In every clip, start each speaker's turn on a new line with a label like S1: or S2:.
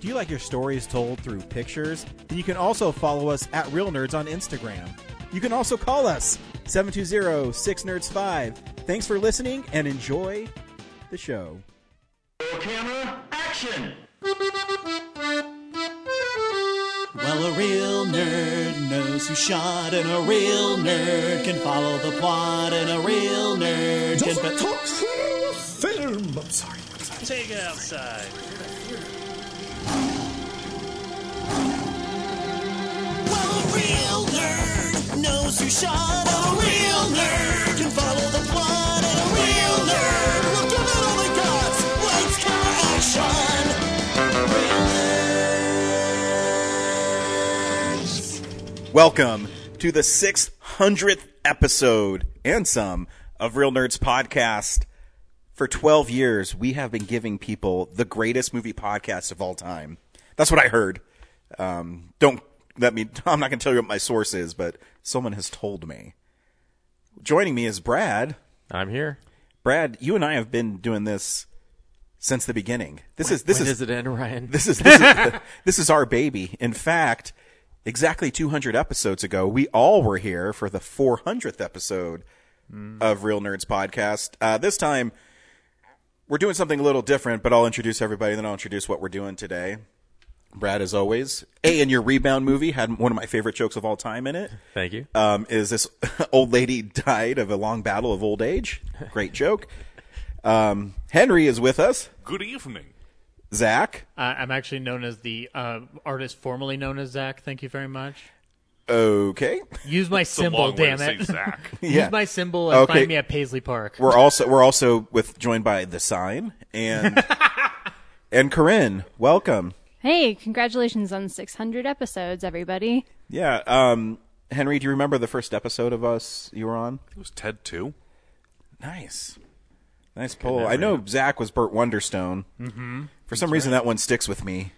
S1: Do you like your stories told through pictures? Then you can also follow us at Real Nerds on Instagram. You can also call us 720-6nerds5. Thanks for listening and enjoy the show.
S2: Camera, action!
S3: Well, a real nerd knows who shot, and a real nerd can follow the plot, and a real nerd can.
S4: Doesn't talk film. I'm sorry. I'm sorry.
S5: Take it outside.
S3: Real nerd knows who shot, a real nerd can follow the plot, a real nerd will give it all got. Lights, camera, action. Real nerds.
S1: Welcome to the 600th episode and some of Real Nerds Podcast. For 12 years, we have been giving people the greatest movie podcast of all time. That's what I heard. Um, don't let me, I'm not going to tell you what my source is, but someone has told me. Joining me is Brad.
S5: I'm here.
S1: Brad, you and I have been doing this since the beginning. This is, this
S5: when
S1: is,
S5: does it end, Ryan?
S1: this is this is, this is our baby. In fact, exactly 200 episodes ago, we all were here for the 400th episode of Real Nerds podcast. Uh, this time, we're doing something a little different, but I'll introduce everybody, then I'll introduce what we're doing today. Brad, as always, a in your rebound movie had one of my favorite jokes of all time in it.
S5: Thank you.
S1: Um, is this old lady died of a long battle of old age? Great joke. Um, Henry is with us.
S6: Good evening.
S1: Zach.
S7: Uh, I'm actually known as the uh, artist formerly known as Zach. Thank you very much.
S1: Okay.
S7: Use my
S6: It's a
S7: symbol,
S6: long way
S7: damn
S6: to
S7: it.
S6: say Zach.
S1: Yeah.
S7: Use my symbol and
S1: Okay.
S7: find me at Paisley Park.
S1: We're also we're also with joined by the sign and and Corinne. Welcome.
S8: Hey, congratulations on 600 episodes, everybody.
S1: Yeah. Um, Henry, do you remember the first episode of us you were on?
S6: It was Ted too.
S1: Nice. Nice poll. I know Zach was Burt Wonderstone. Mm-hmm. For some reason, that one sticks with me.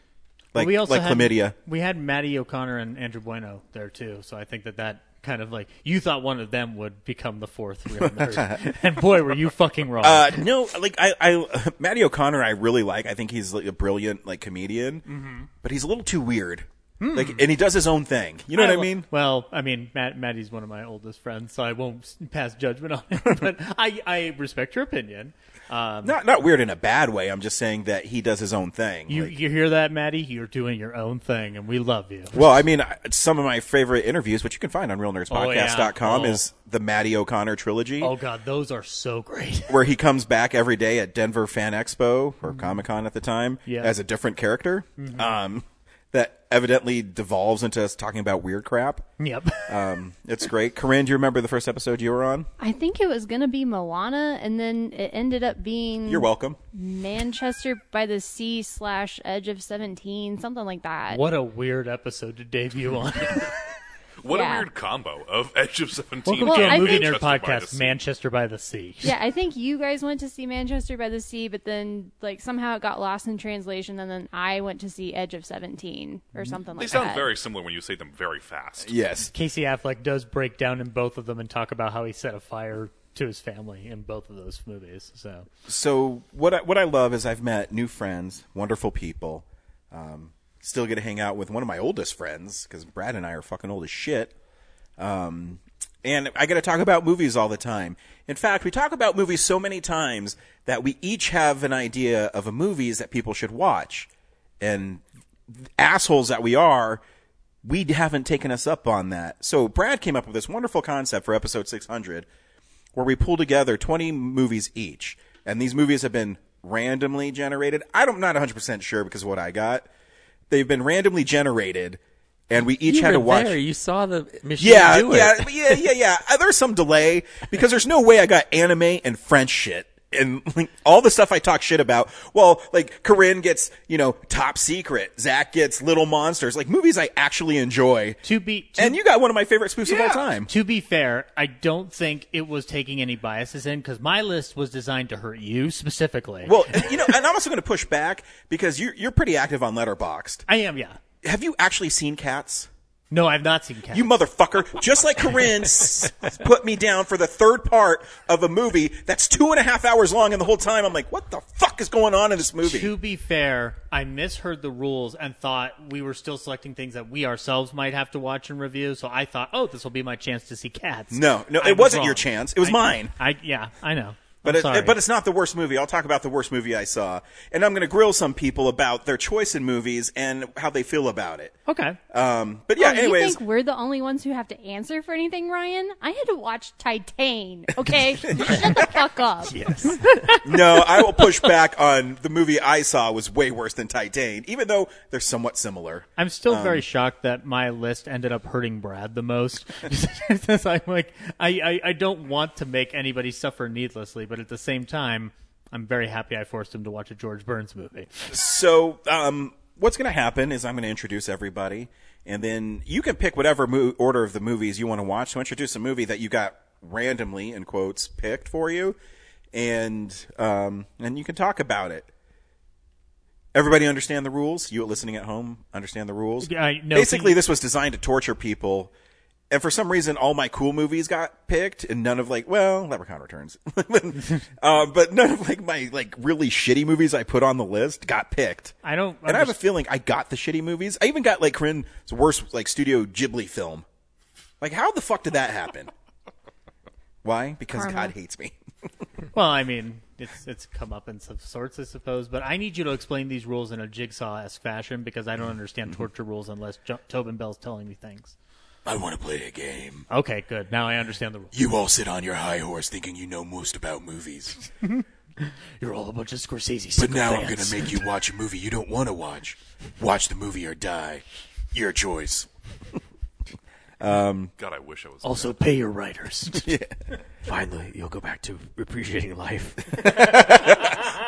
S1: Like
S7: we also
S1: like
S7: had,
S1: chlamydia.
S7: We had Maddie O'Connor and Andrew Bueno there too, so I think that that kind of like you thought one of them would become the fourth real nerd, and boy, were you fucking wrong.
S1: Uh, no, like I, I, Matty O'Connor, I really like. I think he's like a brilliant like comedian,
S7: Mm-hmm.
S1: but he's a little too weird. Like, and he does his own thing. You know what I mean?
S7: Well, I mean, Matt, Maddie's one of my oldest friends, so I won't pass judgment on him. but I, I respect your opinion. Um,
S1: Not not weird in a bad way. I'm just saying that he does his own thing.
S7: you,
S1: Like-
S7: you hear that, Maddie? You're doing your own thing, and we love you.
S1: Well, I mean, some of my favorite interviews, which you can find on realnerdspodcast.com,
S7: Oh, yeah.
S1: is the Maddie O'Connor trilogy,
S7: Oh God, those are so great.
S1: where he comes back every day at Denver Fan Expo or Comic Con at the time
S7: Mm-hmm. Yeah. Mm-hmm.
S1: as a different character. Um, that evidently devolves into us talking about weird crap.
S7: yep.
S1: Um, it's great. Corinne, do you remember the first episode you were on?
S8: I think it was going to be Moana, and then it ended up being
S1: You're welcome.
S8: Manchester by the Sea slash Edge of 17, something like that.
S7: what a weird episode to debut on.
S6: What
S8: Yeah.
S6: a weird combo of Edge of Seventeen
S7: Welcome
S8: Well,
S7: to
S6: and
S7: movie
S8: think-
S7: nerd
S6: Manchester by the
S7: podcast,
S6: Sea.
S7: Manchester by the Sea.
S8: Yeah, I think you guys went to see Manchester by the Sea, but then like somehow it got lost in translation, and then I went to see Edge of 17 or something
S6: They
S8: like that.
S6: They sound very similar when you say them very fast.
S1: Yes.
S7: Casey Affleck does break down in both of them and talk about how he set a fire to his family in both of those movies. So
S1: So what I, what I love is I've met new friends, wonderful people. Um, still get to hang out with one of my oldest friends because Brad and I are fucking old as shit. Um, and I get to talk about movies all the time. In fact, we talk about movies so many times that we each have an idea of a movies that people should watch. And assholes that we are, we haven't taken us up on that. So Brad came up with this wonderful concept for episode 600 where we pull together 20 movies each. And these movies have been randomly generated. I don't, not 100% sure because of what I got. They've been randomly generated and we each
S5: you
S1: had to watch.
S5: there. You saw the machine
S1: Yeah,
S5: do it.
S1: yeah, yeah, yeah, yeah. There's some delay because there's no way I got anime and French shit and like, all the stuff I talk shit about. Well, like Corinne gets, you know, Top Secret. Zach gets Little Monsters. Like movies I actually enjoy.
S7: To be to,
S1: And you got one of my favorite spoofs of all time.
S7: to be fair, I don't think it was taking any biases in because my list was designed to hurt you specifically.
S1: Well, you know, and I'm also going to push back because you're you're pretty active on Letterboxd.
S7: I am, yeah.
S1: Have you actually seen Cats?
S7: No, I've not seen Cats.
S1: You motherfucker. Just like Corinne s- put me down for the third part of a movie that's two and a half hours long, and the whole time I'm like, what the fuck is going on in this movie?
S7: To be fair, I misheard the rules and thought we were still selecting things that we ourselves might have to watch and review. So I thought, oh, this will be my chance to see Cats.
S1: No, no,
S7: I
S1: it
S7: was
S1: wasn't your
S7: wrong.
S1: chance. It was
S7: I-
S1: mine.
S7: I yeah, I know.
S1: But
S7: I'm
S1: it, but it's not the worst movie. I'll talk about the worst movie I saw, and I'm going to grill some people about their choice in movies and how they feel about it.
S7: okay.
S1: Um, but yeah,
S8: Oh, you think we're the only ones who have to answer for anything, Ryan? I had to watch Titan. Okay, shut the fuck up. Yes.
S1: no, I will push back on the movie I saw was way worse than Titan, even though they're somewhat similar.
S7: I'm still
S1: Um,
S7: very shocked that my list ended up hurting Brad the most. Because I'm like, I, I, I don't want to make anybody suffer needlessly, but at the same time, I'm very happy I forced him to watch a George Burns movie.
S1: So, um, what's going to happen is I'm going to introduce everybody, and then you can pick whatever mo- order of the movies you want to watch. So, introduce a movie that you got randomly, in quotes, picked for you, and um, and you can talk about it. Everybody understand the rules? You listening at home understand the rules?
S7: Yeah, I- no,
S1: Basically,
S7: you-
S1: this was designed to torture people. And for some reason, all my cool movies got picked, and none of like, well, Leprechaun Returns, uh, but none of like my like really shitty movies I put on the list got picked.
S7: I don't.
S1: And I have a feeling I got the shitty movies. I even got like Corinne's worst like Studio Ghibli film. Like, how the fuck did that happen? Why? Because
S8: Karma.
S1: God hates me.
S7: Well, I mean, it's it's come up in some sorts, I suppose. But I need you to explain these rules in a jigsaw-esque fashion because I don't understand torture rules unless jo- Tobin Bell's telling me things.
S4: I want to play a game.
S7: Okay, good. Now I understand the rules.
S4: You all sit on your high horse thinking you know most about movies.
S7: You're all a bunch of Scorsese.
S4: But now I'm going to make you watch a movie you don't want to watch. Watch the movie or die. Your choice.
S6: Um, God, I wish I was.
S5: Also, pay your writers. Finally, you'll go back to appreciating life.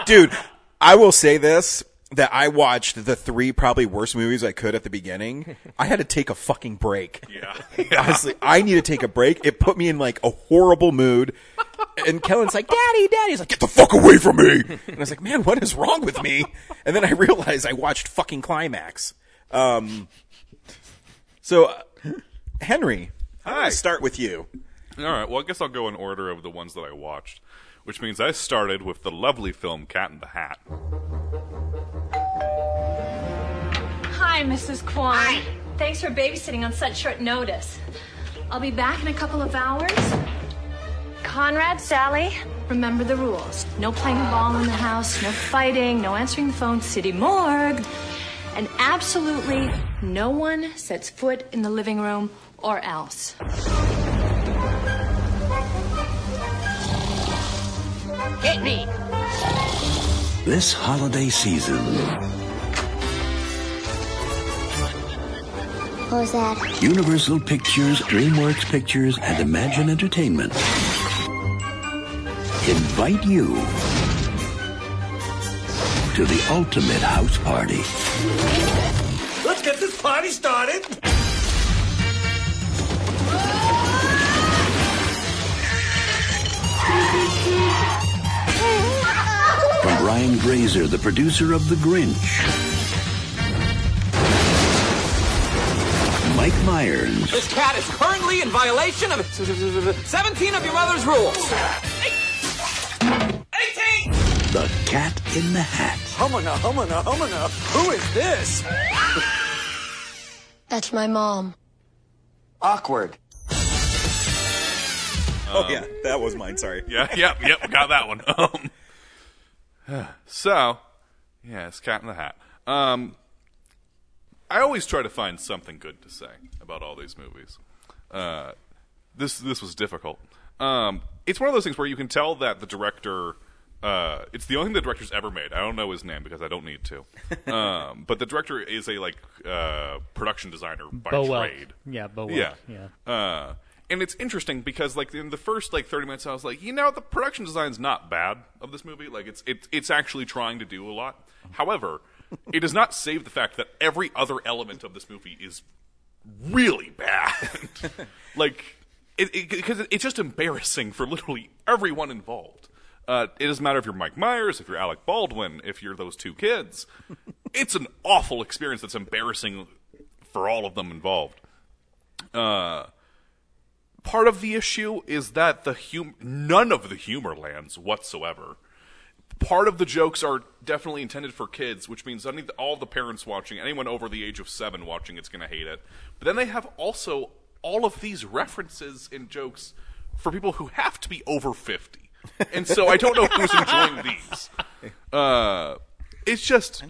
S1: Dude, I will say this that I watched the three probably worst movies I could at the beginning. I had to take a fucking break.
S6: Yeah.
S1: Honestly, I need to take a break. It put me in like a horrible mood. And Kellen's like, Daddy, Daddy. He's like, Get the fuck away from me. And I was like, Man, what is wrong with me? And then I realized I watched fucking Climax. Um, so, uh, Henry, I'm
S6: Hi.
S1: start with you.
S6: All right. Well, I guess I'll go in order of the ones that I watched, which means I started with the lovely film Cat in the Hat.
S9: Hi, Mrs. Kwan. Thanks for babysitting on such short notice. I'll be back in a couple of hours. Conrad, Sally, remember the rules. No playing ball in the house, no fighting, no answering the phone, city morgue, and absolutely no one sets foot in the living room or else.
S3: Hit me!
S10: This holiday season,
S11: What was that?
S10: Universal Pictures, DreamWorks Pictures, and Imagine Entertainment invite you to the ultimate house party.
S3: Let's get this party started!
S10: From Brian Grazer, the producer of The Grinch. Mike Myers,
S3: This cat is currently in violation of 17 of your mother's rules. 18!
S10: The Cat in the Hat.
S3: Humana, humana, humana. Who is this?
S11: That's my mom.
S3: Awkward.
S1: oh, yeah. That was mine. Sorry.
S6: Yeah, yep, yep, got that one. Um, so, yeah, it's Cat in the Hat. Um, I always try to find something good to say about all these movies. Uh, this this was difficult. Um, it's one of those things where you can tell that the director. Uh, it's the only thing the director's ever made. I don't know his name because I don't need to. Um, but the director is a like uh, production designer by
S7: Bo Welch.
S6: trade.
S7: Yeah, Bo Welch,
S6: Yeah.
S7: yeah.
S6: Uh, and it's interesting because like in the first like 30 minutes I was like, you know, the production design's not bad of this movie. Like it's it's it's actually trying to do a lot. However, it does not save the fact that every other element of this movie is really bad. like it because it, it's just embarrassing for literally everyone involved. Uh, it doesn't matter if you're Mike Myers, if you're Alec Baldwin, if you're those two kids. it's an awful experience that's embarrassing for all of them involved. Uh, part of the issue is that the hum- none of the humor lands whatsoever. Part of the jokes are definitely intended for kids, which means any, all the parents watching, anyone over the age of seven watching, it's going to hate it. But then they have also all of these references and jokes for people who have to be over fifty, and so I don't know who's enjoying these. Uh, it's just,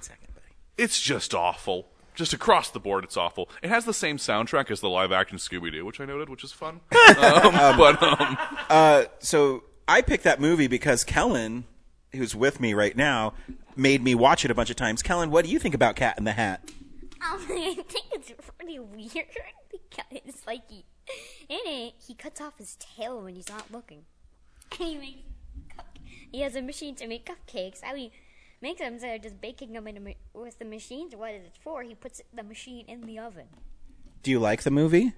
S6: it's just awful. Just across the board, it's awful. It has the same soundtrack as the live action Scooby Doo, which I noted, which is fun. um, but um,
S1: Uh, so I picked that movie because Kellen, who's with me right now, made me watch it a bunch of times. Kellen, what do you think about Cat in the Hat?
S11: Um, I think it's pretty weird because, it's like, he, in it, he cuts off his tail when he's not looking. And he makes, he has a machine to make cupcakes. How he makes them instead of just baking them in ma- with the machines, what is it for? He puts the machine in the oven.
S1: Do you like the movie?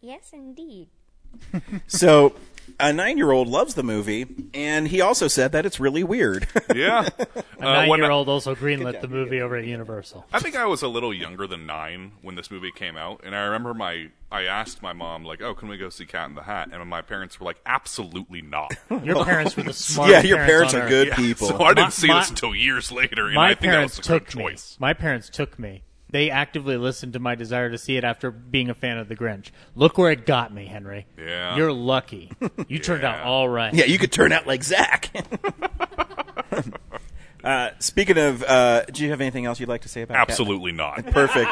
S11: Yes, indeed.
S1: So, a nine-year-old loves the movie, and he also said that it's really weird.
S6: yeah,
S7: A
S6: Uh, when I-
S7: nine-year-old also greenlit the movie over at Universal.
S6: I think I was a little younger than nine when this movie came out, and I remember my I asked my mom like, "Oh, can we go see Cat in the Hat?" And my parents were like, "Absolutely not."
S7: Your parents were the smartest
S1: yeah, your parents
S7: on
S1: are good
S6: Yeah,
S1: people.
S6: So I didn't
S7: My-
S6: see
S7: my-
S6: this until years later, and
S7: My
S6: I think
S7: parents
S6: that was a good
S7: took me.
S6: choice.
S7: My parents took me. They actively listened to my desire to see it after being a fan of The Grinch. Look where it got me, Henry.
S6: Yeah.
S7: You're lucky. You turned out all right.
S1: yeah, you could turn out like Zach. uh, speaking of, uh, do you have anything else you'd like to say about Cat?
S6: Absolutely not.
S1: Perfect.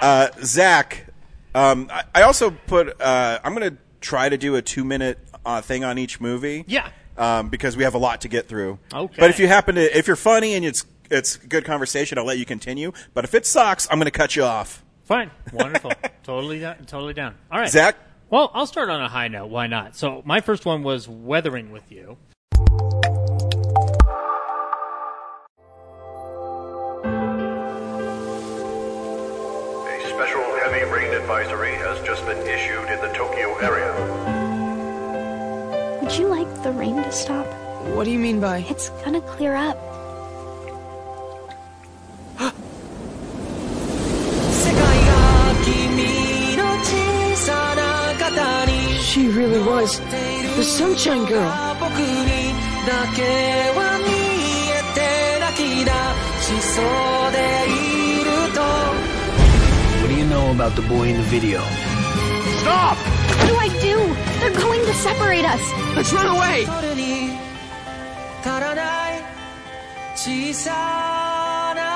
S1: Uh, Zach, um, I, I also put. Uh, I'm going to try to do a two minute uh, thing on each movie.
S7: Yeah.
S1: Um, because we have a lot to get through.
S7: Okay.
S1: But if you happen to, if you're funny and it's it's good conversation, I'll let you continue. But if it sucks, I'm going to cut you off.
S7: Fine. Wonderful. totally down, totally down. All right.
S1: Zach?
S7: Well, I'll start on a high note. Why not? So, my first one was Weathering with You.
S12: A special heavy rain advisory has just been issued in the Tokyo area.
S13: Would you like the rain to stop?
S14: What do you mean by?
S13: It's gonna clear up.
S14: She really was the Sunshine Girl.
S5: What do you know about the boy in the video?
S13: Stop! What do I do? They're going to separate us.
S14: Let's run away!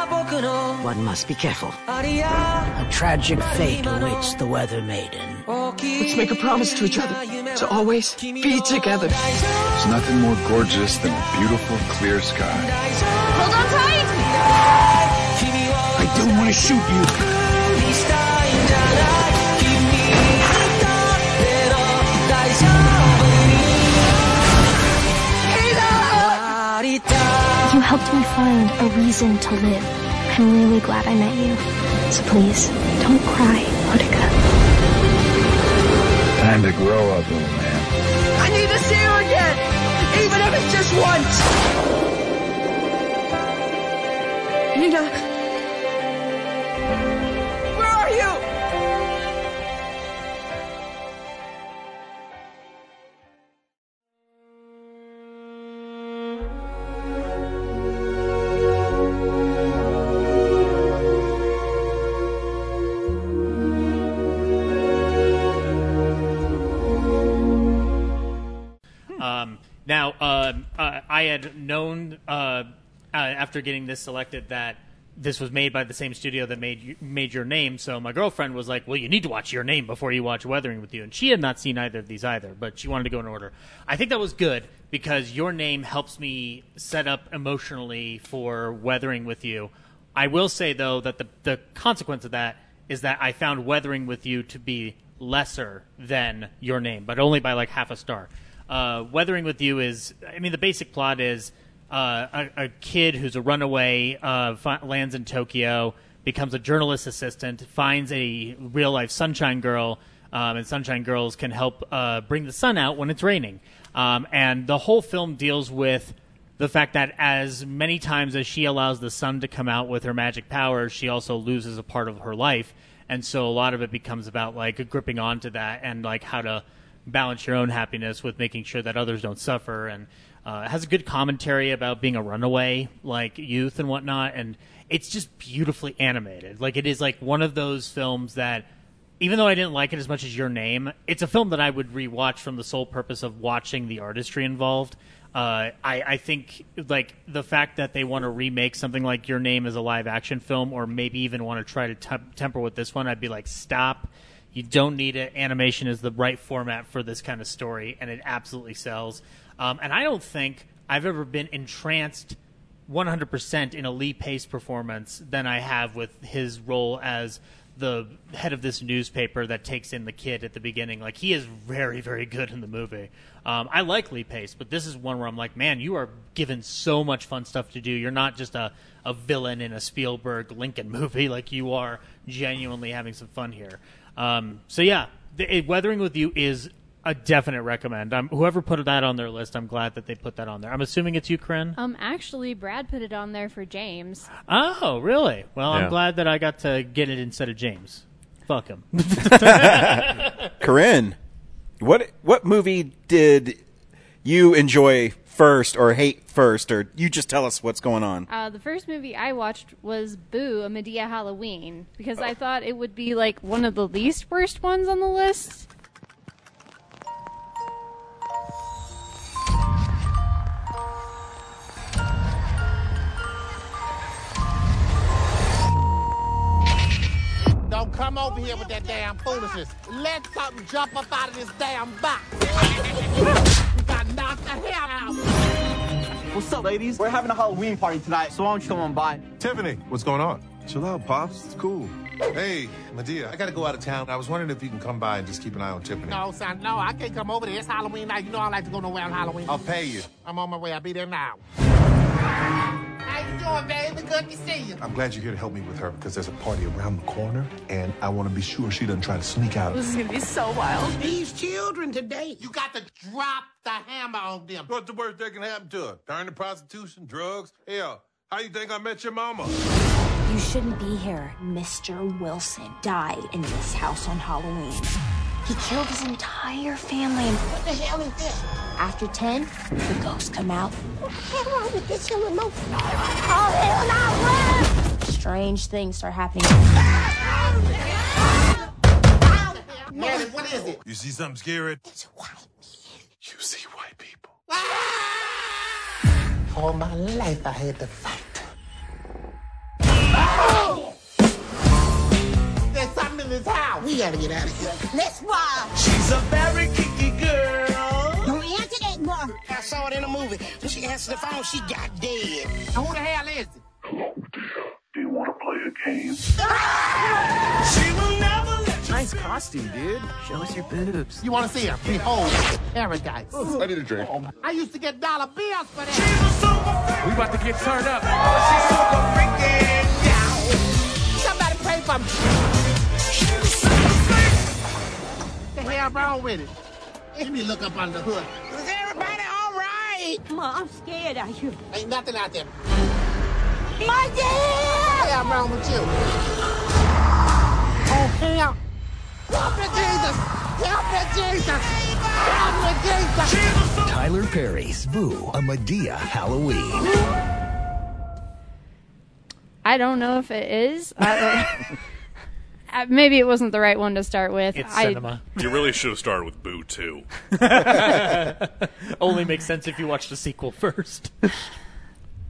S15: One must be careful. A tragic fate awaits the Weather Maiden.
S14: Let's make a promise to each other to always be together.
S16: There's nothing more gorgeous than a beautiful, clear sky.
S13: Hold on tight!
S16: I don't want to shoot you.
S13: Helped me find a reason to live. I'm really glad I met you. So please, don't cry, Utica.
S16: Time to grow up, little man.
S14: I need to see her again, even if it's just once. Nina,
S7: I had known uh, uh, after getting this selected that this was made by the same studio that made made Your Name. So my girlfriend was like, "Well, you need to watch Your Name before you watch Weathering with You," and she had not seen either of these either, but she wanted to go in order. I think that was good because Your Name helps me set up emotionally for Weathering with You. I will say though that the the consequence of that is that I found Weathering with You to be lesser than Your Name, but only by like half a star. Uh, Weathering with You is, I mean, the basic plot is uh, a, a kid who's a runaway uh, fi- lands in Tokyo, becomes a journalist assistant, finds a real life Sunshine Girl, um, and Sunshine Girls can help uh, bring the sun out when it's raining. Um, and the whole film deals with the fact that as many times as she allows the sun to come out with her magic powers, she also loses a part of her life. And so a lot of it becomes about like gripping onto that and like how to balance your own happiness with making sure that others don't suffer. And uh, has a good commentary about being a runaway, like youth and whatnot. And it's just beautifully animated. Like it is like one of those films that even though I didn't like it as much as Your Name, it's a film that I would rewatch from the sole purpose of watching the artistry involved. Uh, I, I think like the fact that they want to remake something like Your Name as a live action film, or maybe even want to try to tem- temper with this one, I'd be like, stop. You don't need it. Animation is the right format for this kind of story, and it absolutely sells. Um, and I don't think I've ever been entranced 100% in a Lee Pace performance than I have with his role as the head of this newspaper that takes in the kid at the beginning. Like he is very, very good in the movie. Um, I like Lee Pace, but this is one where I'm like, man, you are given so much fun stuff to do. You're not just a, a villain in a Spielberg Lincoln movie. Like you are genuinely having some fun here. Um, so yeah, the, it, Weathering with You is a definite recommend. Um, whoever put that on their list, I'm glad that they put that on there. I'm assuming it's you, Corinne.
S8: Um, actually, Brad put it on there for James.
S7: Oh, really? Well,
S1: Yeah.
S7: I'm glad that I got to get it instead of James. Fuck him.
S1: Corinne, what what movie did you enjoy first or hate first, or you just tell us what's going on?
S8: Uh, the first movie I watched was Boo, a Madea Halloween, because I thought it would be like one of the least worst ones on the list.
S17: Don't come over here with that damn foolishness. Let something jump up out of this damn box. You got knocked the hell out.
S18: What's up, ladies? We're having a Halloween party tonight, so why don't you come on by?
S19: Tiffany, what's going on? Chill out, Pops. It's cool. Hey, Madea, I gotta go out of town. I was wondering if you can come by and just keep an eye on Tiffany.
S17: No, son, no, I can't come over there. It's Halloween night. You know I like to go nowhere on Halloween.
S19: I'll pay you.
S17: I'm on my way. I'll be there now. How you doing, baby? Good to see you.
S19: I'm glad you're here to help me with her because there's a party around the corner, and I want to be sure she doesn't try to sneak out.
S17: This is gonna be so wild. These children today, you got to drop the hammer on them.
S19: What's the worst that can happen to her? Turn to prostitution, drugs? Hell, how you think I met your mama?
S20: You shouldn't be here. Mr. Wilson died in this house on Halloween. He killed his entire family.
S17: What the hell is this?
S20: After 10, the ghosts come out.
S17: What the hell wrong with this human monkey?
S20: Oh, hell no! Strange things start happening.
S17: Manny, what is it?
S19: You see something scary?
S17: It's white.
S19: You see white people. Ah!
S17: All my life I had to fight. In this house. We gotta get out of here.
S3: Let's watch.
S17: She's a very kinky girl.
S3: Don't answer that, Mom. I saw it in a movie. When she answered the phone, she got dead.
S17: Who the hell is it?
S3: Do you want to play a game? Ah!
S17: She will never let
S18: Nice costume, dude. Show us your boobs.
S17: You want to see her? Behold, paradise.
S19: I need a drink.
S17: Oh, I used to get dollar bills for that.
S18: We about to get turned up.
S17: Oh, Somebody pray for me. The hell wrong with it? Let me look up under the hood. Is everybody all right?
S3: Mom, I'm scared of you.
S17: Ain't nothing out there.
S3: My
S17: What the hell wrong with you? Oh, hell. Help me, Jesus! Help me, Jesus! Help me, Jesus!
S21: Tyler Perry's Boo, a Madea Halloween.
S8: I don't know if it is. I maybe it wasn't the right one to start with.
S7: It's
S8: I,
S7: cinema.
S6: You really should have started with Boo too.
S7: Only makes sense if you watch the sequel first.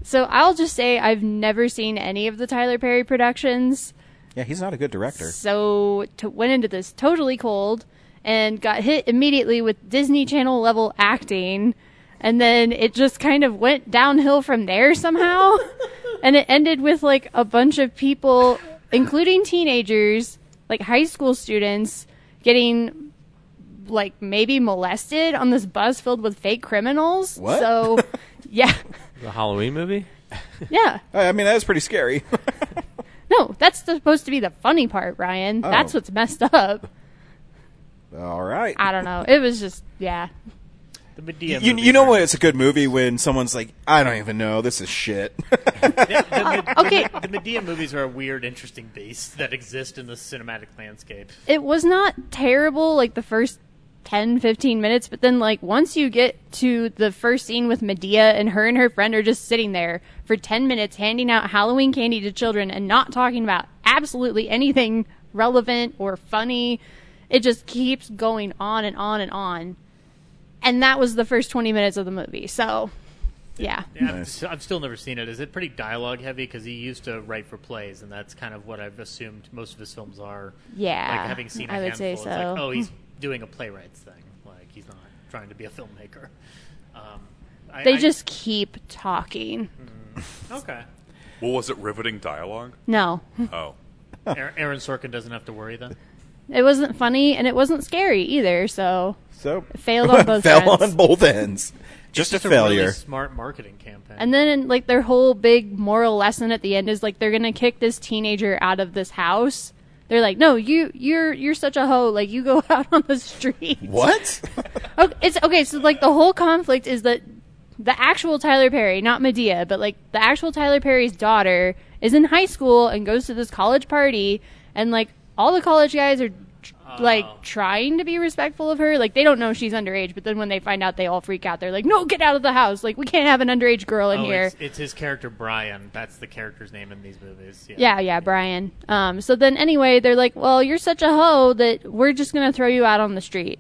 S8: So I'll just say I've never seen any of the Tyler Perry productions.
S1: Yeah, he's not a good director.
S8: So to, went into this totally cold and got hit immediately with Disney Channel level acting, and then it just kind of went downhill from there somehow, and it ended with like a bunch of people, including teenagers, like high school students, getting like maybe molested on this bus filled with fake criminals.
S1: What?
S8: So, yeah,
S22: The Halloween movie?
S8: yeah.
S1: I mean, that was pretty scary.
S8: No, that's supposed to be the funny part, Ryan.
S1: Oh.
S8: That's what's messed up.
S1: All right.
S8: I don't know. It was just yeah.
S7: The Madea
S1: You,
S7: movie
S1: you know
S7: for-
S1: when it's a good movie when someone's like, I don't even know, this is shit.
S7: the,
S8: okay.
S7: The, the Madea movies are a weird, interesting beast that exist in the cinematic landscape.
S8: It was not terrible like the first 10 15 minutes, but then like once you get to the first scene with Madea and her and her friend are just sitting there for 10 minutes handing out Halloween candy to children and not talking about absolutely anything relevant or funny. It just keeps going on and on and on. And that was the first 20 minutes of the movie. So, yeah.
S7: Yeah, I've, I've still never seen it. Is it pretty dialogue heavy? Because he used to write for plays, and that's kind of what I've assumed most of his films are.
S8: Yeah,
S7: like having seen a
S8: I would
S7: handful,
S8: say
S7: it's
S8: so.
S7: like, oh, he's doing a playwright's thing. Like he's not trying to be a filmmaker. Um, I,
S8: They
S7: I-
S8: just keep talking.
S7: okay.
S6: Well, was it riveting dialogue?
S8: No.
S6: Oh.
S7: Aaron Aaron Sorkin doesn't have to worry then.
S8: It wasn't funny and it wasn't scary either, so
S1: So
S8: it failed on both
S1: Fell
S8: ends.
S1: on both ends. Just,
S7: It's
S1: a
S7: a really
S1: failure.
S7: smart marketing campaign.
S8: And then like their whole big moral lesson at the end is like they're gonna kick this teenager out of this house. They're like, no, you you're you're such a hoe. Like you go out on the street.
S1: What?
S8: okay, it's okay. So like the whole conflict is that the actual Tyler Perry, not Madea, but like the actual Tyler Perry's daughter is in high school and goes to this college party, and like all the college guys are tr- like trying to be respectful of her. Like they don't know she's underage, but then when they find out, they all freak out. They're like, "No, get out of the house! Like we can't have an underage girl in
S7: oh,
S8: here."
S7: It's, it's his character Brian. That's the character's name in these movies. Yeah.
S8: Yeah, yeah, Brian. Um, so then anyway, they're like, "Well, you're such a hoe that we're just gonna throw you out on the street."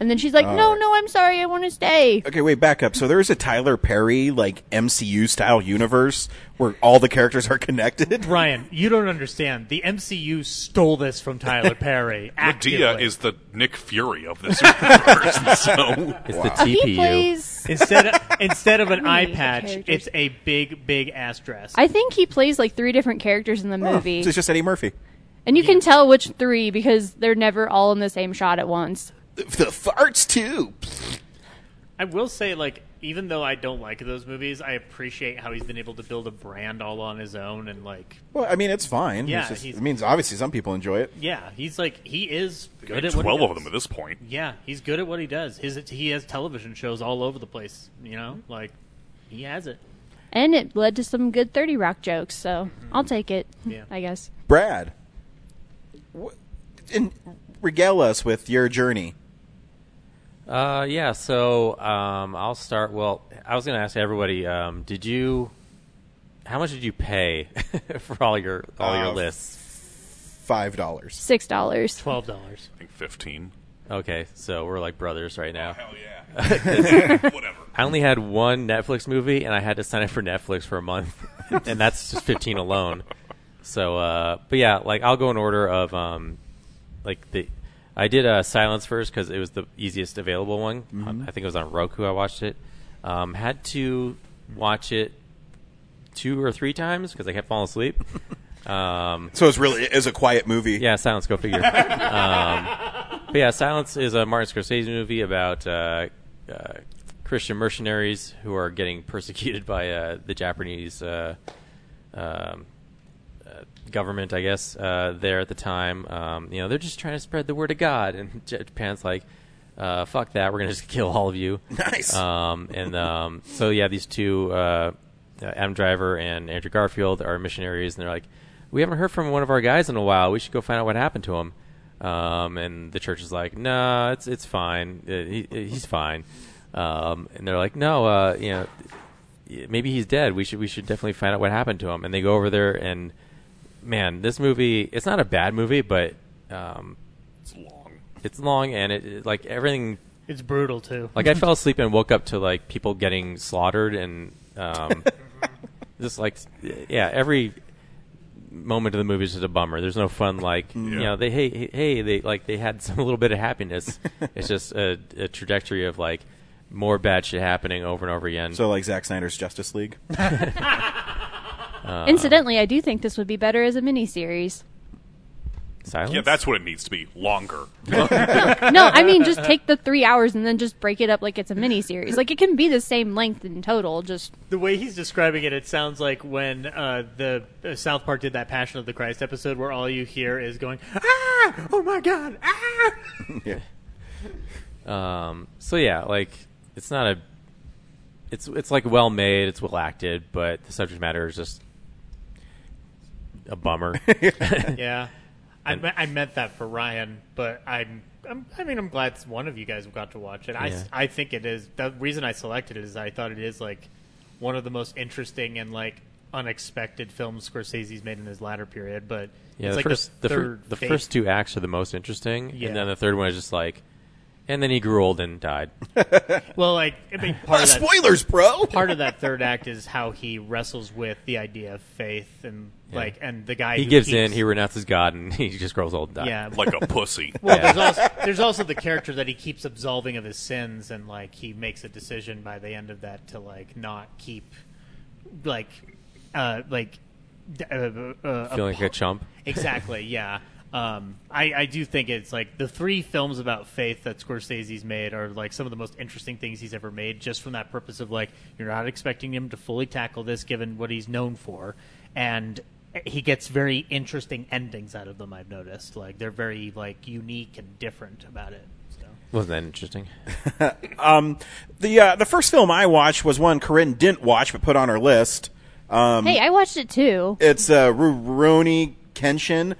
S8: And then she's like,
S1: All
S8: "No, no, I'm sorry, I want to stay."
S1: Okay, wait, back up. So there's a Tyler Perry like MCU style universe where all the characters are connected.
S7: Ryan, you don't understand. The MCU stole this from Tyler Perry. Madea
S6: is the Nick Fury of this universe. so
S22: It's the
S8: He plays.
S7: instead of, instead of an
S8: How
S7: eye
S8: many
S7: patch,
S8: characters?
S7: it's a big, big ass dress.
S8: I think he plays like three different characters in the oh, movie,
S1: So it's just Eddie Murphy.
S8: and you can tell which three because they're never all in the same shot at once.
S1: The farts too.
S7: I will say, like, even though I don't like those movies, I appreciate how he's been able to build a brand all on his own and like,
S1: Well, I mean, it's fine.
S7: Yeah,
S1: It's just-
S7: he's-
S1: it means obviously some people enjoy it.
S7: yeah, he's like he is good
S6: made
S7: at what he
S6: 12 of
S7: does.
S6: them at this point.
S7: Yeah, he's good at what he does. His he has television shows all over the place. You know, mm-hmm. like he has it.
S8: And it led to some good Thirty Rock jokes, so mm-hmm. I'll take it.
S7: Yeah.
S8: I guess.
S1: Brad, wh- and regale us with your journey.
S22: Uh, yeah. So um, I'll start. Well, I was going to ask everybody. Um, did you? How much did you pay for all your all your
S1: Uh,
S22: lists?
S1: Five dollars.
S8: Six dollars.
S7: Twelve dollars.
S6: I think 15.
S22: Okay, so we're like brothers right now.
S6: Hell yeah. Whatever.
S22: I only had one Netflix movie, and I had to sign up for Netflix for a month, and that's just fifteen alone. So, uh, but yeah, like I'll go in order of um, like the. I did uh, Silence first because it was the easiest available one.
S1: Mhm.
S22: I think it was on Roku. I watched it. Um, had to watch it two or three times because I kept falling asleep. Um,
S1: So it's really it is a quiet movie.
S22: yeah, Silence. Go figure. um, but yeah, Silence is a Martin Scorsese movie about uh, uh, Christian mercenaries who are getting persecuted by uh, the Japanese uh, um, government, I guess, uh, there at the time. Um, you know, they're just trying to spread the word of God, and Japan's like, uh, "Fuck that! We're gonna just kill all of you."
S1: Nice.
S22: Um, and um, so yeah, these two, uh, uh, Adam Driver and Andrew Garfield, are missionaries, and they're like, "We haven't heard from one of our guys in a while. We should go find out what happened to him." Um, and the church is like, "Nah, it's it's fine. Uh, he, he's fine." Um, and they're like, "No, uh, you know, maybe he's dead. We should we should definitely find out what happened to him." And they go over there, and man, this movie it's not a bad movie, but um,
S6: It's long.
S22: it's long and it, it like everything
S7: It's brutal too.
S22: like I fell asleep and woke up to like people getting slaughtered and um, just like yeah, every moment of the movie is just a bummer. There's no fun like you know they hey hey- hey they like they had some little bit of happiness. it's just a, a trajectory of like more bad shit happening over and over again.
S1: So like Zack Snyder's Justice League.
S22: Uh,
S8: Incidentally, I do think this would be better as a miniseries.
S22: Silence?
S6: Yeah, that's what it needs to be. Longer.
S8: no, I mean just take the three hours and then just break it up like it's a mini series. Like it can be the same length in total. Just
S7: The way he's describing it, it sounds like when uh, the uh, South Park did that Passion of the Christ episode, where all you hear is going, "Ah, oh my god, ah!"
S1: yeah.
S22: Um, so yeah, like it's not a, it's it's like well made, it's well acted, but the subject matter is just a bummer.
S7: yeah, I, me- I meant that for Ryan, but I'm, I'm I mean I'm glad one of you guys got to watch it. I, s-
S22: Yeah.
S7: I think it is the reason I selected it is I thought it is like one of the most interesting and like unexpected films Scorsese's made in his latter period. But
S22: Yeah,
S7: it's
S22: the
S7: like
S22: first
S7: the
S22: the, fir-
S7: third
S22: the
S7: phase-
S22: first two acts are the most interesting,
S7: Yeah.
S22: and then the third one is just like, and then he grew old and died.
S7: Well, like I mean, part of that,
S1: Spoilers, bro.
S7: Part of that third act is how he wrestles with the idea of faith and
S22: Yeah.
S7: like and the guy
S22: he
S7: who
S22: gives
S7: keeps-
S22: in, he renounces God, and he just grows old and dies.
S7: Yeah,
S6: Like a pussy.
S7: Well,
S22: Yeah.
S7: there's also there's also the character that he keeps absolving of his sins, and like he makes a decision by the end of that to like not keep like uh like d- uh, uh,
S22: Feeling like a chump.
S7: Exactly. Yeah. Um, I, I do think it's like the three films about faith that Scorsese's made are like some of the most interesting things he's ever made, just from that purpose of like you're not expecting him to fully tackle this given what he's known for, and he gets very interesting endings out of them. I've noticed like they're very like unique and different about it. So.
S22: Wasn't that interesting?
S1: um, the uh, the first film I watched was one Corinne didn't watch but put on her list. Um,
S8: hey, I watched it too.
S1: It's uh, Rurouni Kenshin.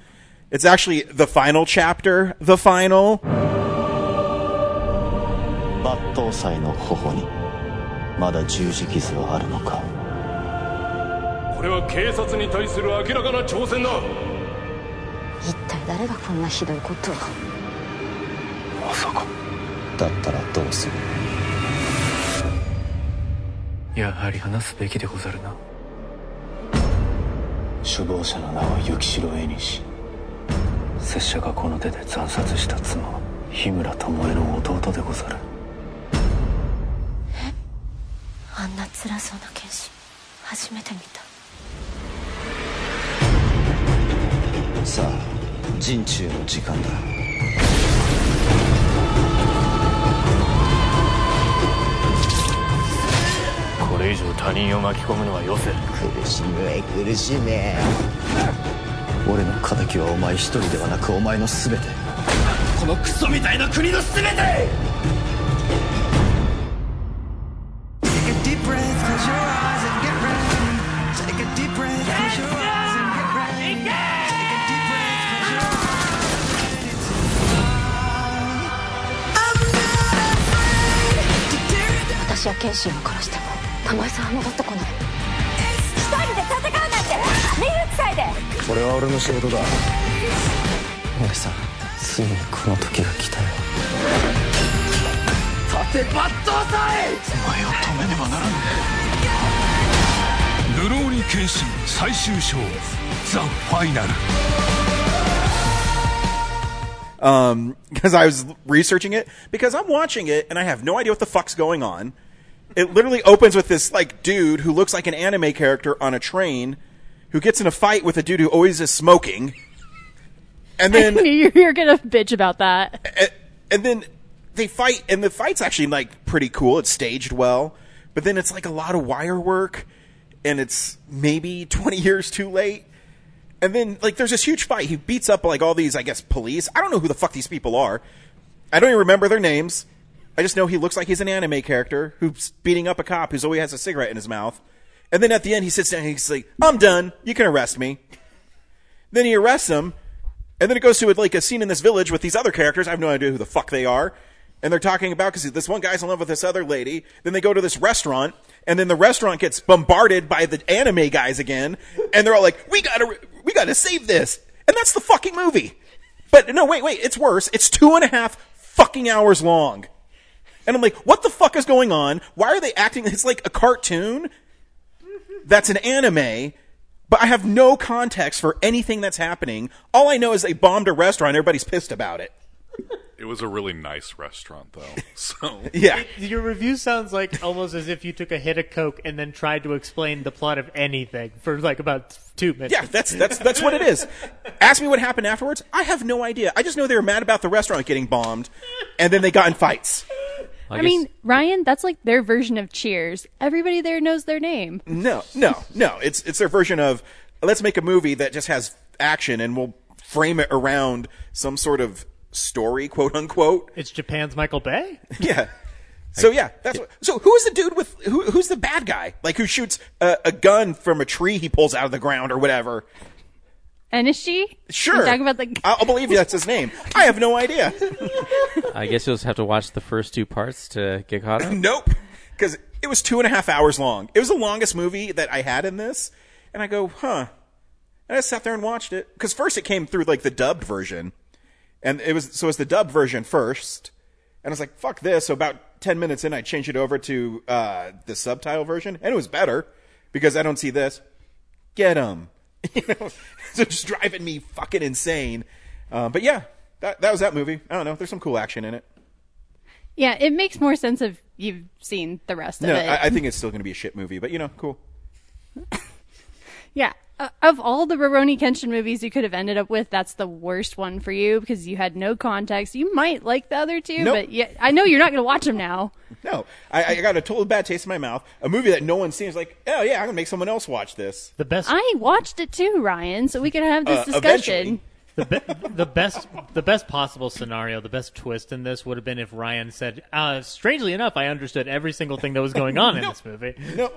S1: It's actually the final chapter. The final.
S23: 抜刀斎の頬にまだ十字傷はあるのか
S24: これは警察に対する明らかな挑戦だ。
S20: 一体誰がこんなひどいことを？
S23: まさか。だったらどうする？
S5: やはり話すべきでござるな。
S23: 首謀者の名は幸城絵西
S5: 拙者がこの手で惨殺した妻は日村巴の弟でござる。
S13: あんな辛そうな剣士初めて見た
S23: さあ陣中の時間だ。
S5: これ以上他人を巻き込むのはよせ。
S23: 苦しめ苦しめ。俺の敵はお前一人ではなくお前の全て。
S3: このクソみたいな国の全て
S20: 私は剣心を殺しても玉井さんは戻ってこない。一人で戦うなんて見る臭いで。
S23: これは俺の仕事だ。俺さんついにこの時が来たよ。
S3: 立て抜刀斎
S23: お前を止めねばならん
S24: ルローニケンシン最終章ザ・ファイナル。
S1: Um, because I was researching it because I'm watching it and I have no idea what the fuck's going on. It literally opens with this like dude who looks like an anime character on a train who gets in a fight with a dude who always is smoking. And then
S8: you're gonna bitch about that.
S1: and, and then they fight and the fight's actually like pretty cool. It's staged well. But then it's like a lot of wire work and it's maybe 20 years too late. And then like there's this huge fight. He beats up like all these I guess police. I don't know who the fuck these people are. I don't even remember their names. I just know he looks like he's an anime character who's beating up a cop who's always has a cigarette in his mouth. And then at the end he sits down and he's like, "I'm done. You can arrest me." Then he arrests him, and then it goes to like a scene in this village with these other characters. I have no idea who the fuck they are. And they're talking about because this one guy's in love with this other lady. Then they go to this restaurant, and then the restaurant gets bombarded by the anime guys again. And they're all like, "We gotta, we gotta save this." And that's the fucking movie. But no, wait, wait, it's worse. It's two and a half fucking hours long. And I'm like, what the fuck is going on? Why are they acting? It's like a cartoon that's an anime, but I have no context for anything that's happening. All I know is they bombed a restaurant. Everybody's pissed about it.
S6: It was a really nice restaurant, though. So
S1: Yeah.
S7: It- your review sounds like almost as if you took a hit of coke and then tried to explain the plot of anything for like about two minutes.
S1: Yeah, that's that's that's what it is. Ask me what happened afterwards. I have no idea. I just know they were mad about the restaurant getting bombed, and then they got in fights.
S8: I, mean, Ryan, that's like their version of Cheers. Everybody there knows their name.
S1: No, no, no. It's it's their version of let's make a movie that just has action and we'll frame it around some sort of story, quote unquote.
S7: It's Japan's Michael Bay.
S1: Yeah. So yeah, that's what, so. Who is the dude with who? Who's the bad guy? Like who shoots a, a gun from a tree he pulls out of the ground or whatever?
S8: Enishi?
S1: Sure,
S8: You talking about the
S1: I'll, I'll believe you. That's his name. I have no idea.
S22: I guess you'll just have to watch the first two parts to get caught up.
S1: nope, because it was two and a half hours long. It was the longest movie that I had in this, and I go, huh. And I sat there and watched it because first it came through like the dubbed version, and it was so it was the dubbed version first, and I was like, fuck this. So about ten minutes in, I changed it over to uh, the subtitle version, and it was better because I don't see this. Get 'em. you know, so just driving me fucking insane. Uh, but yeah, that that was that movie. I don't know. There's some cool action in it.
S8: Yeah, it makes more sense if you've seen the rest
S1: No,
S8: of it.
S1: I, I think it's still going to be a shit movie, but you know, cool.
S8: yeah. Uh, of all the Rurouni Kenshin movies you could have ended up with, that's the worst one for you because you had no context. You might like the other two,
S1: Nope.
S8: but yeah, I know you're not going to watch them now.
S1: No, I, I got a total bad taste in my mouth. A movie that no one's seen is like, oh yeah, I'm gonna make someone else watch this.
S7: The best,
S8: I watched it too, Ryan, so we could have this
S1: Uh,
S8: discussion.
S7: the, be- the best, the best possible scenario, the best twist in this would have been if Ryan said, uh, "Strangely enough, I understood every single thing that was going on in this movie."
S1: No,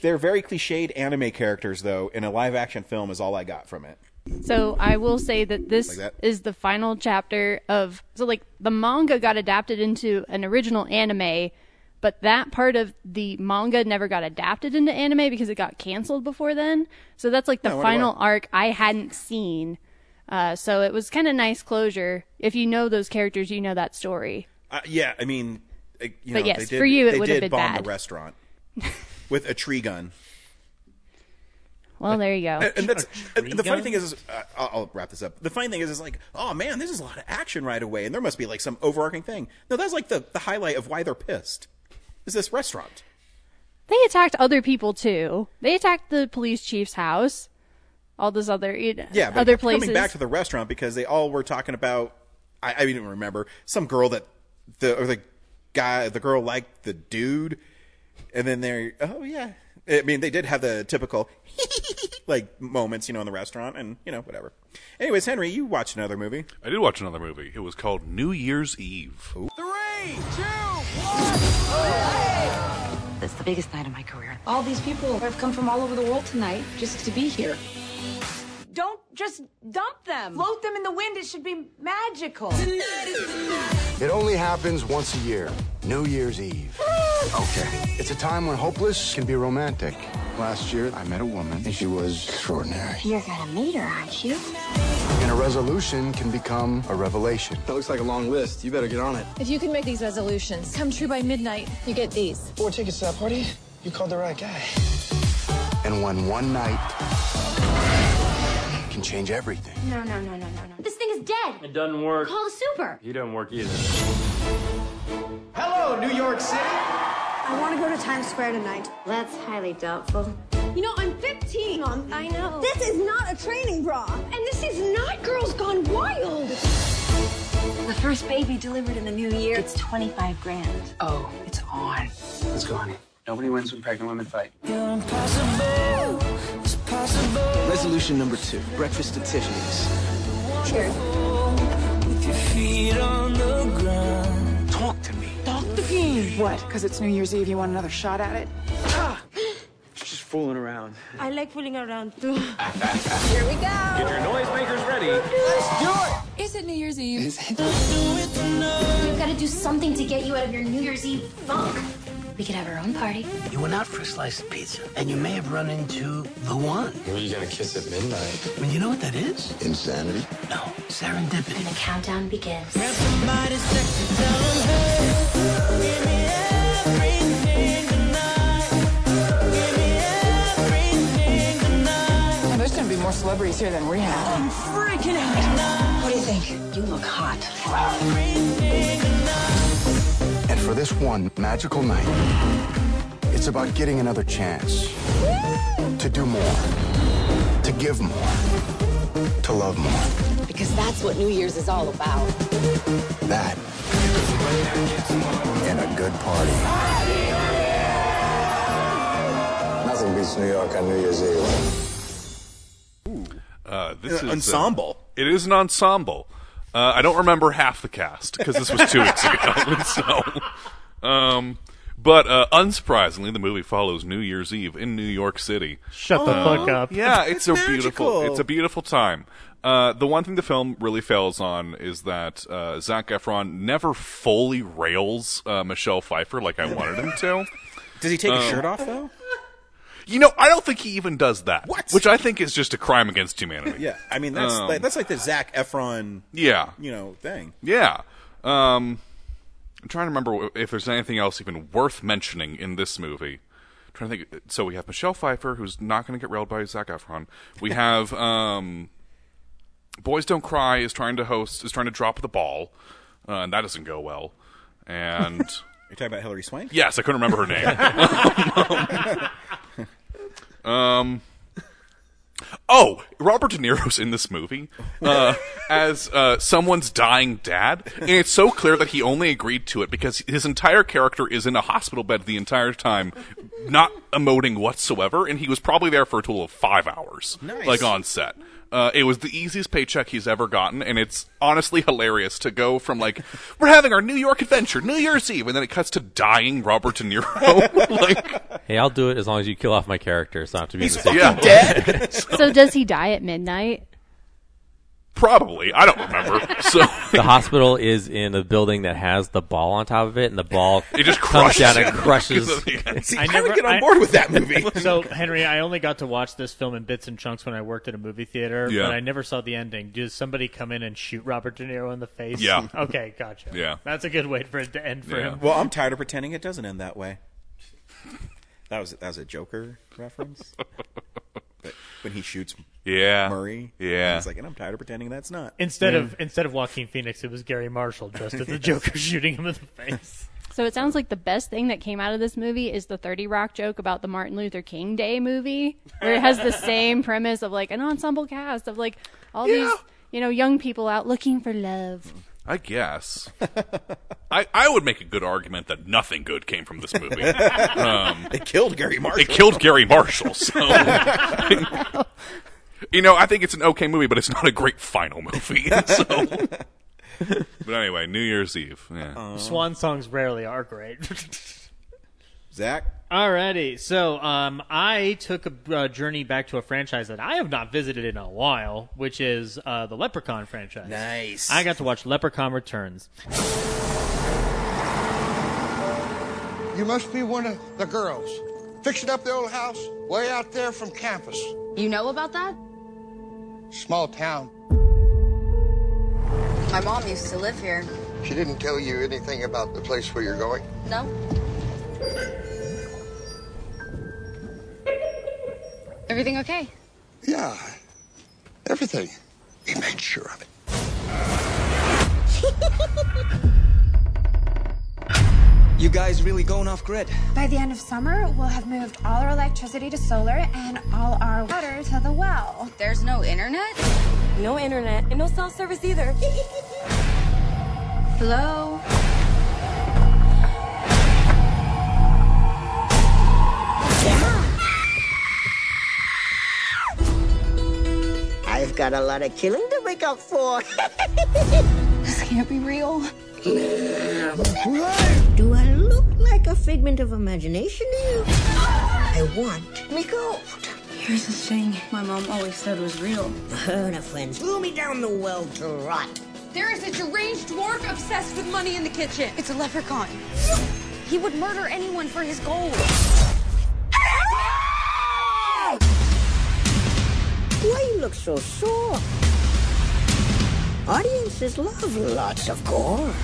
S1: they're very cliched anime characters though. In a live action film, is all I got from it.
S8: So I will say that this
S1: Like that?
S8: is the final chapter of so like the manga got adapted into an original anime, but that part of the manga never got adapted into anime because it got canceled before then. So that's like the
S1: Oh, wonder
S8: final arc I hadn't seen. Uh, so it was kind of nice closure. If you know those characters, you know that story.
S1: Uh, yeah, I mean, you
S8: But yes,
S1: they did,
S8: for you, it would have
S1: did
S8: been
S1: bomb
S8: bad.
S1: the restaurant with a tree gun.
S8: Well, there you go.
S1: And, and that's and the funny
S7: gun?
S1: thing is, is uh, I'll, I'll wrap this up. The funny thing is, is like, oh man, this is a lot of action right away, and there must be like some overarching thing. No, that's like the the highlight of why they're pissed. Is this restaurant?
S8: They attacked other people too. They attacked the police chief's house. All those other you know,
S1: Yeah, but
S8: other places.
S1: coming back to the restaurant because they all were talking about. I, I didn't remember some girl that the or the guy, the girl liked the dude, and then they're oh yeah. I mean, they did have the typical like moments, you know, in the restaurant, and you know, whatever. Anyways, Henry, you watched another movie.
S6: I did watch another movie. It was called New Year's Eve.
S3: Three, two,
S25: It's the biggest night of my career. All these people have come from all over the world tonight just to be here. Don't just dump them. Float them in the wind. It should be magical.
S26: It only happens once a year, New Year's Eve. Okay. It's a time when hopeless can be romantic. Last year, I met a woman, and she was extraordinary.
S13: You're gonna meet her, aren't you?
S26: And a resolution can become a revelation.
S18: That looks like a long list. You better get on it.
S25: If you can make these resolutions come true by midnight, you get these.
S18: Four tickets to that party? You called the right guy.
S26: And when one night can change everything.
S13: No, no, no, no, no, no. This thing is dead.
S24: It doesn't work.
S13: Call the super.
S24: He doesn't work either.
S18: Hello, New York City.
S25: I want to go to Times Square tonight.
S13: That's highly doubtful.
S25: You know, I'm 15.
S13: Mom, I know.
S25: This is not a training bra. And this is not Girls Gone Wild.
S13: The first baby delivered in the new year. It's 25 grand.
S15: Oh, it's on. Let's go, honey. Nobody wins when pregnant women fight.
S18: Resolution number two breakfast at Tiffany's.
S25: Cheers.
S18: Talk to me.
S25: Talk the game.
S14: What? Because it's New Year's Eve, you want another shot at it? Ah!
S18: She's just fooling around.
S25: I like fooling around too. Here we go.
S24: Get your noisemakers ready.
S18: Let's do it.
S25: Is it New Year's Eve?
S18: Is it?
S13: We've got to do something to get you out of your New Year's Eve funk. We could have our own party.
S15: You went out for a slice of pizza, and you may have run into the one.
S16: Who are you gonna kiss at midnight?
S15: I mean, you know what that is?
S26: Insanity?
S15: No, serendipity.
S13: And the countdown begins.
S14: Well, there's going to be more celebrities
S25: here than rehab.
S14: I'm freaking out. What do you think? You look hot.
S26: And for this one magical night, it's about getting another chance to do more, to give more, to love more.
S25: Because that's what New Year's is all about.
S26: That and a good party.
S23: Nothing beats New York on New Year's Eve.
S6: Uh, this
S1: Uh,
S6: is uh,
S1: ensemble.
S6: it is an ensemble. Uh, I don't remember half the cast because this was two weeks ago. so, um, but uh, unsurprisingly, the movie follows New Year's Eve in New York City.
S7: Shut the fuck up.
S6: Yeah, it's,
S1: It's
S6: a beautiful.
S1: magical.
S6: It's a beautiful time. Uh, the one thing the film really fails on is that uh, Zac Efron never fully rails uh, Michelle Pfeiffer like I wanted him to.
S1: Does he take his
S6: Um,
S1: shirt off though?
S6: You know, I don't think he even does that.
S1: What?
S6: Which I think is just a crime against humanity.
S1: Yeah, I mean that's
S6: Um,
S1: like, that's like the Zac Efron,
S6: Yeah.
S1: you know, thing.
S6: Yeah. Um, I'm trying to remember if there's anything else even worth mentioning in this movie. I'm trying to think. So we have Michelle Pfeiffer, who's not going to get railed by Zac Efron. We have um, Boys Don't Cry is trying to host is trying to drop the ball, uh, and that doesn't go well. And
S1: You're talking about Hilary Swank?
S6: yes, I couldn't remember her name. um. Oh, Robert De Niro's in this movie uh, as uh, someone's dying dad, and it's so clear that he only agreed to it because his entire character is in a hospital bed the entire time, not emoting whatsoever, and he was probably there for a total of five hours,
S1: Nice.
S6: like on set. Uh, it was the easiest paycheck he's ever gotten, and it's honestly hilarious to go from like we're having our New York adventure, New Year's Eve, and then it cuts to dying Robert De Niro. like,
S22: Hey, I'll do it as long as you kill off my character, so I don't have to be in the same.
S6: yeah,
S1: Dead?
S8: So does he die at midnight?
S6: Probably. I don't remember. So
S22: The hospital is in a building that has the ball on top of it, and the ball
S6: it just
S22: comes
S6: crushes
S22: down
S6: him.
S22: and crushes.
S1: See,
S7: I
S1: I,
S7: never-
S1: would get on
S7: I-
S1: board with that movie.
S7: So Henry, I only got to watch this film in bits and chunks when I worked at a movie theater,
S6: Yeah.
S7: but I never saw the ending. Does somebody come in and shoot Robert De Niro in the face?
S6: Yeah.
S7: Okay, gotcha.
S6: Yeah.
S7: That's a good way for it to end for
S6: Yeah.
S7: him.
S1: well, I'm tired of pretending it doesn't end that way. That was that was a Joker reference. But when he shoots
S6: Yeah.
S1: Murray,
S6: Yeah.
S1: he's like, and I'm tired of pretending that's not.
S7: Instead of mm. instead of Joaquin Phoenix, it was Garry Marshall dressed as the Joker shooting him in the face.
S8: So it sounds like the best thing that came out of this movie is the 30 Rock joke about the Martin Luther King Day movie, where it has the same premise of like an ensemble cast of like all these, you know, young people out looking for love.
S6: I guess. I, I would make a good argument that nothing good came from this movie. Um,
S1: They killed Garry Marshall.
S6: It killed Garry Marshall. So, you know, I think it's an okay movie, but it's not a great final movie. So, but anyway, New Year's Eve. Yeah.
S7: Swan songs rarely are great.
S1: Zach.
S7: Alrighty, so um, I took a uh, journey back to a franchise that I have not visited in a while, which is uh, the Leprechaun franchise.
S1: Nice.
S7: I got to watch Leprechaun Returns.
S17: You must be one of the girls. Fixing up the old house way out there from campus.
S25: You know about that?
S17: Small town.
S25: My mom used to live here.
S17: She didn't tell you anything about the place where you're going?
S25: No? Everything okay?
S17: Yeah. Everything. We made sure of it.
S14: You guys really going off grid?
S27: By the end of summer, we'll have moved all our electricity to solar and all our water to the well.
S25: There's no internet?
S27: No internet and no cell service either.
S25: Hello?
S15: I've got a lot of killing to make up for.
S27: This can't be real.
S15: Do I look like a figment of imagination to you? I want me gold.
S25: Here's the thing my mom always said was real.
S15: Her and her friends threw me down the well to rot.
S25: There is a deranged dwarf obsessed with money in the kitchen. It's a leprechaun. He would murder anyone for his gold.
S15: Why you look so sore? Audiences love lots of gore.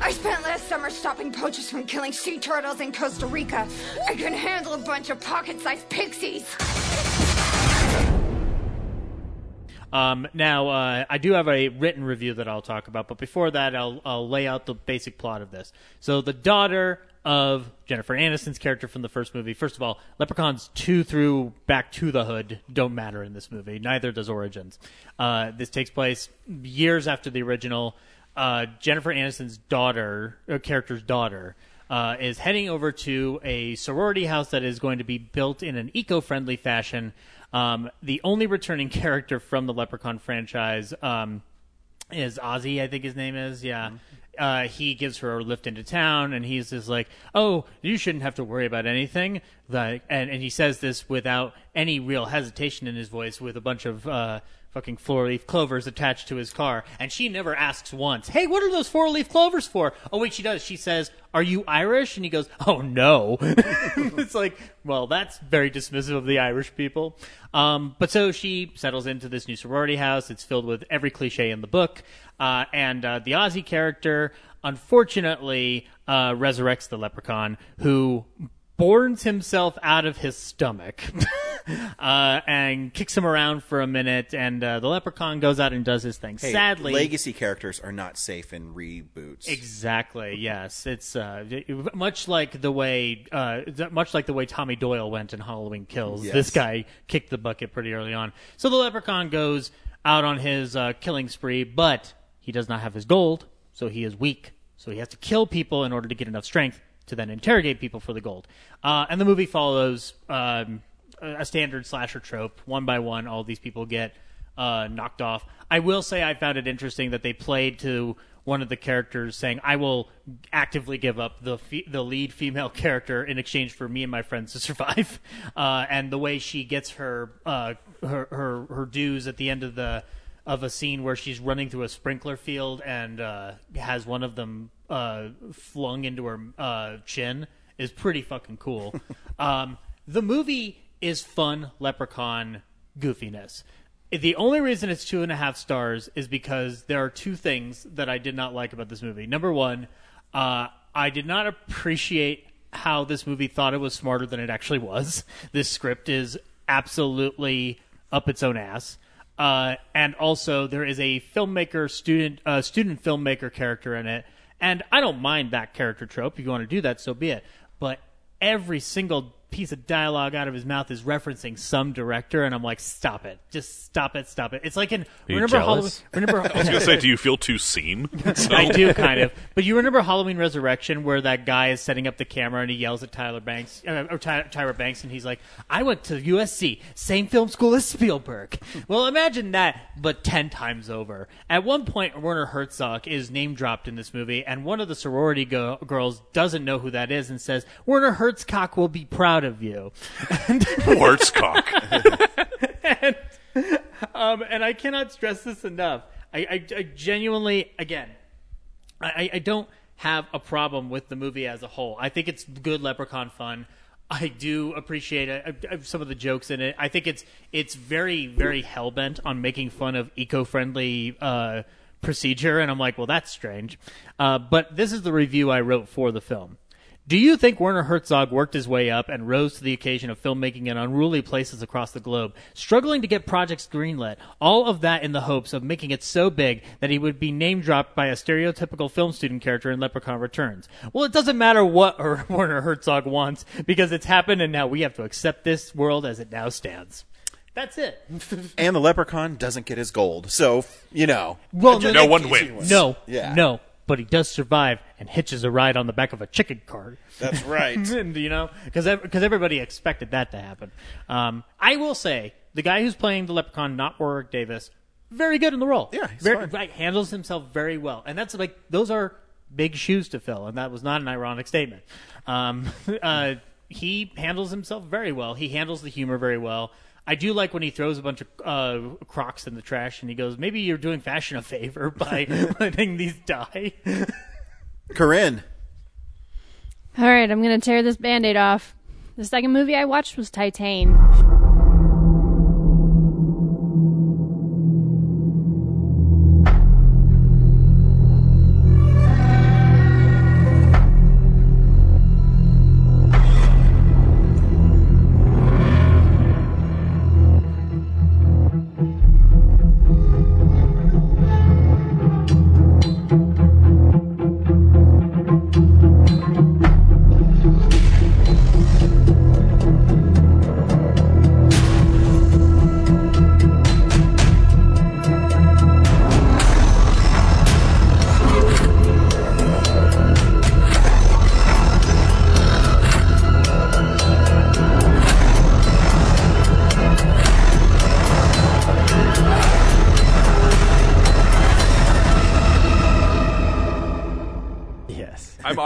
S27: I spent last summer stopping poachers from killing sea turtles in Costa Rica. I can handle a bunch of pocket-sized pixies.
S7: Um, now, uh, I do have a written review that I'll talk about, but before that, I'll, I'll lay out the basic plot of this. So, the daughter of Jennifer Aniston's character from the first movie. First of all, Leprechauns 2 through Back to the Hood don't matter in this movie. Neither does Origins. Uh, this takes place years after the original. Uh, Jennifer Aniston's daughter, uh, character's daughter, uh, is heading over to a sorority house that is going to be built in an eco-friendly fashion. Um, the only returning character from the Leprechaun franchise um, is Ozzy, I think his name is. Yeah. Uh, he gives her a lift into town, and he's just like, "Oh, you shouldn't have to worry about anything." Like, and, and he says this without any real hesitation in his voice, with a bunch of uh, fucking four leaf clovers attached to his car. And she never asks once, "Hey, what are those four leaf clovers for?" Oh wait, she does. She says, "Are you Irish?" And he goes, "Oh no." it's like, well, that's very dismissive of the Irish people. Um, but so she settles into this new sorority house. It's filled with every cliche in the book. Uh, and uh, the Ozzy character, unfortunately, uh, resurrects the leprechaun who borns himself out of his stomach uh, and kicks him around for a minute. And uh, the leprechaun goes out and does his thing.
S1: Hey,
S7: Sadly,
S1: legacy characters are not safe in reboots.
S7: Exactly. Yes, it's uh, much like the way, uh, much like the way Tommy Doyle went in Halloween Kills.
S1: Yes.
S7: This guy kicked the bucket pretty early on. So the leprechaun goes out on his uh, killing spree, but he does not have his gold, so he is weak. So he has to kill people in order to get enough strength to then interrogate people for the gold. Uh, and the movie follows um, a standard slasher trope. One by one, all these people get uh, knocked off. I will say I found it interesting that they played to one of the characters saying, "I will actively give up the fe- the lead female character in exchange for me and my friends to survive." Uh, and the way she gets her uh, her, her her dues at the end of the of a scene where she's running through a sprinkler field and uh, has one of them uh, flung into her uh, chin is pretty fucking cool. um, the movie is fun leprechaun goofiness. The only reason it's two and a half stars is because there are two things that I did not like about this movie. Number one, uh, I did not appreciate how this movie thought it was smarter than it actually was. This script is absolutely up its own ass. Uh, and also, there is a filmmaker student uh, student filmmaker character in it, and I don't mind that character trope. If you want to do that, so be it. But every single piece of dialogue out of his mouth is referencing some director, and I'm like, stop it, just stop it, stop it. It's like in
S6: Are you
S7: remember
S6: jealous?
S7: Halloween. Remember,
S6: I was going to say, do you feel too seen? So-
S7: I do kind of. But you remember Halloween Resurrection, where that guy is setting up the camera and he yells at Tyler Banks uh, or Ty- Tyra Banks, and he's like, "I went to USC, same film school as Spielberg." well, imagine that, but ten times over. At one point, Werner Herzog is name dropped in this movie, and one of the sorority go- girls doesn't know who that is and says, "Werner Herzog will be proud of you."
S6: Wurzcock.
S7: and, um, and I cannot stress this enough. I, I, I genuinely, again, I, I don't have a problem with the movie as a whole. I think it's good leprechaun fun. I do appreciate it, uh, uh, some of the jokes in it. I think it's it's very very hell bent on making fun of eco friendly uh, procedure, and I'm like, well, that's strange. Uh, but this is the review I wrote for the film. Do you think Werner Herzog worked his way up and rose to the occasion of filmmaking in unruly places across the globe, struggling to get projects greenlit, all of that in the hopes of making it so big that he would be name dropped by a stereotypical film student character in Leprechaun Returns? Well, it doesn't matter what Werner Herzog wants because it's happened and now we have to accept this world as it now stands. That's it.
S1: and the leprechaun doesn't get his gold, so you know.
S7: Well,
S1: just
S6: no one wins.
S7: No,
S1: Yeah.
S7: no, but he does survive and hitches a ride on the back of a chicken cart.
S1: That's right.
S7: and, you know, because because everybody expected that to happen. Um, I will say the guy who's playing the leprechaun, not Warwick Davis, very good in the role.
S1: Yeah, he's
S7: very,
S1: fine.
S7: handles himself very well, and that's like those are big shoes to fill, and that was not an ironic statement. Um, uh, he handles himself very well. He handles the humor very well. I do like when he throws a bunch of uh, Crocs in the trash, and he goes, "Maybe you're doing fashion a favor by letting these die."
S1: Corinne.
S8: All right, I'm going to tear this band aid off. The second movie I watched was Titan.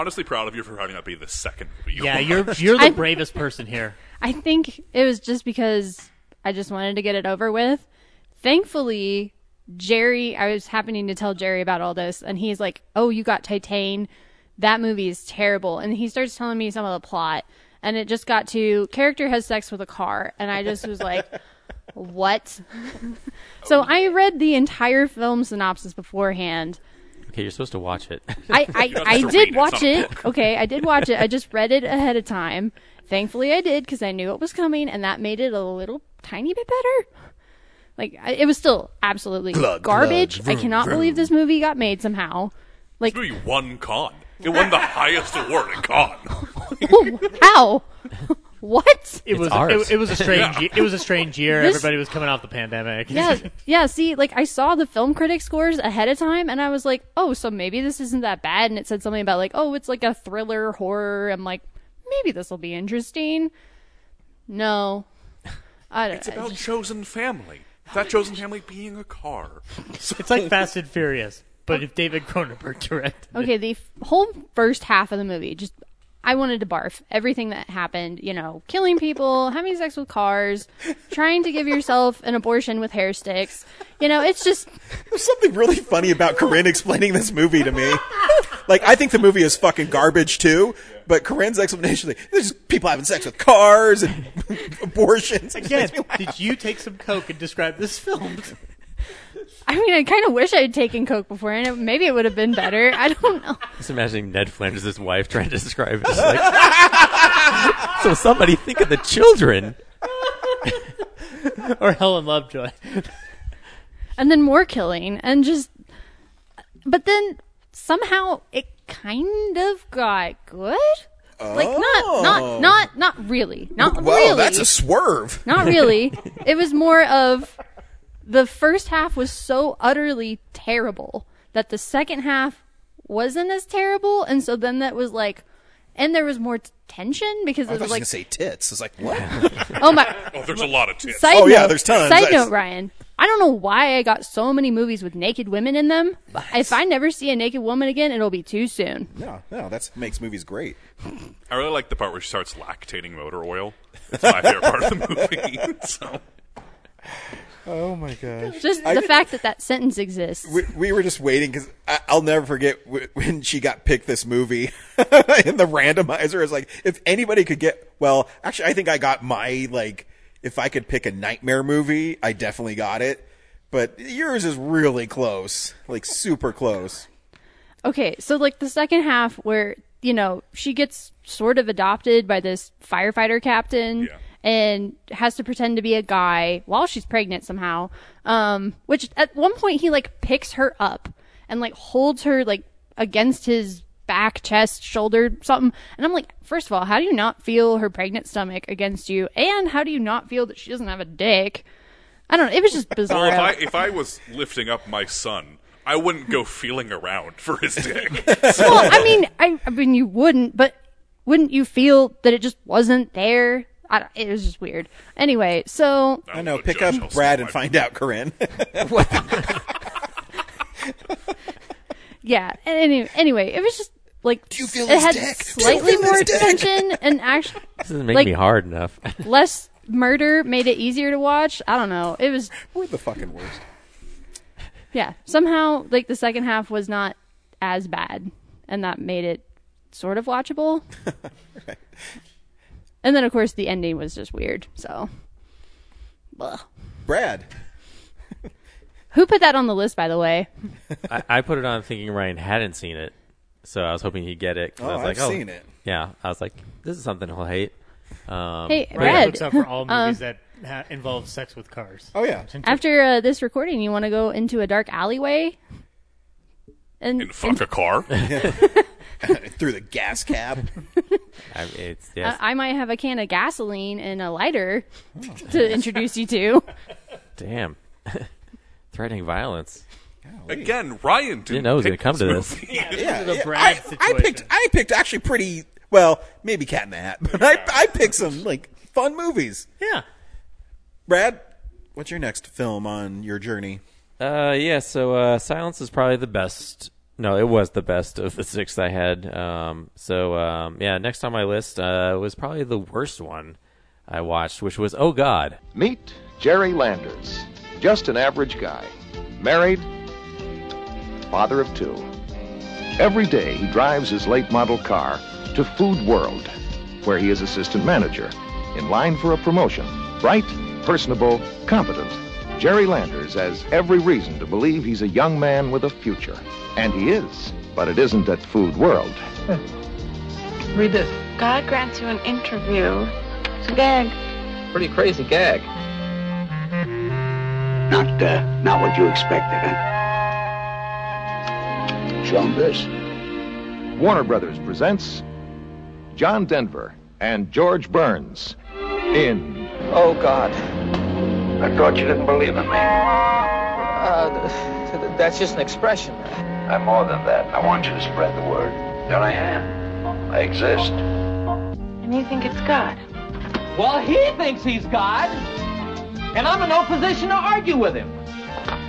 S6: Honestly proud of you for having that be the second movie. You
S7: Yeah, you're
S6: watched.
S7: you're the
S8: I-
S7: bravest person here.
S8: I think it was just because I just wanted to get it over with. Thankfully, Jerry, I was happening to tell Jerry about all this, and he's like, "Oh, you got Titane. That movie is terrible." And he starts telling me some of the plot, and it just got to character has sex with a car, and I just was like, "What?" so I read the entire film synopsis beforehand.
S22: Okay, you're supposed to watch it.
S8: I, I, I did watch
S22: it's not a
S8: it. Okay, I did watch it. I just read it ahead of time. Thankfully, I did because I knew it was coming, and that made it a little tiny bit better. Like I, it was still absolutely
S6: Glug,
S8: garbage.
S6: glug,
S8: I cannot
S6: vroom.
S8: believe this movie got made somehow. Like
S6: This movie won Cannes. It won the highest award at Cannes.
S8: Oh, how? what?
S7: It was it, it was a strange
S6: Yeah.
S7: ye- it was a strange year.
S8: This-
S7: Everybody was coming off the pandemic.
S8: yeah, yeah. See, like I saw the film critic scores ahead of time, and I was like, "Oh, so maybe this isn't that bad." And it said something about like, "Oh, it's like a thriller horror." I'm like, maybe this will be interesting. No, I don't.
S6: It's about chosen family. That chosen family being a car.
S7: it's like Fast and Furious, but if David Cronenberg directed. it.
S8: Okay, the f- whole first half of the movie, just I wanted to barf. Everything that happened, you know, killing people, having sex with cars, trying to give yourself an abortion with hair sticks. You know, it's just
S1: There's something really funny about Corinne explaining this movie to me. Like, I think the movie is fucking garbage too, but Corinne's explanation, like, there's just people having sex with cars and abortions.
S7: Again,
S1: makes me laugh.
S7: did you take some coke and describe this film?
S8: I mean, I kind of wish I had taken coke before, and it, maybe it would have been better. I don't know.
S22: Just imagining Ned Flanders' wife trying to describe it. It's like, so somebody think of the children.
S7: or Helen Lovejoy.
S8: and then more killing and just but then somehow it kind of got good like not not oh. not not really not
S1: Whoa,
S8: really
S1: that's a swerve.
S8: not really it was more of the first half was so utterly terrible that the second half wasn't as terrible and so then that was like and there was more t- tension because it
S1: thought
S8: was
S1: you were
S8: like
S1: gonna say tits. It's like what?
S8: oh my
S6: Oh, there's a lot of tits.
S8: Side
S1: Oh,
S8: note,
S1: yeah, there's tons.
S8: Side
S1: That's-
S8: note, Ryan. I don't know why I got so many movies with naked women in them. If I never see a naked woman again, it'll be too soon.
S1: No, no, that makes movies great.
S6: I really like the part where she starts lactating motor oil. It's my favorite part of the movie. so.
S1: Oh my gosh!
S8: Just
S1: I
S8: the
S1: did-
S8: fact that that sentence exists.
S1: We, we were just waiting because I'll never forget when she got picked this movie in the randomizer. is like if anybody could get well, actually, I think I got my like if I could pick a nightmare movie, I definitely got it. But yours is really close, like super close.
S8: Okay, so like the second half where, you know, she gets sort of adopted by this firefighter captain and has to pretend to be a guy while she's pregnant somehow. Um, which at one point he like picks her up and like holds her like against his back, chest, shoulder, something. And I'm like, first of all, how do you not feel her pregnant stomach against you? And how do you not feel that she doesn't have a dick? I don't know. It was just bizarre.
S6: Well, if I if I was lifting up my son, I wouldn't go feeling around for his dick.
S8: well, I mean, I, I mean, you wouldn't, but wouldn't you feel that it just wasn't there? I it was just weird. Anyway, so
S1: I know. Pick up Brad and find out, Corinne.
S8: yeah. Any, anyway, it was just like
S1: Do you feel
S8: it
S1: his
S8: had
S1: dick? Do you
S8: slightly
S1: feel
S8: more
S1: his dick?
S8: tension and actually
S22: This doesn't make
S8: like,
S22: me hard enough.
S8: less murder made it easier to watch. I don't know. It was
S1: We're the fucking worst.
S8: yeah. Somehow, like the second half was not as bad, and that made it sort of watchable. And then, of course, the ending was just weird. So, Ugh.
S1: Brad.
S8: who put that on the list, by the way?
S22: I, I put it on thinking Ryan hadn't seen it, so I was hoping he'd get it. 'cause I
S1: Oh,
S22: was like,
S1: I've
S22: oh,
S1: seen it.
S22: Yeah, I was like, this is something he'll hate. Um,
S8: Hey,
S22: but
S7: Ryan
S8: Brad,
S7: looks out for all movies that ha- involve sex with cars.
S1: Oh yeah.
S8: After uh, this recording, you want to go into a dark alleyway and,
S6: and fuck a car.
S1: Through the gas cap.
S22: I, it's
S8: uh,
S22: yes.
S8: I might have a can of gasoline and a lighter oh, to introduce you to.
S22: Damn, threatening violence.
S6: Again, Ryan didn't,
S22: Didn't know it was gonna come to
S6: this.
S22: this.
S6: movie.
S1: yeah, yeah.
S7: Brad
S1: I, I picked. I picked actually pretty well. Maybe Cat in the Hat, but I I picked some like fun movies.
S7: Yeah.
S1: Brad, what's your next film on your journey?
S22: Uh, yeah. So, uh, Silence is probably the best No, it was the best of the six I had. Um, so um, yeah, next on my list uh, was probably the worst one I watched, which was Oh God.
S28: Meet Jerry Landers. Just an average guy. Married, father of two. Every day he drives his late model car to Food World, where he is assistant manager, in line for a promotion. Bright, personable, competent. Jerry Landers has every reason to believe he's a young man with a future. And he is. But it isn't at Food World.
S29: Read this. God grants you an interview. It's a gag.
S30: Pretty crazy gag.
S31: Not, uh, not what you expected, huh? Show 'em this.
S28: Warner Brothers presents John Denver and George Burns in
S30: Oh, God.
S31: I thought you didn't believe in me.
S30: Uh, th- th- that's just an expression.
S31: I'm more than that. I want you to spread the word. There I am. I exist.
S29: And you think it's God?
S30: Well, he thinks he's God, and I'm in no position to argue with him.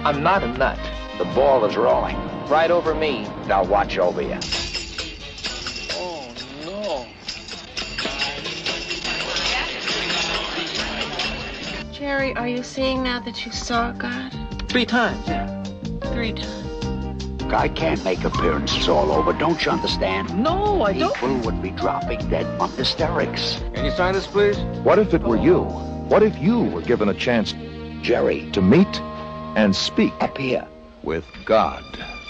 S30: I'm not a nut.
S31: The ball is rolling.
S30: Right over me.
S31: Now watch over you.
S29: Jerry, are you seeing now that you saw God?
S30: Three times. yeah.
S29: Three times.
S31: I can't make appearances all over. Don't you understand?
S30: No, I don't.
S31: People would be dropping dead from hysterics.
S30: Can you sign this, please?
S28: What if it were you? What if you were given a chance,
S31: Jerry,
S28: to meet and speak
S31: up here.
S28: with God?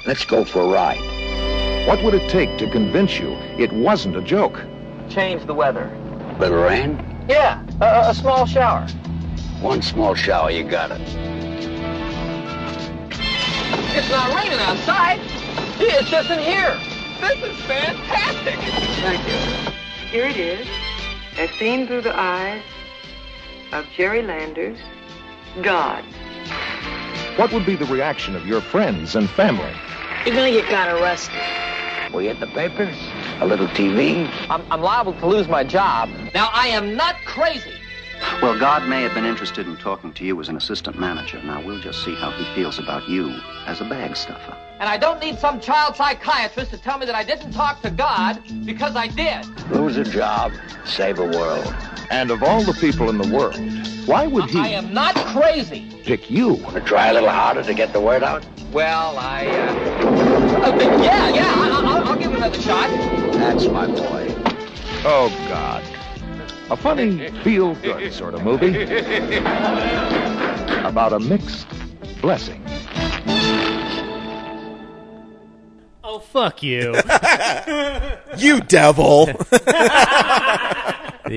S31: Let's go for a ride.
S28: What would it take to convince you it wasn't a joke?
S30: Change the weather.
S31: Little rain?
S30: Yeah, a, a small shower.
S31: One small shower, you got it.
S30: It's not raining outside. It's just in here. This is fantastic.
S31: Thank you.
S29: Here it is, as seen through the eyes of Jerry Landers, God.
S28: What would be the reaction of your friends and family?
S29: You're gonna get God arrested.
S31: We hit the papers. A little TV.
S30: I'm, I'm liable to lose my job. Now, I am not crazy.
S32: Well, God may have been interested in talking to you as an assistant manager. Now, we'll just see how he feels about you as a bag stuffer.
S30: And I don't need some child psychiatrist to tell me that I didn't talk to God because I did.
S31: Lose a job, save a world.
S28: And of all the people in the world, why would he?
S30: I am not crazy.
S28: pick you?
S31: Want to try a little harder to get the word out?
S30: Well, I, uh... uh, yeah, yeah, I, I'll, I'll give it another shot.
S31: That's my boy.
S28: Oh, God. A funny, feel good sort of movie about a mixed blessing.
S7: Oh fuck you!
S1: you devil!
S22: the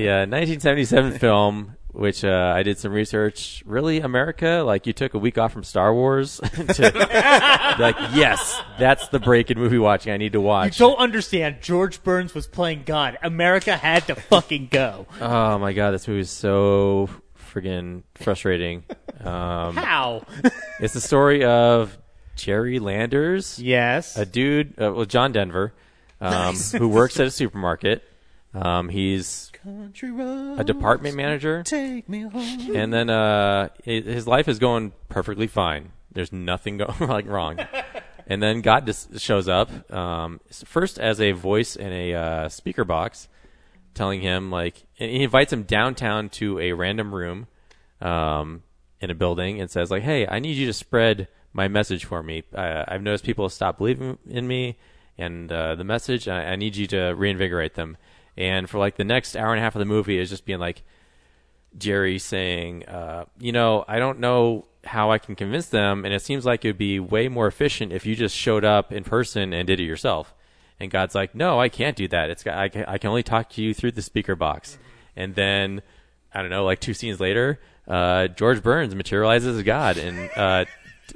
S22: uh, 1977 film, which uh, I did some research. Really, America? Like you took a week off from Star Wars to like, yes, that's the break in movie watching I need to watch.
S7: You
S22: watch.
S7: don't understand. George Burns was playing God. America had to fucking go.
S22: Oh my god, this movie is so friggin' frustrating. Um,
S7: How?
S22: it's the story of Jerry Landers.
S7: Yes.
S22: A dude, uh, well, John Denver, um,
S7: Nice.
S22: who works at a supermarket. Um, he's
S1: Country roads,
S22: a department manager.
S1: Take me home.
S22: and then uh, his life is going perfectly fine. There's nothing going like wrong. and then God just shows up um, first as a voice in a uh, speaker box, telling him like, and he invites him downtown to a random room um, in a building and says like, "Hey, I need you to spread my message for me. Uh, I've noticed people stop believing in me and uh, the message. I, I need you to reinvigorate them." And for like the next hour and a half of the movie is just being like, Jerry saying, uh, you know, I don't know how I can convince them, and it seems like it would be way more efficient if you just showed up in person and did it yourself. And God's like, no, I can't do that. It's I can, I can only talk to you through the speaker box. And then I don't know, like two scenes later, uh, George Burns materializes as God and uh,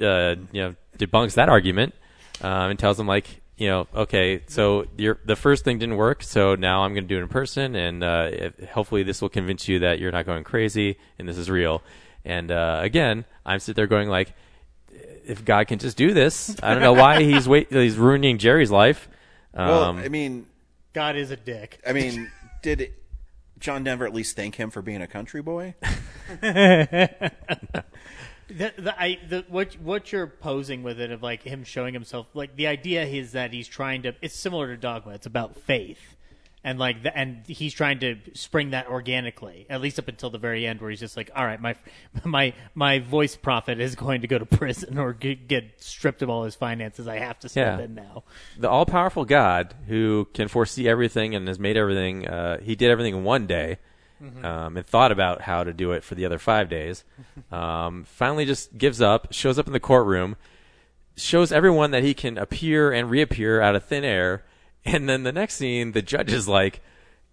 S22: uh, you know debunks that argument um, and tells them like, you know, okay, so your the first thing didn't work, so now I'm going to do it in person, and uh, if, hopefully this will convince you that you're not going crazy and this is real. And uh, again, I'm sitting there going like, if God can just do this, I don't know why he's wait he's ruining Jerry's life.
S1: well,
S22: Um,
S1: I mean,
S7: God is a dick.
S1: I mean, did John Denver at least thank him for being a country boy?
S7: The, the, I, the what what you're posing with it of like him showing himself like the idea is that he's trying to. It's similar to Dogma. It's about faith. And like, the, and he's trying to spring that organically, at least up until the very end, where he's just like, "All right, my my my voice prophet is going to go to prison or get, get stripped of all his finances. I have to step
S22: Yeah.
S7: in now."
S22: The all powerful God who can foresee everything and has made everything, uh, he did everything in one day
S7: Mhm.
S22: um, and thought about how to do it for the other five days. Um, finally, just gives up, shows up in the courtroom, shows everyone that he can appear and reappear out of thin air. And then the next scene, the judge is like,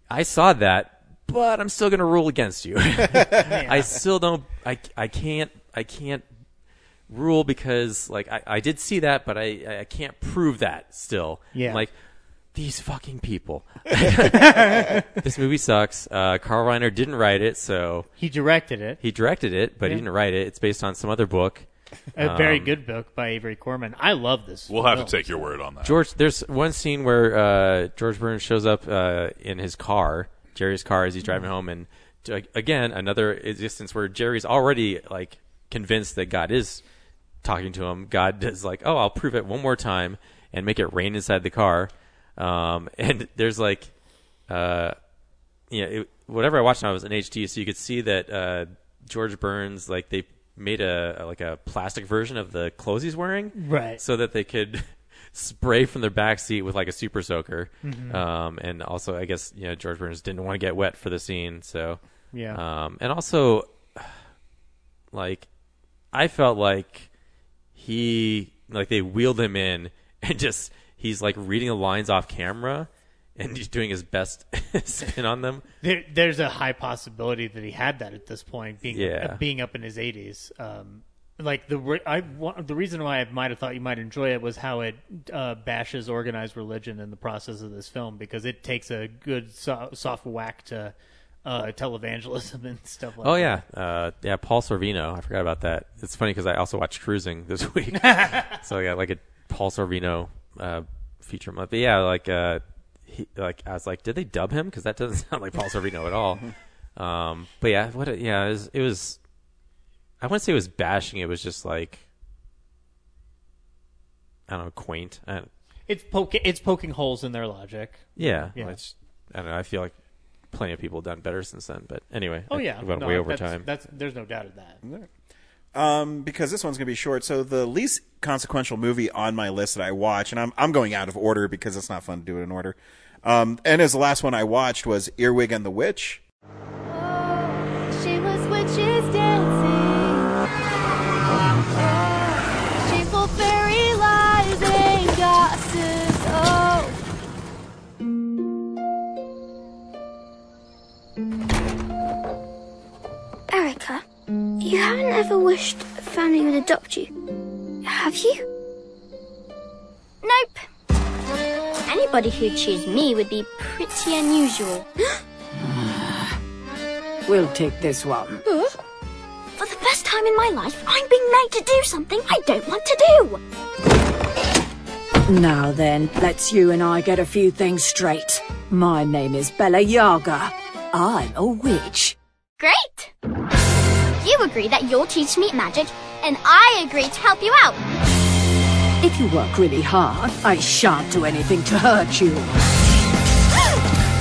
S22: I saw that, but I'm still going to rule against you. I still don't, I, I can't, I can't rule because like I, I did see that, but I, I can't prove that still.
S7: Yeah.
S22: I'm like these fucking people. this movie sucks. Uh, Carl Reiner didn't write it, so
S7: He directed it.
S22: he directed it, but
S7: Yeah.
S22: he didn't write it. It's based on some other book.
S7: A very
S22: Um,
S7: good book by Avery Corman. I love this.
S6: We'll have
S7: film.
S6: to take your word on that.
S22: George, there's one scene where uh, George Burns shows up uh, in his car, Jerry's car, as he's driving home, and to, again another instance where Jerry's already like convinced that God is talking to him. God is like, "Oh, I'll prove it one more time and make it rain inside the car." Um, and there's like, uh, yeah, it, whatever I watched I was in HD, so you could see that uh, George Burns like they made a, a like a plastic version of the clothes he's wearing,
S7: Right.
S22: So that they could spray from their back seat with like a super soaker.
S7: Mhm.
S22: Um, and also, I guess you know George Burns didn't want to get wet for the scene, so
S7: Yeah.
S22: Um, and also, like, I felt like he like they wheeled him in and just he's like reading the lines off camera and he's doing his best spin on them.
S7: There, there's a high possibility that he had that at this point, being
S22: Yeah.
S7: uh, being up in his 80s. Um, like the I the reason why I might have thought you might enjoy it was how it uh, bashes organized religion in the process of this film because it takes a good so- soft whack to uh, televangelism and stuff like
S22: Oh yeah, uh, yeah. Paul Sorvino. I forgot about that. It's funny because I also watched Cruising this week, so I got like a Paul Sorvino uh, feature month. But yeah, like uh, he, like I was like, did they dub him? Because that doesn't sound like Paul Sorvino at all. Um, but yeah, what? A, yeah, it was, it was. I wouldn't say it was bashing. It was just like I don't know, quaint. I don't,
S7: It's poking it's poking holes in their logic.
S22: yeah,
S7: yeah.
S22: Which, I don't know. I feel like plenty of people have done better since then. But anyway,
S7: oh
S22: I
S7: yeah,
S22: went
S7: No,
S22: way over
S7: that's-
S22: time.
S7: That's there's no doubt of that.
S1: Um, because this one's going to be short. So the least consequential movie on my list that I watch, and I'm I'm going out of order because it's not fun to do it in order. Um, and as the last one I watched was Earwig and the Witch.
S13: You haven't ever wished a family would adopt you, have you? Nope. Anybody who'd choose me would be pretty unusual.
S33: We'll take this one.
S13: Huh? For the first time in my life, I'm being made to do something I don't want to do.
S33: Now then, let's you and I get a few things straight. My name is Bella Yaga. I'm a witch.
S13: Great! You agree that you'll teach me magic, and I agree to help you out.
S33: If you work really hard, I shan't do anything to hurt you.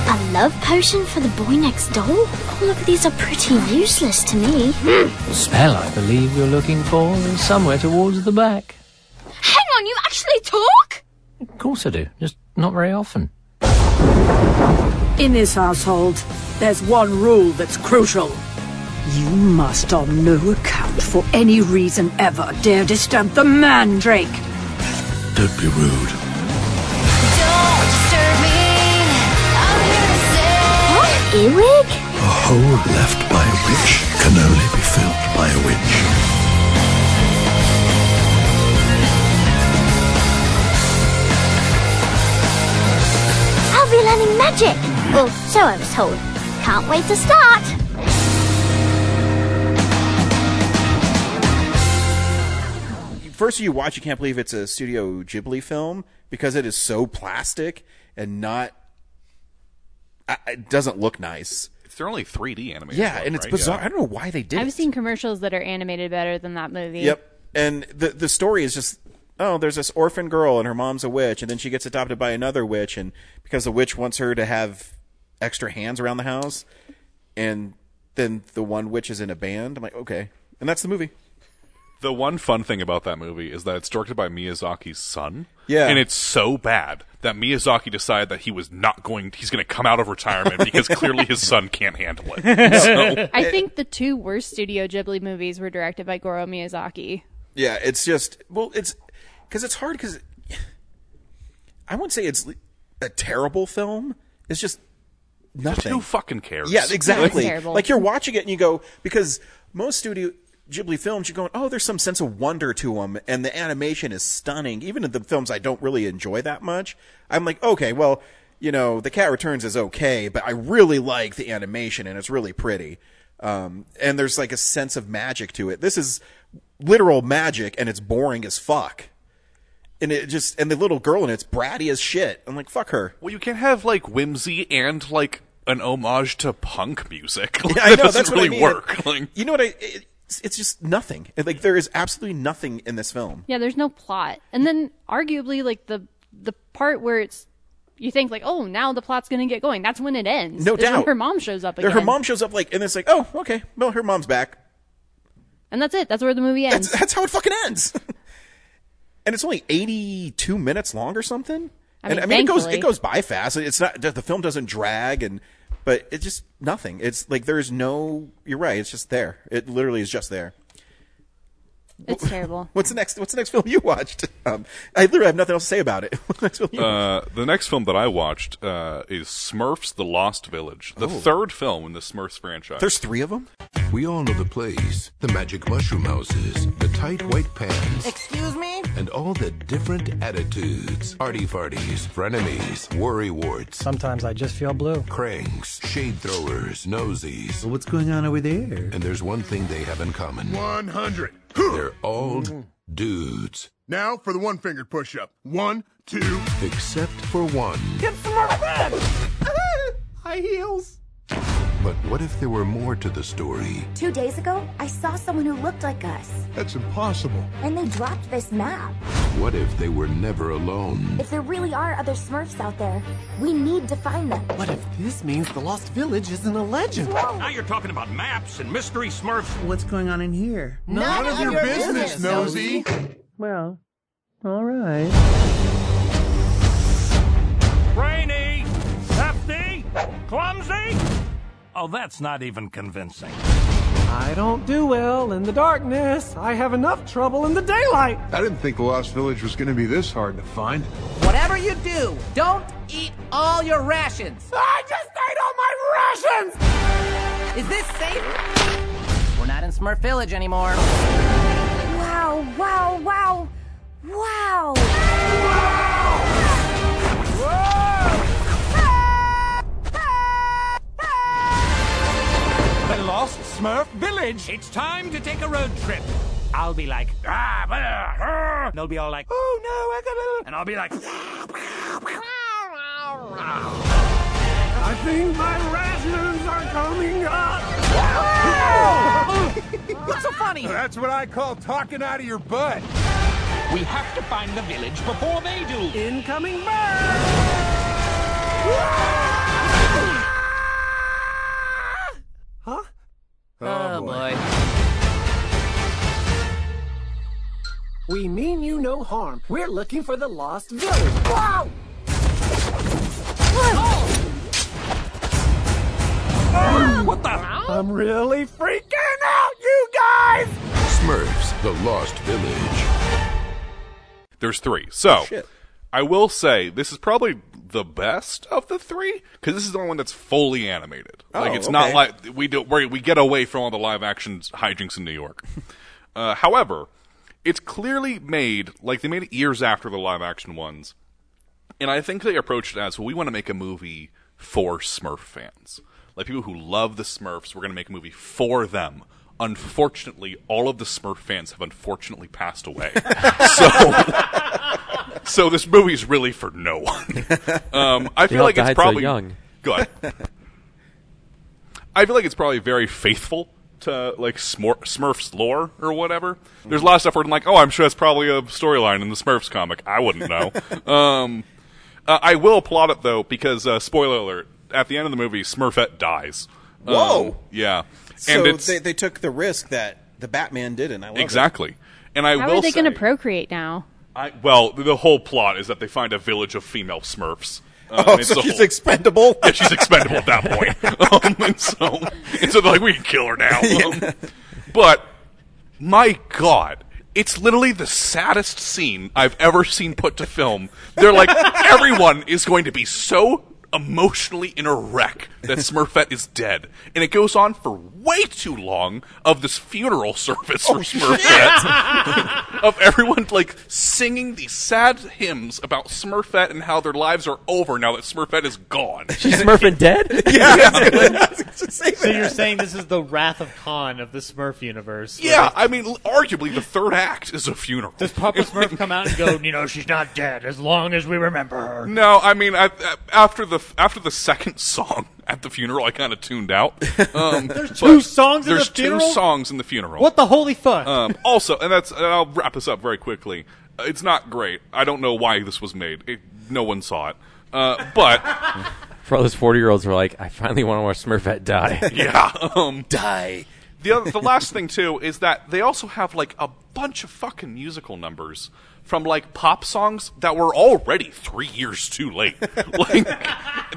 S13: A love potion for the boy next door? All of these are pretty useless to me.
S34: The spell I believe you're looking for is somewhere towards the back.
S13: Hang on, you actually talk?
S34: Of course I do, just not very often.
S33: In this household, there's one rule that's crucial. You must on no account for any reason ever dare disturb the mandrake.
S16: Don't be rude.
S35: Don't disturb me. I'm here to say.
S13: What? Earwig?
S16: A hole left by a witch can only be filled by a witch.
S13: I'll be learning magic. Well, so I was told. Can't wait to start.
S1: First, you watch, you can't believe it's a Studio Ghibli film because it is so plastic and not. It doesn't look nice.
S6: They're only 3D animated.
S1: Yeah,
S6: ones,
S1: and it's
S6: right?
S1: bizarre.
S6: Yeah.
S1: I don't know why they did
S8: I've
S1: it.
S8: seen commercials that are animated better than that movie.
S1: Yep. and the the story is just oh, there's this orphan girl and her mom's a witch, and then she gets adopted by another witch, and because the witch wants her to have extra hands around the house, and then the one witch is in a band. I'm like, okay, and that's the movie.
S6: The one fun thing about that movie is that it's directed by Miyazaki's son.
S1: Yeah.
S6: And it's so bad that Miyazaki decided that he was not going he's going to come out of retirement because clearly his son can't handle it. So
S8: I think the two worst Studio Ghibli movies were directed by Goro Miyazaki.
S1: Yeah, it's just well, it's because it's hard because I wouldn't say it's a terrible film. It's just nothing.
S6: who fucking cares?
S1: Yeah, exactly. Like you're watching it and you go because most studio Ghibli films, you're going, oh, there's some sense of wonder to them, and the animation is stunning. Even in the films I don't really enjoy that much, I'm like, okay, well, you know, The Cat Returns is okay, but I really like the animation and it's really pretty. Um, and there's like a sense of magic to it. This is literal magic, and it's boring as fuck. And it just and the little girl in it's bratty as shit. I'm like, fuck her.
S6: Well, you can't have like whimsy and like an homage to punk music. Like,
S1: Yeah, I know that
S6: doesn't
S1: that's what I
S6: really
S1: mean.
S6: work. Like,
S1: You know what I? It's, it's just nothing. Like there is absolutely nothing in this film.
S8: Yeah, there's no plot. And then arguably like the the part where it's you think like, oh, now the plot's gonna get going. That's when it ends.
S1: No doubt.
S8: her mom shows up again.
S1: Her mom shows up like, and it's like, oh, okay, well, her mom's back.
S8: and that's it. That's where the movie ends.
S1: That's that's how it fucking ends. and it's only 82 minutes long or something.
S8: I
S1: and
S8: mean,
S1: I mean, it goes it goes by fast. It's not the film doesn't drag, and but it's just nothing. It's like there's no. You're right. It's just there. It literally is just there.
S8: It's terrible.
S1: What's the next? What's the next film you watched? Um, I literally have nothing else to say about it. What's the next film you
S6: uh, the next film that I watched uh, is Smurfs: The Lost Village, the
S1: Oh.
S6: third film in the Smurfs franchise.
S1: There's three of them.
S36: We all know the place: the magic mushroom houses, the tight white pants,
S37: Excuse me?
S36: and all the different attitudes. Arty farties, frenemies, worry warts,
S38: Sometimes I just feel blue.
S36: cranks, shade throwers, nosies.
S38: what's going on over there?
S36: And there's one thing they have in common.
S19: 100.
S36: They're all dudes.
S19: Now for the one fingered push up. One, two.
S36: Except for one.
S37: Get some more bread! High heels.
S36: But what if there were more to the story?
S39: Two days ago, I saw someone who looked like us,
S19: That's impossible.
S39: and they dropped this map.
S36: What if they were never alone?
S39: If there really are other Smurfs out there, we need to find them.
S37: What if this means the Lost Village isn't a legend?
S40: Now you're talking about maps and mystery smurfs.
S38: What's going on in here?
S19: None, of, your, business, nosy.
S38: Well, all right.
S40: Brainy, hefty, clumsy. Oh, that's not even convincing.
S38: I don't do well in the darkness. I have enough trouble in the daylight.
S19: I didn't think the Lost Village was going to be this hard to find.
S41: Whatever you do, don't eat all your rations.
S37: I just ate all my rations!
S41: Is this safe? We're not in Smurf Village anymore.
S39: Wow, wow, wow, wow.
S40: The Smurf Village. It's time to take a road trip. I'll be like, ah, blah, ah," and they'll be all like, oh no, I gotta, and I'll be like, I think my rations are coming up.
S41: What's so funny?
S19: That's what I call talking out of your butt.
S40: We have to find the village before they do.
S38: Incoming bird! Huh?
S41: Oh, oh boy.
S38: We mean you no harm. We're looking for the lost village. Wow! Oh! Oh!
S40: What the?
S38: I'm really freaking out, you guys!
S36: Smurfs, the Lost Village.
S6: There's three. So
S1: Shit.
S6: I will say this is probably the best of the three because this is the only one that's fully animated. like
S1: Oh,
S6: it's not like we do we we get away from all the live action hijinks in New York. uh, however, it's clearly made like they made it years after the live action ones, and I think they approached it as well, we want to make a movie for Smurf fans, like people who love the Smurfs. We're going to make a movie for them. Unfortunately, all of the Smurf fans have unfortunately passed away. so, so this movie is really for no one. Um, I feel
S22: all
S6: like it's
S22: died so
S6: probably
S22: young.
S6: Good. I feel like it's probably very faithful to like Smor- Smurfs lore or whatever. There's a lot of stuff where I'm like, oh, I'm sure that's probably a storyline in the Smurfs comic. I wouldn't know. um, uh, I will applaud it though because uh, spoiler alert: at the end of the movie, Smurfette dies. Um,
S1: Whoa.
S6: yeah,
S1: So
S6: it's
S1: they, they took the risk that the Batman didn't. I love it.
S6: exactly. And I
S8: How
S6: will
S8: are they
S6: say,
S8: going to procreate now?
S6: I, well, the whole plot is that they find a village of female Smurfs. Uh,
S1: Oh,
S6: it's
S1: so
S6: the
S1: she's
S6: whole-
S1: expendable.
S6: Yeah, she's expendable at that point. um, and so, and so they're like, we can kill her now. Um, but my God, it's literally the saddest scene I've ever seen put to film. They're like, everyone is going to be so emotionally in a wreck that Smurfette is dead, and it goes on for way too long of this funeral service for Smurfette, of everyone like singing these sad hymns about Smurfette and how their lives are over now that Smurfette is gone.
S22: She's Smurfing dead? yeah.
S7: So you're saying this is the Wrath of Khan of the Smurf universe?
S6: Yeah,
S7: they-
S6: I mean, arguably the third act is a funeral.
S7: Does Papa Smurf come out and go, you know, she's not dead as long as we remember her?
S6: No, I mean, I, I- after the after the second song at the funeral, I kind of tuned out. Um,
S7: There's two songs in the
S6: There's
S7: funeral?
S6: two songs in the funeral.
S7: What the holy fuck?
S6: Um, also, and that's and I'll wrap this up very quickly. Uh, It's not great. I don't know why this was made. It, no one saw it. Uh, but
S22: For all those 40 year olds who are like, I finally want to watch Smurfette die.
S6: yeah, um,
S1: die.
S6: The other, the last thing too is that they also have like a bunch of fucking musical numbers from like pop songs that were already three years too late, like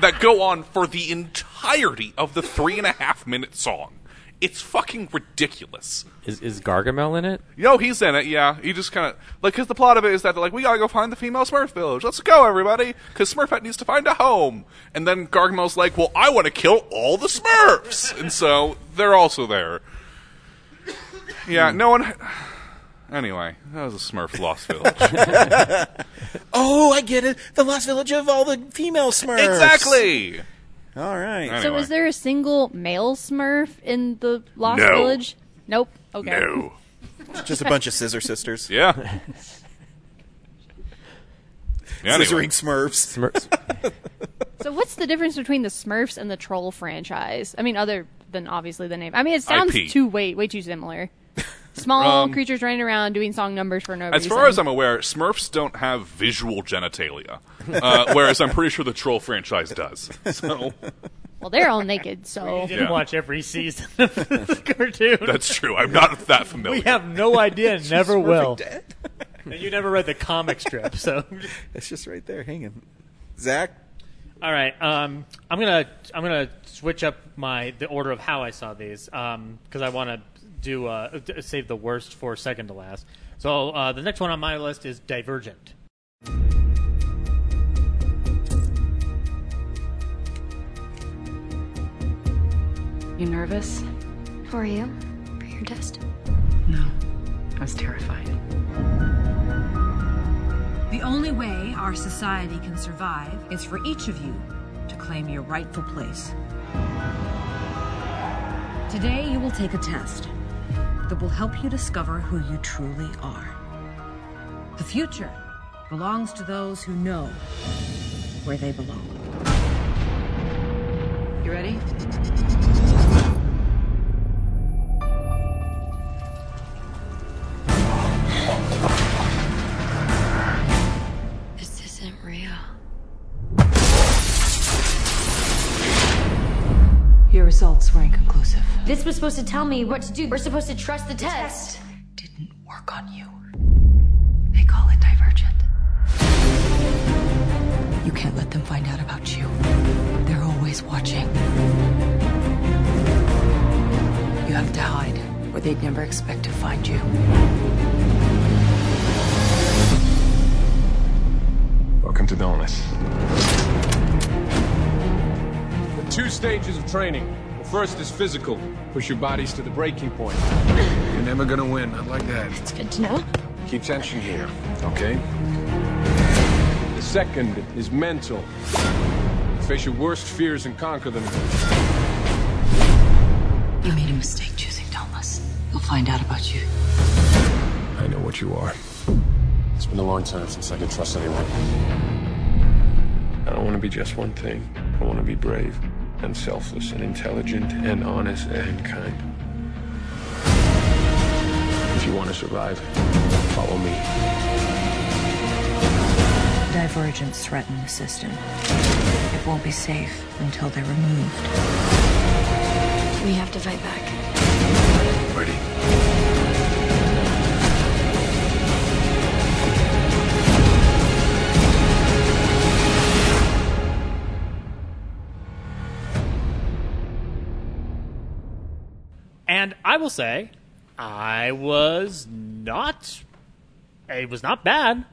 S6: that go on for the entirety of the three and a half minute song. It's fucking ridiculous.
S22: Is, is Gargamel in it?
S6: You know, he's in it, yeah. He just kind of like because the plot of it is that like, we gotta go find the female Smurf village. Let's go, everybody, because Smurfette needs to find a home. And then Gargamel's like, well, I want to kill all the Smurfs, and so they're also there. Yeah, no one. Anyway, that was a Smurf lost village.
S1: oh, I get it. The lost village of all the female Smurfs.
S6: exactly.
S1: All right.
S8: So is there a single male Smurf in the Lost
S1: No.
S8: Village? Nope. Okay.
S6: No.
S1: Just a bunch of scissor sisters.
S6: Yeah. Anyway.
S1: Scissoring Smurfs.
S8: So what's the difference between the Smurfs and the Troll franchise? I mean, other than obviously the name. I mean, it sounds
S6: IP.
S8: too way way too similar. Small
S6: Um,
S8: creatures running around doing song numbers for no
S6: As
S8: reason.
S6: As far as I'm aware, Smurfs don't have visual genitalia, uh, whereas I'm pretty sure the Troll franchise does. So
S8: well, they're all naked, so
S7: You didn't
S6: Yeah.
S7: watch every season of this cartoon.
S6: that's true. I'm not that familiar.
S7: We have no idea, never
S1: Smurfing
S7: will.
S1: dead?
S7: And you never read the comic strip, so.
S1: It's just right there hanging. Zach?
S7: All right, um, I'm gonna I'm gonna switch up my the order of how I saw these because I want to do uh, d- save the worst for second to last. So uh, the next one on my list is Divergent.
S42: You nervous?
S13: Who are you? For your test?
S42: No. I was terrified.
S43: The only way our society can survive is for each of you to claim your rightful place. Today, you will take a test that will help you discover who you truly are. The future belongs to those who know where they belong.
S42: You ready? Your results were inconclusive.
S44: This was supposed to tell me what to do. We're supposed to trust the test.
S42: Didn't work on you. They call it divergent. You can't let them find out about you. They're always watching. You have to hide, or they'd never expect to find you.
S45: Welcome to Dauntless.
S46: There are two stages of training. The first is physical. Push your bodies to the breaking point.
S45: You're never gonna win, not like that.
S44: It's good to know.
S46: Keep tension here, okay? The second is mental. Face your worst fears and conquer them.
S42: You made a mistake choosing Dauntless. They'll find out about you.
S46: I know what you are. It's been a long time since I could trust anyone. I don't want to be just one thing. I want to be brave and selfless and intelligent and honest and kind. If you want to survive, follow me.
S43: Divergents threaten the system. It won't be safe until they're removed.
S13: We have to fight back.
S16: Ready.
S7: And I will say, I was not. It was not bad.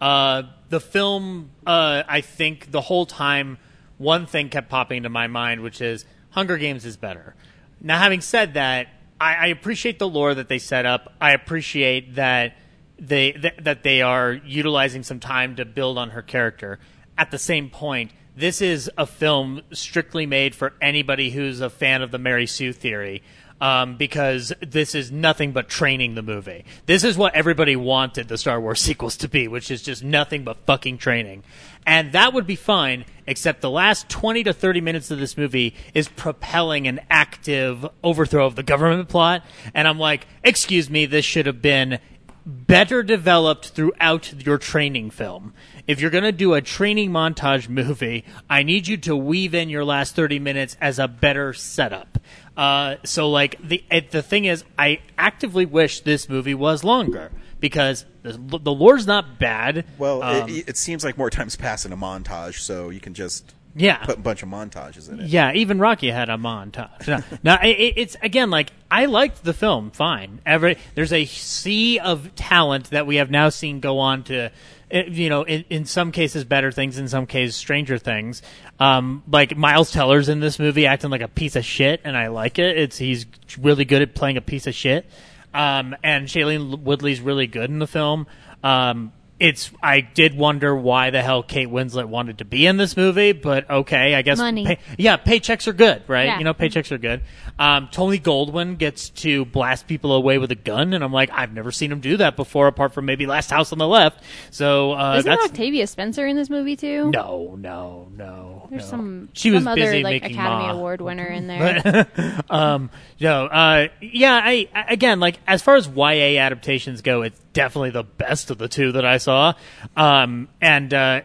S7: Uh, the film, uh, I think, the whole time, one thing kept popping into my mind, which is Hunger Games is better. Now, having said that, I, I appreciate the lore that they set up. I appreciate that they that, that they are utilizing some time to build on her character. At the same point, this is a film strictly made for anybody who's a fan of the Mary Sue theory. Um, because this is nothing but training the movie. This is what everybody wanted the Star Wars sequels to be, which is just nothing but fucking training. And that would be fine, except the last 20 to 30 minutes of this movie is propelling an active overthrow of the government plot. And I'm like, excuse me, this should have been better developed throughout your training film. If you're going to do a training montage movie, I need you to weave in your last 30 minutes as a better setup. Uh, so like the it, the thing is, I actively wish this movie was longer because the, the lore's not bad.
S1: Well,
S7: Um,
S1: it, it seems like more times pass in a montage, so you can just
S7: Yeah.
S1: put a bunch of montages in it.
S7: Yeah, even Rocky had a montage. No, no, it, it- it's again like I liked the film. Fine, every there's a sea of talent that we have now seen go on to, you know, in, in some cases better things, in some cases stranger things. Um, like Miles Teller's in this movie acting like a piece of shit, and I like it. It's he's really good at playing a piece of shit. Um, and Shailene Woodley's really good in the film. Um, it's I did wonder why the hell Kate Winslet wanted to be in this movie, but okay, I guess
S8: Money.
S7: pay- yeah, paychecks are good, right?
S8: Yeah.
S7: You know, paychecks are good. Um, Tony Goldwyn gets to blast people away with a gun, and I'm like, I've never seen him do that before, apart from maybe Last House on the Left. So uh,
S8: Isn't
S7: that's
S8: Octavia Spencer in this movie too?
S7: no, no, no.
S8: There's
S7: no.
S8: some
S7: She was
S8: some other
S7: busy
S8: like
S7: making
S8: Academy
S7: Ma.
S8: Award winner in there.
S7: But, um, no, uh, yeah, I, I again, like as far as YA adaptations go, it's definitely the best of the two that I saw. Um, and uh,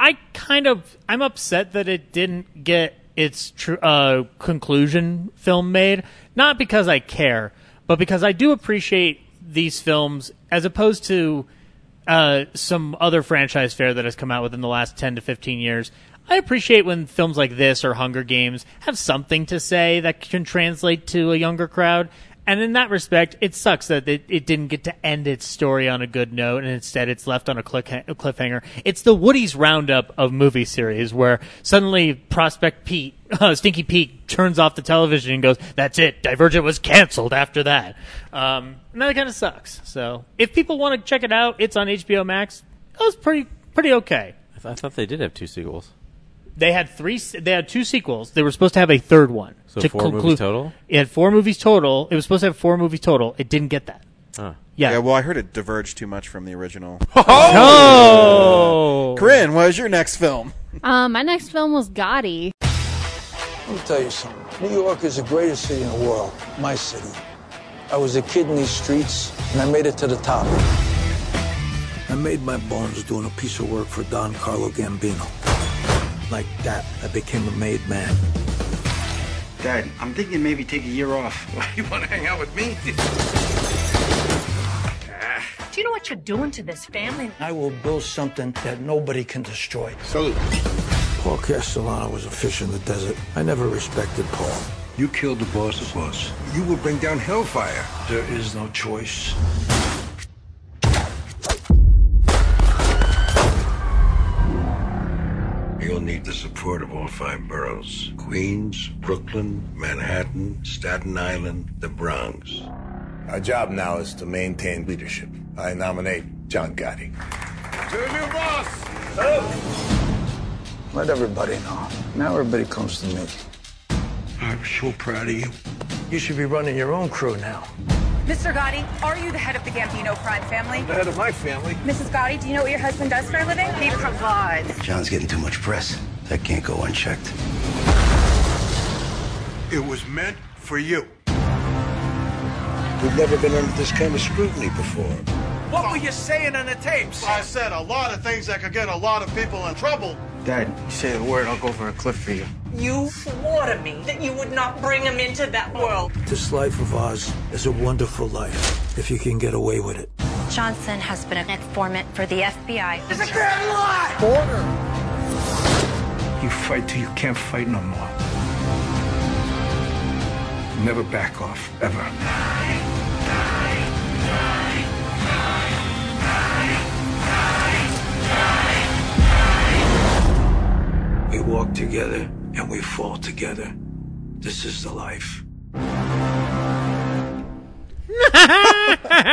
S7: I kind of, I'm upset that it didn't get its tr- uh, conclusion film made. Not because I care, but because I do appreciate these films as opposed to uh, some other franchise fare that has come out within the last 10 to 15 years. I appreciate when films like this or Hunger Games have something to say that can translate to a younger crowd. And in that respect, it sucks that it, it didn't get to end its story on a good note, and instead it's left on a cliffhanger. It's the Woody's Roundup of movie series, where suddenly Prospect Pete, uh, Stinky Pete, turns off the television and goes, "That's it. Divergent was canceled after that." Um, and that kind of sucks. So, if people want to check it out, it's on HBO Max. It was pretty pretty okay.
S22: I, th- I thought they did have two sequels.
S7: They had three. They had two sequels. They were supposed to have a third one.
S22: So
S7: to
S22: four movies total?
S7: It had four movies total. It was supposed to have four movies total. It didn't get that.
S22: Huh.
S7: Yeah.
S1: well, I heard it diverged too much from the original.
S7: Oh!
S1: Corinne, what is your next film?
S8: um, my next film was Gotti.
S47: Let me tell you something. New York is the greatest city in the world. My city. I was a kid in these streets, and I made it to the top. I made my bones doing a piece of work for Don Carlo Gambino. Like that, I became a made man.
S48: Dad, I'm thinking maybe take a year off. Why, you want to hang out with me?
S43: Do you know what you're doing to this family?
S47: I will build something that nobody can destroy.
S48: Salute.
S47: Paul Castellano was a fish in the desert. I never respected Paul.
S48: You killed the boss's boss. You will bring down hellfire.
S47: There is no choice.
S16: You'll need the support of all five boroughs Queens, Brooklyn, Manhattan, Staten Island, the Bronx.
S49: Our job now is to maintain leadership. I nominate John Gotti.
S48: To the new boss!
S47: Let everybody know. Now everybody comes to me.
S16: I'm so proud of you.
S47: You should be running your own crew now.
S50: Mr. Gotti, are you the head of the Gambino crime family?
S47: The head of my family.
S50: Mrs. Gotti, do you know what your husband does for a living? He provides.
S48: John's getting too much press. That can't go unchecked.
S16: It was meant for you.
S49: We've never been under this kind of scrutiny before.
S51: What were you saying on the tapes? I said a lot of things that could get a lot of people in trouble.
S48: Dad, you say the word, I'll go over a cliff for you.
S52: You swore to me that you would not bring him into that world.
S47: This life of ours is a wonderful life if you can get away with it.
S53: Johnson has been an informant for the FBI.
S51: It's a grand lie!
S47: Border!
S49: You fight till you can't fight no more. Never back off, ever.
S47: We walk together and we fall together. This is the life.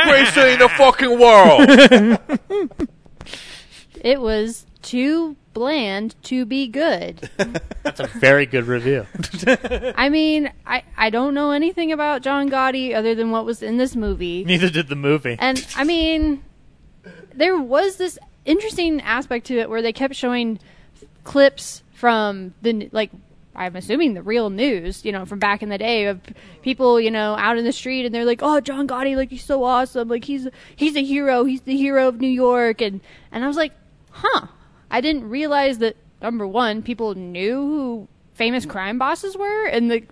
S6: Greatest thing in the fucking world.
S8: It was too bland to be good.
S7: That's a very good review.
S8: I mean, I, I don't know anything about John Gotti other than what was in this movie.
S7: Neither did the movie.
S8: And I mean, there was this interesting aspect to it where they kept showing clips from the like I'm assuming the real news, you know, from back in the day of people, you know, out in the street and they're like, "Oh, John Gotti, like he's so awesome. Like he's he's a hero. He's the hero of New York." And and I was like, "Huh. I didn't realize that number 1, people knew who famous crime bosses were and the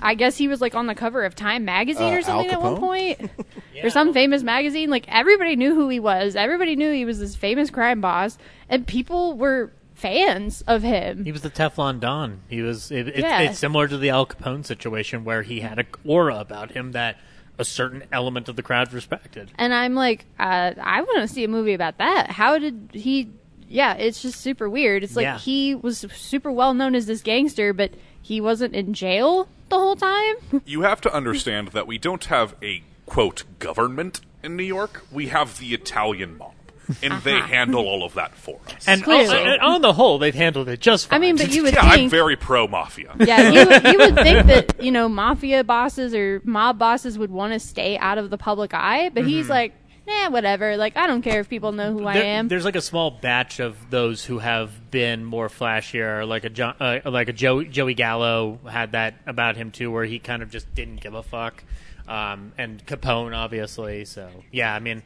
S8: I guess he was like on the cover of Time magazine
S1: Uh,
S8: or something at one
S1: Capone?
S8: point. Or some famous magazine. Like everybody knew who he was. Everybody knew he was this famous crime boss and people were fans of him.
S7: He was the Teflon Don. He was. It, it's,
S8: Yeah.
S7: it's similar to the Al Capone situation where he had a aura about him that a certain element of the crowd respected.
S8: And I'm like, uh, I want to see a movie about that. How did he? Yeah, it's just super weird. It's like
S7: Yeah.
S8: he was super well known as this gangster, but he wasn't in jail the whole time.
S6: you have to understand that we don't have a quote government in New York. We have the Italian mob, and they handle all of that for us.
S7: And
S8: Clearly.
S7: on, and on the whole, they've handled it just fine.
S8: I mean, but you would
S6: yeah, I'm very pro mafia.
S8: yeah, you, would- you would think that you know mafia bosses or mob bosses would want to stay out of the public eye, but he's
S7: Mhm.
S8: like, nah, whatever. Like, I don't care if people know who I am.
S7: There's like a small batch of those who have been more flashier, like a John, uh, like a Joey, Joey Gallo had that about him too, where he kind of just didn't give a fuck. Um, and Capone, obviously. So yeah, I mean,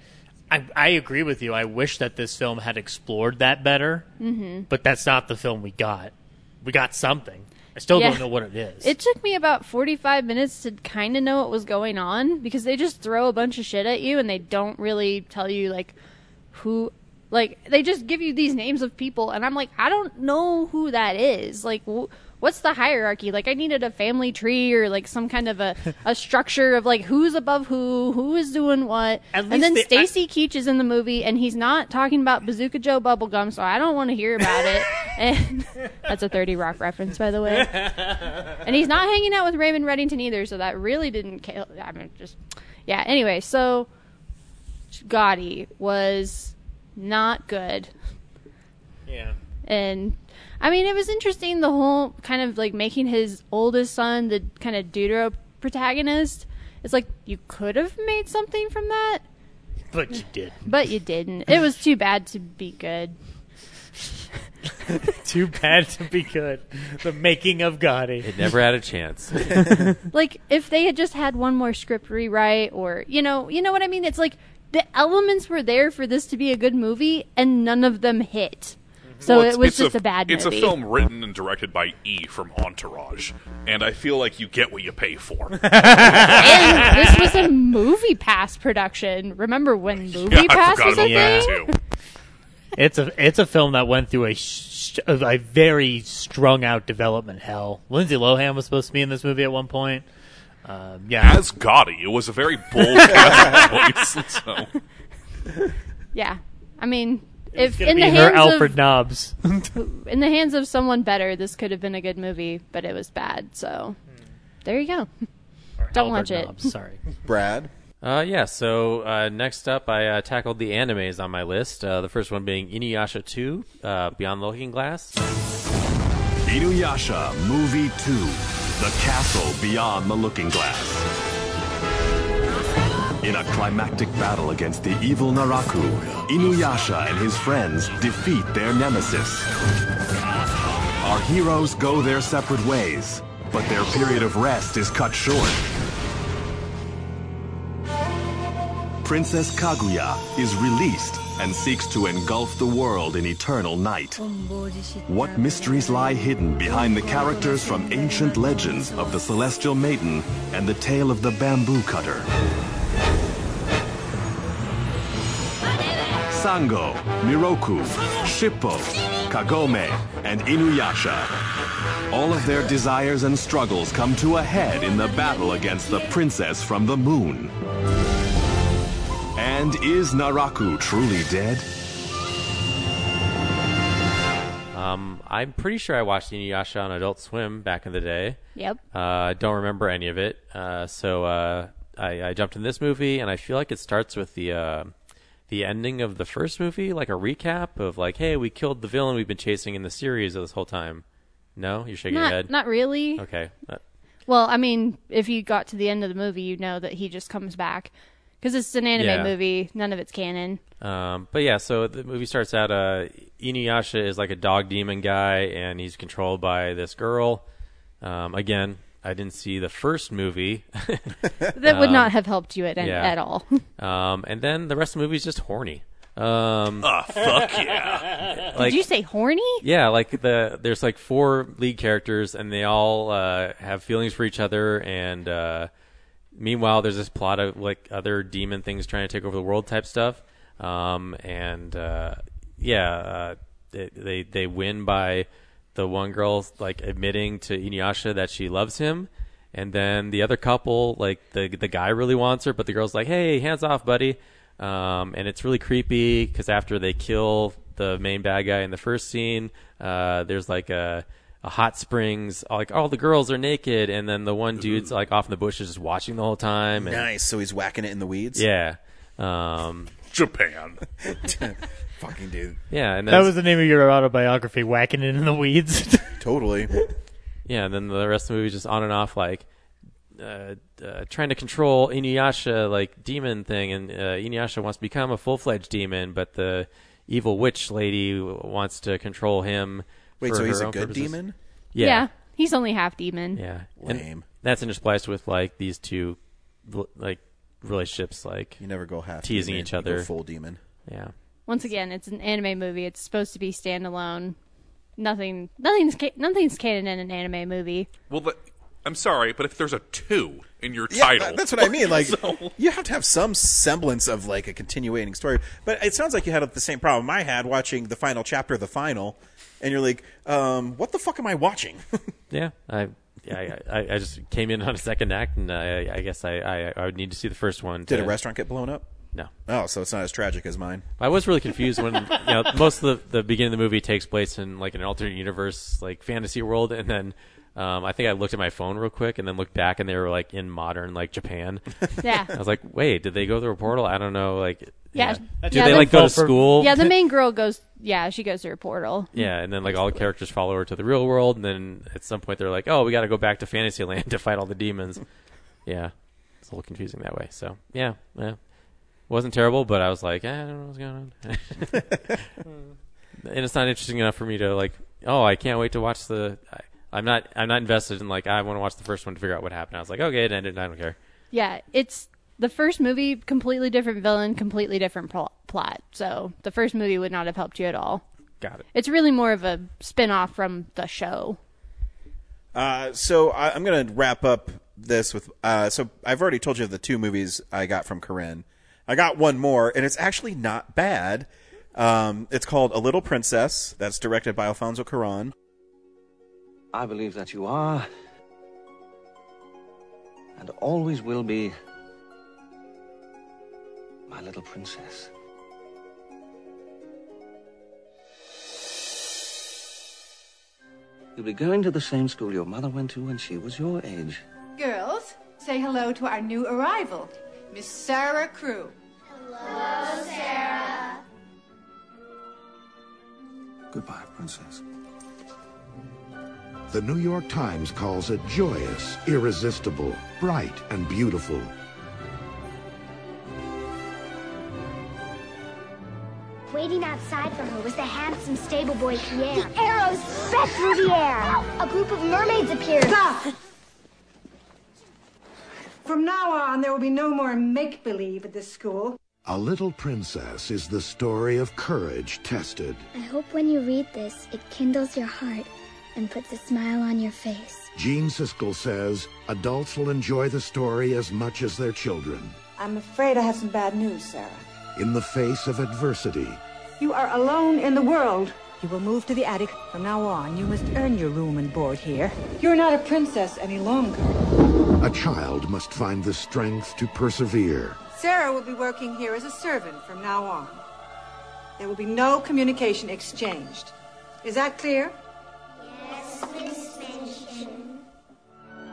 S7: I I agree with you. I wish that this film had explored that better,
S8: Mhm.
S7: but that's not the film we got. We got something. I still
S8: Yeah.
S7: don't know what it is.
S8: It took me about 45 minutes to kind of know what was going on because they just throw a bunch of shit at you and they don't really tell you like who like they just give you these names of people and I'm like I don't know who that is. Like wh- what's the hierarchy? Like I needed a family tree or like some kind of a, a structure of like who's above who, who is doing what.
S7: At
S8: and then Stacy Keach is in the movie and he's not talking about Bazooka Joe bubblegum, so I don't want to hear about it. And that's a 30 Rock reference by the way. And he's not hanging out with Raymond Reddington either, so that really didn't kill. I mean, just yeah. Anyway, so Gotti was not good,
S7: yeah.
S8: and I mean, it was interesting the whole kind of like making his oldest son the kind of deutero protagonist. It's like you could have made something from that,
S7: but you did.
S8: but you didn't. It was too bad to be good.
S7: Too bad to be good. The making of Gotti.
S22: It never had a chance.
S8: like if they had just had one more script rewrite or you know you know what i mean it's like the elements were there for this to be a good movie and none of them hit so
S6: Well,
S8: it was just
S6: a,
S8: a, bad movie.
S6: It's a film written and directed by E from Entourage, and I feel like you get what you pay for.
S8: and this was a MoviePass production remember when movie
S6: Yeah,
S8: pass was a thing
S6: too.
S7: It's a it's a film that went through a sh- a very strung out development hell. Lindsay Lohan was supposed to be in this movie at one point. Um, yeah,
S6: As Gotti, it was a very bold casting choice. So.
S8: yeah i mean
S7: It's
S8: if in
S7: be
S8: the
S7: her
S8: hands
S7: Albert
S8: of
S7: Nobbs.
S8: in the hands of someone better this could have been a good movie but it was bad so there you go don't watch it
S7: sorry,
S1: Brad.
S22: Uh, yeah, so uh, next up, I uh, tackled the animes on my list. Uh, the first one being Inuyasha 2, uh, Beyond the Looking Glass.
S54: Inuyasha Movie 2 The Castle Beyond the Looking Glass. In a climactic battle against the evil Naraku, Inuyasha and his friends defeat their nemesis. Our heroes go their separate ways, but their period of rest is cut short. Princess Kaguya is released and seeks to engulf the world in eternal night. What mysteries lie hidden behind the characters from ancient legends of the Celestial Maiden and the tale of the bamboo cutter? Sango, Miroku, Shippo, Kagome, and Inuyasha. All of their desires and struggles come to a head in the battle against the princess from the moon. And is Naraku truly dead?
S22: Um, I'm pretty sure I watched Inuyasha on Adult Swim back in the day.
S8: Yep.
S22: Uh, I don't remember any of it. Uh, so uh, I, I jumped in this movie, and I feel like it starts with the uh, the ending of the first movie, like a recap of like, hey, we killed the villain we've been chasing in the series this whole time. No, you're shaking
S8: Not,
S22: your head.
S8: not really.
S22: Okay. Uh,
S8: Well, I mean, if you got to the end of the movie, you know that he just comes back because it's an anime
S22: Yeah.
S8: movie. None of it's canon.
S22: Um, but yeah, so the movie starts out. Uh, Inuyasha is like a dog demon guy, and he's controlled by this girl. Um, again, I didn't see the first movie.
S8: That would
S22: Um,
S8: not have helped you at
S22: yeah.
S8: at all.
S22: um, and then the rest of the movie is just horny. Um,
S6: Ah, fuck yeah.
S22: Like-
S8: Did you say horny?
S22: yeah, like the there's like four lead characters, and they all uh, have feelings for each other. And uh, meanwhile, there's this plot of like other demon things trying to take over the world type stuff. Um, and uh, yeah, uh, they, they they win by the one girl like admitting to Inuyasha that she loves him. And then the other couple, like the the guy really wants her, but the girl's like, "Hey, hands off, buddy." Um, and it's really creepy because after they kill the main bad guy in the first scene, uh, there's like a, a hot springs. Like all the girls are naked, and then the one dude's like off in the bushes just watching the whole time. And,
S1: Nice. So he's whacking it in the weeds.
S22: Yeah. Um,
S6: Japan.
S1: Fucking dude.
S22: yeah, and
S7: That was the name of your autobiography, Whacking It in the Weeds.
S1: Totally.
S22: Yeah, and then the rest of the movie is just on and off, like uh, uh, trying to control Inuyasha, like demon thing, and uh, Inuyasha wants to become a full fledged demon, but the evil witch lady w- wants to control him.
S1: Wait,
S22: for
S1: so he's
S22: her
S1: a
S22: own
S1: good
S22: purposes.
S1: demon?
S22: Yeah, Yeah.
S8: He's only half demon.
S22: yeah,
S1: Lame.
S22: And that's interspliced with like these two, l- like relationships, like
S1: You never go half
S22: teasing
S1: demon,
S22: each
S1: you
S22: other.
S1: go full demon.
S22: Yeah.
S8: Once again, it's an anime movie. It's supposed to be standalone. Nothing, nothing's ca- nothing's canon in an anime movie.
S6: Well, the, I'm sorry, but if there's a two in your
S1: Yeah,
S6: title,
S1: that- that's what I mean. Like,
S6: So-
S1: you have to have some semblance of like a continuating story. But it sounds like you had the same problem I had watching the final chapter of the final, and you're like, um, "What the fuck am I watching?"
S22: Yeah, I, I, I, I just came in on a second act, and I, I guess I, I, I would need to see the first one.
S1: Did
S22: to,
S1: a restaurant get blown up?
S22: No.
S1: Oh, so it's not as tragic as mine.
S22: I was really confused when you know most of the, the beginning of the movie takes place in like an alternate universe, like fantasy world, and then um, I think I looked at my phone real quick and then looked back, and they were like in modern like Japan.
S8: Yeah.
S22: I was like, wait, did they go through a portal? I don't know. Like,
S8: Yeah.
S22: yeah. do
S8: Yeah,
S22: they
S8: the-
S22: like go to school?
S8: Yeah, the main girl goes. Yeah, she goes through a portal.
S22: Yeah, and then like all the characters follow her to the real world, and then at some point they're like, "Oh, we got to go back to Fantasyland to fight all the demons." yeah, it's a little confusing that way. So yeah, yeah, wasn't terrible, but I was like, eh, I don't know what's going on. and it's not interesting enough for me to like, oh, I can't wait to watch the. I, I'm not. I'm not invested in like I want to watch the first one to figure out what happened. I was like, okay, it ended. I don't care.
S8: Yeah, it's the first movie. Completely different villain, completely different pl- plot. So the first movie would not have helped you at all.
S22: Got it.
S8: It's really more of a spin off from the show.
S1: Uh, so I, I'm going to wrap up this with. Uh, so I've already told you of the two movies I got from Corinne. I got one more, and it's actually not bad. Um, it's called A Little Princess. That's directed by Alfonso Cuarón.
S55: I believe that you are, and always will be, my little princess. You'll be going to the same school your mother went to when she was your age.
S56: Girls, say hello to our new arrival, Miss Sarah Crewe.
S44: Hello, Sarah.
S49: Goodbye, princess.
S37: The New York Times calls it joyous, irresistible, bright, and beautiful.
S44: Waiting outside for her was the handsome stable boy Pierre. The arrows sped through the air. A group of mermaids appeared.
S56: Stop! From now on, there will be no more make believe at this school.
S37: A Little Princess is the story of courage tested.
S44: I hope when you read this, it kindles your heart and puts a smile on your face.
S37: Gene Siskel says adults will enjoy the story as much as their children.
S57: I'm afraid I have some bad news, Sarah.
S37: In the face of adversity,
S57: You are alone in the world. You will move to the attic. From now on, you must earn your room and board here. You're not a princess any longer.
S37: a child must find the strength to persevere.
S57: Sarah will be working here as a servant from now on. There will be no communication exchanged. Is that clear?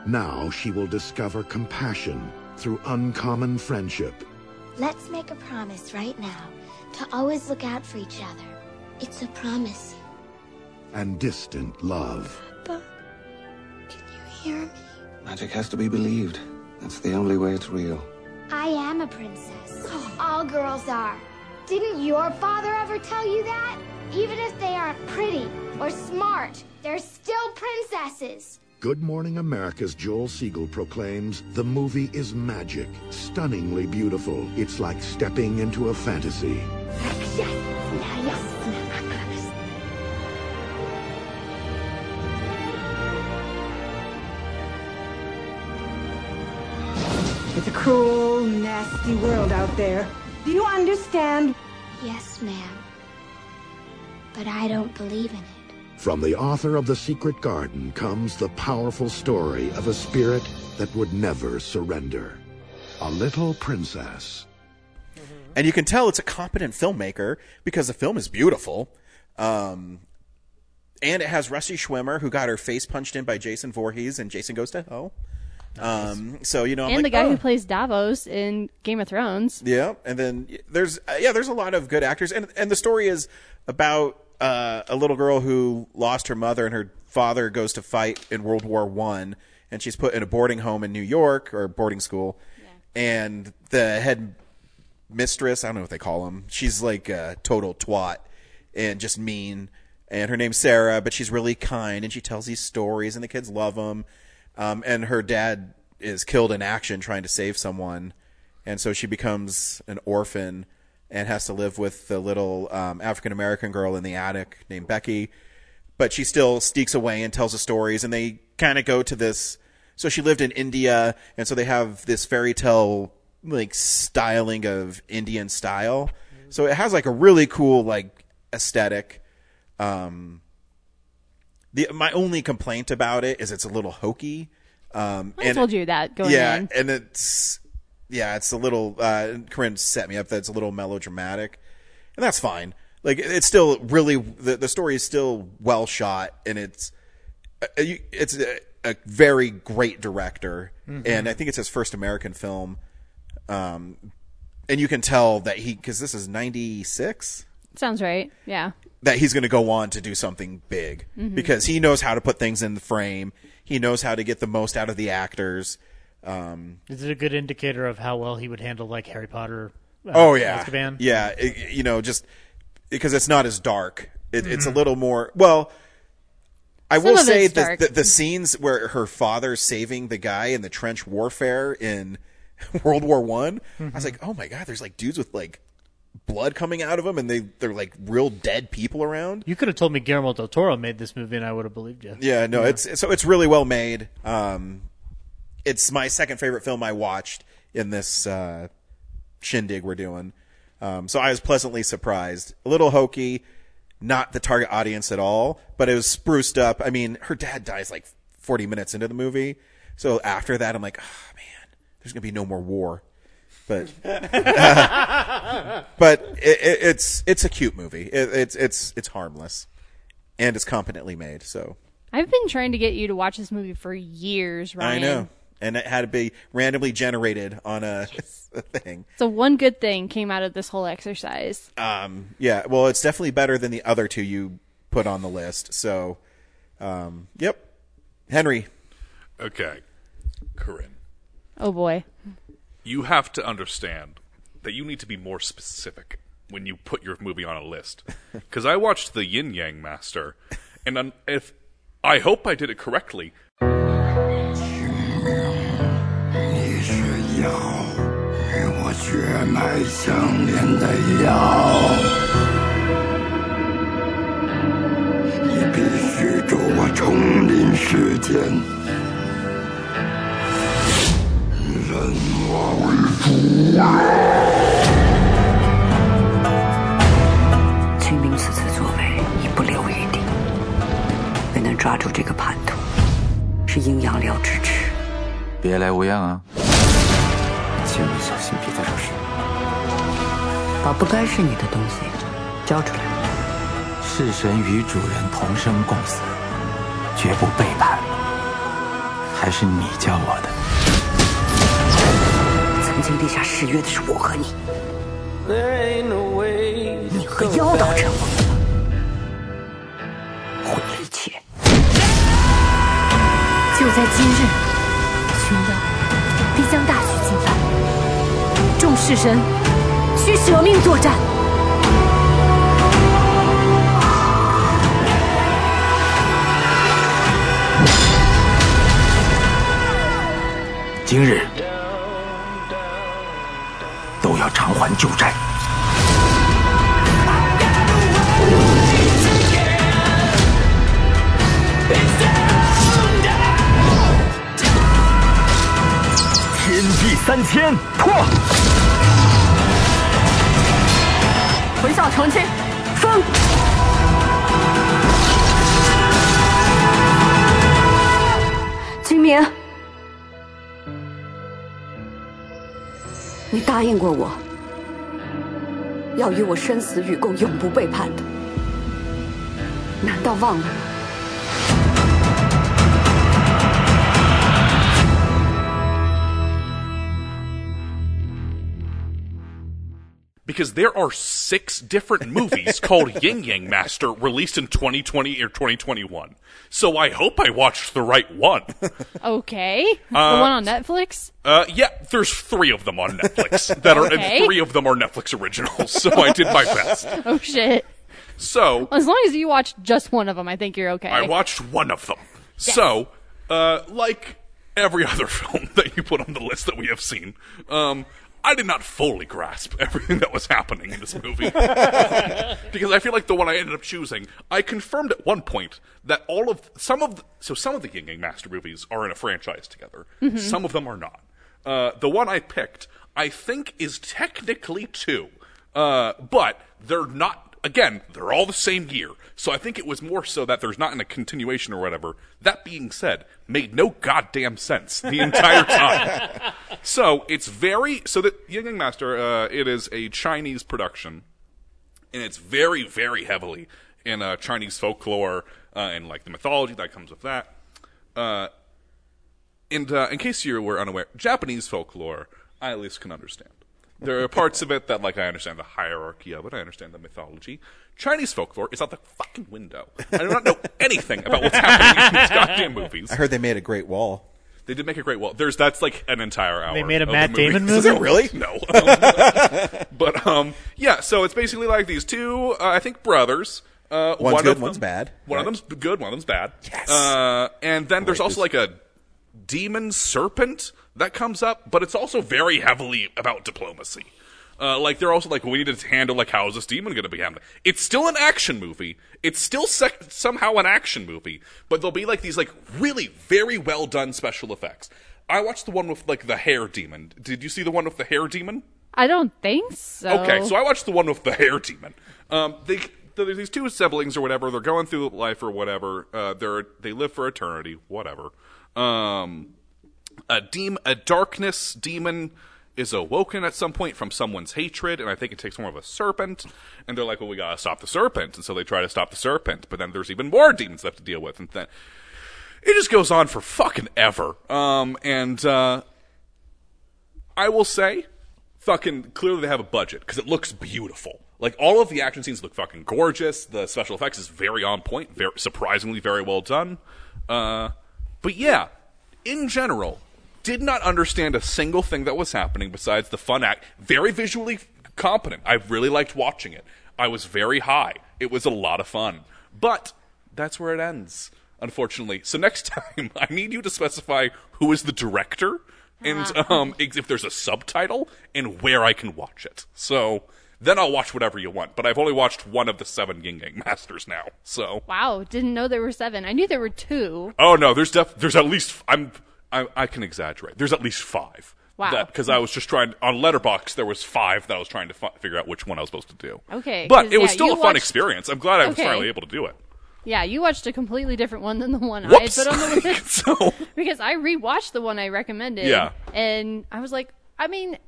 S37: Now she will discover compassion through uncommon friendship.
S44: Let's make a promise right now to always look out for each other. It's a promise.
S37: and distant love.
S44: Papa, can you hear me?
S55: Magic has to be believed. That's the only way it's real.
S44: I am a princess. All girls are. Didn't your father ever tell you that? Even if they aren't pretty or smart, they're still princesses.
S37: Good Morning America's Joel Siegel proclaims the movie is magic, stunningly beautiful. It's like stepping into a fantasy.
S57: It's a cruel, nasty world out there. Do you understand?
S44: Yes, ma'am. But I don't believe in it.
S37: From the author of The Secret Garden comes the powerful story of a spirit that would never surrender. A Little Princess.
S1: and you can tell it's a competent filmmaker because the film is beautiful. Um, and it has Rusty Schwimmer, who got her face punched in by Jason Voorhees and Jason Goes to Hell. Um, so you know, I'm
S8: and
S1: like,
S8: the guy
S1: oh.
S8: who plays Davos in Game of Thrones.
S1: Yeah, and then there's uh, yeah, there's a lot of good actors, and and the story is about uh, a little girl who lost her mother, and her father goes to fight in World War One, and she's put in a boarding home in New York or boarding school, and the head mistress, I don't know what they call them, she's like a total twat and just mean. And her name's Sarah, but she's really kind, and she tells these stories, and the kids love them. Um, and her dad is killed in action trying to save someone, and so she becomes an orphan and has to live with the little um, African American girl in the attic named Becky. But she still sneaks away and tells the stories, and they kind of go to this. So she lived in India, and so they have this fairy tale like styling of Indian style. So it has like a really cool like aesthetic. Um, the my only complaint about it is it's a little hokey. Um,
S8: I told you that going in.
S1: yeah,
S8: in.
S1: and it's yeah, it's a little. Uh, Corinne set me up that it's a little melodramatic, and that's fine. Like it's still really the the story is still well shot, and it's uh, it's a, a very great director,
S7: Mhm.
S1: and I think it's his first American film. Um, and you can tell that he because this is ninety six
S8: Sounds right. Yeah.
S1: that he's going to go on to do something big
S8: Mhm.
S1: because he knows how to put things in the frame. He knows how to get the most out of the actors. Um,
S7: Is it a good indicator of how well he would handle like Harry Potter? uh,
S1: oh yeah,
S7: Azkaban?
S1: yeah. it- you know, just because it's not as dark. It, It's a
S7: Mhm.
S1: little more well. I
S8: Some
S1: will say
S8: it's
S1: that the, the scenes where her father saving the guy in the trench warfare in World War One, I was
S7: Mhm.
S1: like, oh my god, there's like dudes with like blood coming out of them, and they they're like real dead people around.
S7: You could have told me Guillermo del Toro made this movie, and I would have believed you.
S1: Yeah, no, it's so it's really well made. Um, it's my second favorite film I watched in this uh, shindig we're doing. Um, so I was pleasantly surprised. A little hokey, not the target audience at all, but it was spruced up. I mean, her dad dies like 40 minutes into the movie, so after that, I'm like, oh man, there's gonna be no more war. But but it, it, it's it's a cute movie. It, it's it's it's harmless, and it's competently made. So
S8: I've been trying to get you to watch this movie for years, Ryan.
S1: I know. And it had to be randomly generated on a, a thing.
S8: So one good thing came out of this whole exercise.
S1: Um, yeah, well, it's definitely better than the other two you put on the list. So, um, yep. Henry.
S6: Okay, Corinne,
S8: Oh boy.
S6: you have to understand that you need to be more specific when you put your movie on a list. Because I watched The Yin Yang Master, and un- if I hope I did it correctly,
S37: 你是妖，与我
S58: 血脉相连的药，你必须助我重临世间，人我为主啊！
S43: 清明此次作为已不留余地，没能抓住这个叛徒，是阴阳寮之耻。
S59: 别来无恙啊！千万小心，别再惹事。
S43: 把不该是你的东西交出来。
S59: 弑神与主人同生共死，绝不背叛。还是你教我的。
S43: 曾经立下誓约的是我和你，你和妖道成盟了，毁了一切。
S39: 就在今日，群妖众式神需舍命作战。
S59: 今日都要偿还旧债。
S58: 天地三千破，
S39: 回校成亲，
S43: 风。清明，你答应过我，要与我生死与共，永不背叛的，难道忘了吗？
S6: Because there are six different movies called Yin Yang Master released in 2020 or 2021. So I hope I watched the right one.
S8: Okay.
S6: Uh,
S8: the one on Netflix?
S6: Uh, yeah, there's three of them on Netflix that are,
S8: Okay.
S6: and three of them are Netflix originals. So I did my best.
S8: Oh shit.
S6: So
S8: As long as you watch just one of them, I think you're okay.
S6: I watched one of them. So, uh, like every other film that you put on the list that we have seen, um, I did not fully grasp everything that was happening in this movie. because I feel like the one I ended up choosing, I confirmed at one point that all of some of the, so some of the Yin Yang Master movies are in a franchise together.
S60: Mhm.
S6: Some of them are not. Uh, the one I picked, I think, is technically two, uh, but they're not. Again, they're all the same year, so I think it was more so that there's not in a continuation or whatever. That being said, made no goddamn sense the entire time. so it's very so that Yin Yang Master, uh, it is a Chinese production, and it's very, very heavily in uh, Chinese folklore uh, and like the mythology that comes with that. Uh, and uh, in case you were unaware, Japanese folklore, I at least can understand. There are parts of it that, like, I understand the hierarchy of it. I understand the mythology. Chinese folklore is out the fucking window. I do not know anything about what's happening in these goddamn movies.
S1: I heard they made a great wall.
S6: They did make a great wall. There's that's like an entire hour.
S7: They made a
S6: of
S7: Matt
S6: the movie.
S7: Damon movie? Is it
S1: really?
S6: No. But um, yeah. So it's basically like these two, uh, I think, brothers. Uh,
S1: One's
S6: one
S1: good,
S6: of them-
S1: one's bad.
S6: One of them's good, one of them's bad. Yes. Uh, and then there's also like a demon serpent that comes up, but it's also very heavily about diplomacy. Uh, like they're also like, we need to handle like how is this demon going to be handled? It's still an action movie. It's still sec- somehow an action movie, but there'll be like these like really very well done special effects. I watched the one with like the hair demon. Did you see the one with the hair demon?
S8: I don't think so.
S6: Okay, so I watched the one with the hair demon. Um, they there's these two siblings or whatever. They're going through life or whatever. Uh, they're they live for eternity, whatever. Um, a dem a darkness demon is awoken at some point from someone's hatred, and I think it takes form of a serpent. And they're like, "Well, we gotta stop the serpent," and so they try to stop the serpent. But then there's even more demons left to deal with, and then it just goes on for fucking ever. Um, and uh, I will say, fucking clearly they have a budget because it looks beautiful. Like all of the action scenes look fucking gorgeous. The special effects is very on point, very surprisingly very well done. Uh, but yeah, in general, did not understand a single thing that was happening besides the fun act. Very visually competent. I really liked watching it. I was very high. It was a lot of fun. But that's where it ends, unfortunately. So next time, I need you to specify who is the director, and
S8: Ah.
S6: um, if there's a subtitle and where I can watch it. So then I'll watch whatever you want. But I've only watched one of the seven Yin Yang Masters now. So
S8: Wow, didn't know there were seven. I knew there were two.
S6: oh no, there's def- there's at least I'm I, I can exaggerate. There's at least five.
S8: Wow.
S6: Because I was just trying on Letterboxd, there was five that I was trying to fi- figure out which one I was supposed to do.
S8: Okay,
S6: But it was
S8: yeah,
S6: still a fun experience. I'm glad I was
S8: Okay.
S6: finally able to do it.
S8: Yeah, you watched a completely different one than the one
S6: Whoops.
S8: I put on the list.
S6: so
S8: because I rewatched the one I recommended.
S6: Yeah.
S8: And I was like, I mean,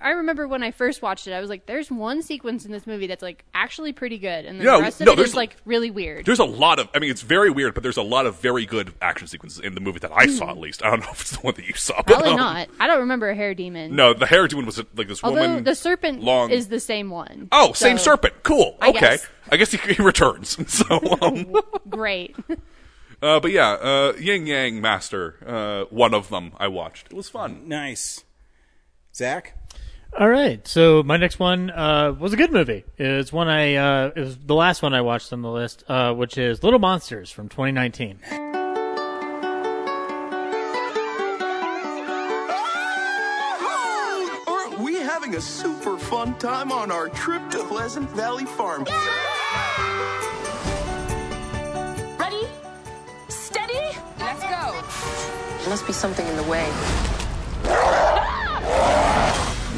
S8: I remember when I first watched it, I was like, there's one sequence in this movie that's like actually pretty good, and then
S6: Yeah,
S8: the rest of
S6: no,
S8: it
S6: there's-
S8: is like really weird.
S6: There's a lot of, I mean, it's very weird, but there's a lot of very good action sequences in the movie that I saw at least. I don't know if it's the one that you saw. but.
S8: Probably
S6: um,
S8: not. I don't remember a hair demon.
S6: No, the hair demon was like this
S8: Although
S6: woman.
S8: the serpent
S6: long.
S8: is the same one.
S6: oh, same
S8: So,
S6: serpent. Cool.
S8: I
S6: Okay.
S8: guess.
S6: I guess he, he returns. So, um,
S8: Great.
S6: uh, but yeah, uh, Yin Yang Master, uh, one of them I watched. It was fun.
S1: Nice. Zach?
S7: All right, so my next one uh, was a good movie. It's one I uh, it was the last one I watched on the list, uh, which is Little Monsters from 2019.
S58: Aren't we having a super fun time on our trip to Pleasant Valley Farm?
S39: Ready? Steady? Let's go.
S43: There must be something in the way.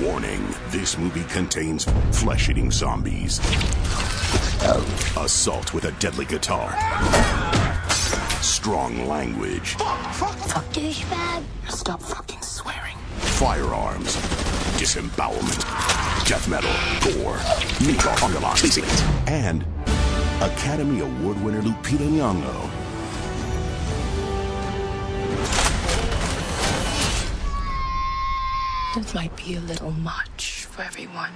S61: Warning this movie contains flesh eating zombies. Assault with a deadly guitar. Strong language.
S44: Fuck, fuck, douchebag.
S58: Stop fucking swearing.
S61: Firearms. Disembowelment. Death metal. Gore. Miko Ungalon. And Academy Award winner Lupita Nyong'o.
S43: This might be a little much for everyone.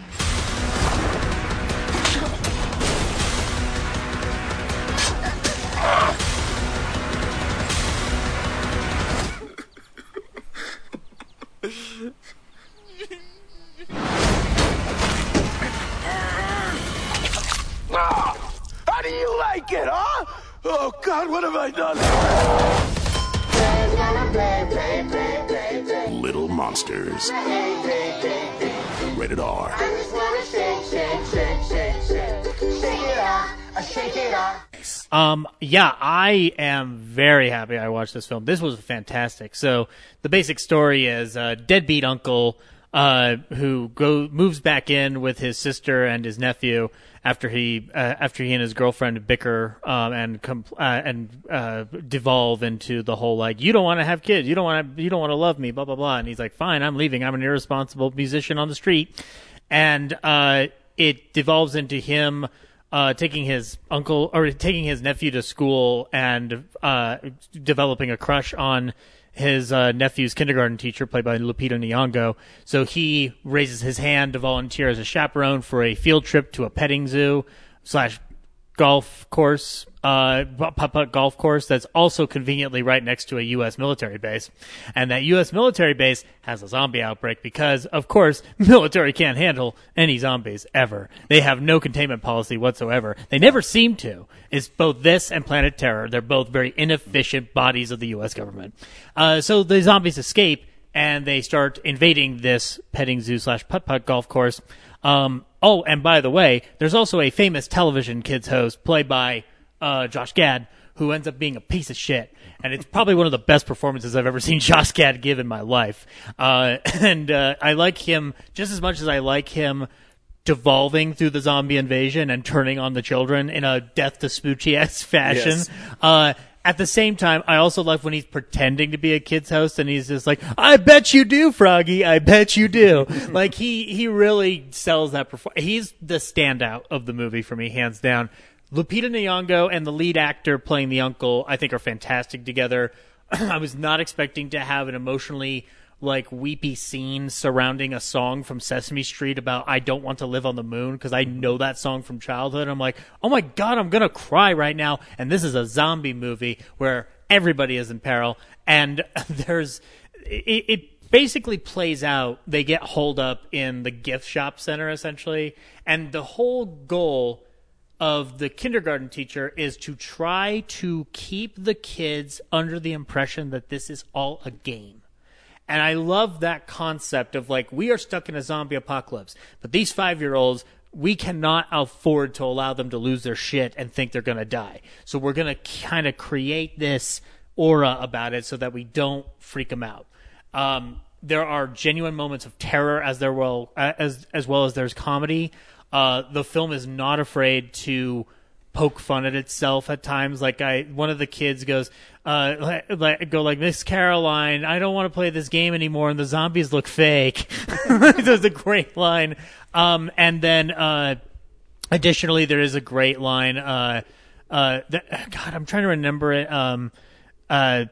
S58: How do you like it, huh? Oh, God, what have I done?
S61: Little Monsters. Rated R.
S7: Um, yeah, I am very happy I watched this film. This was fantastic. So the basic story is a deadbeat uncle uh, who go moves back in with his sister and his nephew after he uh, after he and his girlfriend bicker um, and com- uh, and uh, devolve into the whole like you don't want to have kids, you don't want to you don't want to love me, blah blah blah. And he's like, fine, I'm leaving. I'm an irresponsible musician on the street, and uh, it devolves into him uh, taking his uncle or taking his nephew to school and developing a crush on his uh, nephew's kindergarten teacher, played by Lupita Nyong'o. So he raises his hand to volunteer as a chaperone for a field trip to a petting zoo slash golf course, uh, putt-putt golf course that's also conveniently right next to a U.S. military base. And that U.S. military base has a zombie outbreak because, of course, military can't handle any zombies ever. They have no containment policy whatsoever. They never seem to. It's both this and Planet Terror. They're both very inefficient bodies of the U.S. government. Uh, so the zombies escape and they start invading this petting zoo slash putt putt golf course. Um, oh, and by the way, there's also a famous television kids host played by uh, Josh Gad who ends up being a piece of shit. And it's probably one of the best performances I've ever seen Josh Gad give in my life. Uh, and uh, I like him just as much as I like him devolving through the zombie invasion and turning on the children in a death to Smoochy esque fashion.
S1: Yes.
S7: Uh, at the same time, I also love when he's pretending to be a kid's host and he's just like, I bet you do, Froggy. I bet you do. like he, he really sells that performance. He's the standout of the movie for me, hands down. Lupita Nyong'o and the lead actor playing the uncle, I think are fantastic together. I was not expecting to have an emotionally like weepy scene surrounding a song from Sesame Street about I don't want to live on the moon because I know that song from childhood. I'm like, oh my god, I'm gonna cry right now. And this is a zombie movie where everybody is in peril, and there's it, it basically plays out. They get holed up in the gift shop center essentially, and the whole goal of the kindergarten teacher is to try to keep the kids under the impression that this is all a game And I love that concept of like, we are stuck in a zombie apocalypse, but these five year olds, we cannot afford to allow them to lose their shit and think they're going to die. So we're going to kind of create this aura about it so that we don't freak them out. Um, there are genuine moments of terror as there will as as well as there's comedy. Uh, the film is not afraid to poke fun at itself at times. Like I, one of the kids goes, uh, like, go like Miss Caroline, I don't want to play this game anymore, and the zombies look fake. There's a great line. Um, and then uh, additionally, there is a great line. Uh, uh, that, God, I'm trying to remember it. Um, uh,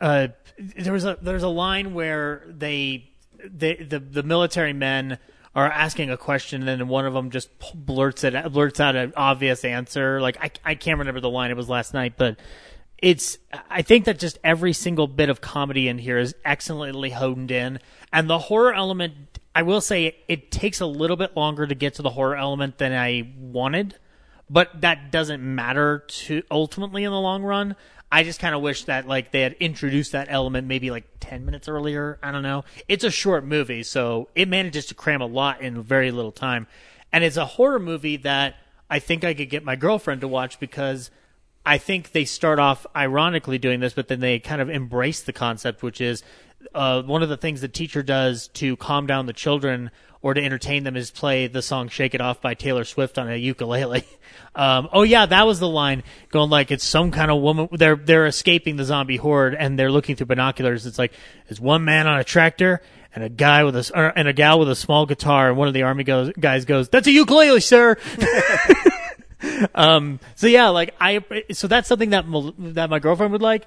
S7: uh, there was a there's a line where they, they the the military men are asking a question and then one of them just blurts it blurts out an obvious answer. Like I, I can't remember the line. It was last night but it's I think that just every single bit of comedy in here is excellently honed in. And the horror element I will say it takes a little bit longer to get to the horror element than I wanted but that doesn't matter to ultimately in the long run I just kind of wish that like they had introduced that element maybe like 10 minutes earlier. I don't know. It's a short movie, so it manages to cram a lot in very little time. And it's a horror movie that I think I could get my girlfriend to watch because I think they start off ironically doing this, but then they kind of embrace the concept, which is uh, one of the things the teacher does to calm down the children or to entertain them is play the song "Shake It Off" by Taylor Swift on a ukulele. Um, oh yeah, that was the line going like it's some kind of woman. They're they're escaping the zombie horde and they're looking through binoculars. It's like it's one man on a tractor and a guy with a or, and a gal with a small guitar. And one of the army goes, guys goes, "That's a ukulele, sir." um, so yeah, like I so that's something that that my girlfriend would like.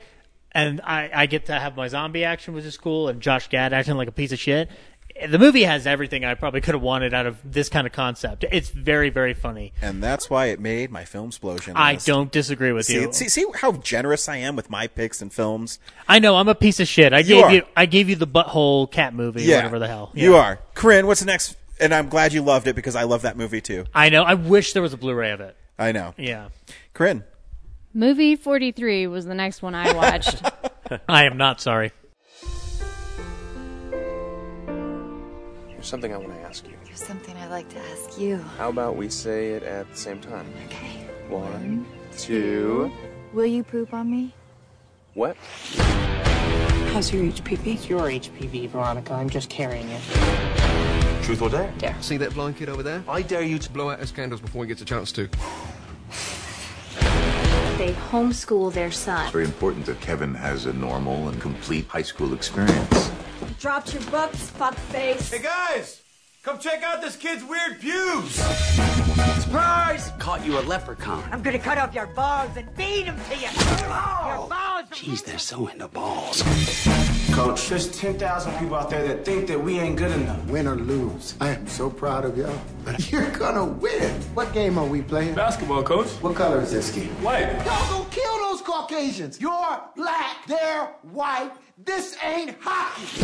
S7: And I, I get to have my zombie action, which is cool, and Josh Gad acting like a piece of shit the movie has everything I probably could have wanted out of this kind of concept. It's very, very funny.
S1: And that's why it made my film explosion.
S7: I don't disagree with
S1: see,
S7: you.
S1: See, see how generous I am with my picks and films.
S7: I know I'm a piece of shit. I
S1: You
S7: gave
S1: are.
S7: you, I gave you the butthole cat movie,
S1: Yeah,
S7: whatever the hell.
S1: you are. Corinne, what's the next? And I'm glad you loved it because I love that movie too.
S7: I know. I wish there was a Blu-ray of it.
S1: I know.
S7: Yeah.
S1: Corinne.
S8: Movie 43 was the next one I watched.
S7: I am not sorry.
S62: There's something I want to ask you.
S63: There's something I'd like to ask you.
S62: How about we say it at the same time? Okay. One, two.
S63: Will you poop on me?
S62: What?
S63: How's your HPV?
S64: It's your HPV, Veronica. I'm just carrying it.
S65: Truth or dare?
S63: Dare.
S65: See that blind kid over there? I dare you to blow out his candles before he gets a chance to.
S66: They homeschool their son.
S67: It's very important that Kevin has a normal and complete high school experience.
S57: Dropped your books, fuckface.
S68: Hey guys, come check out this kid's weird views.
S59: Surprise! Caught you a leprechaun.
S57: I'm gonna cut off your balls and feed them to you. Your balls.
S59: Jeez, they're so into balls.
S40: Coach, there's 10,000 people out there that think that we ain't good enough.
S17: Win or lose, I am so proud of y'all. But you're gonna win. What game are we playing?
S40: Basketball, coach.
S17: What color is this kid?
S40: White.
S17: Y'all gonna kill those Caucasians. You're black, they're white. This ain't hockey.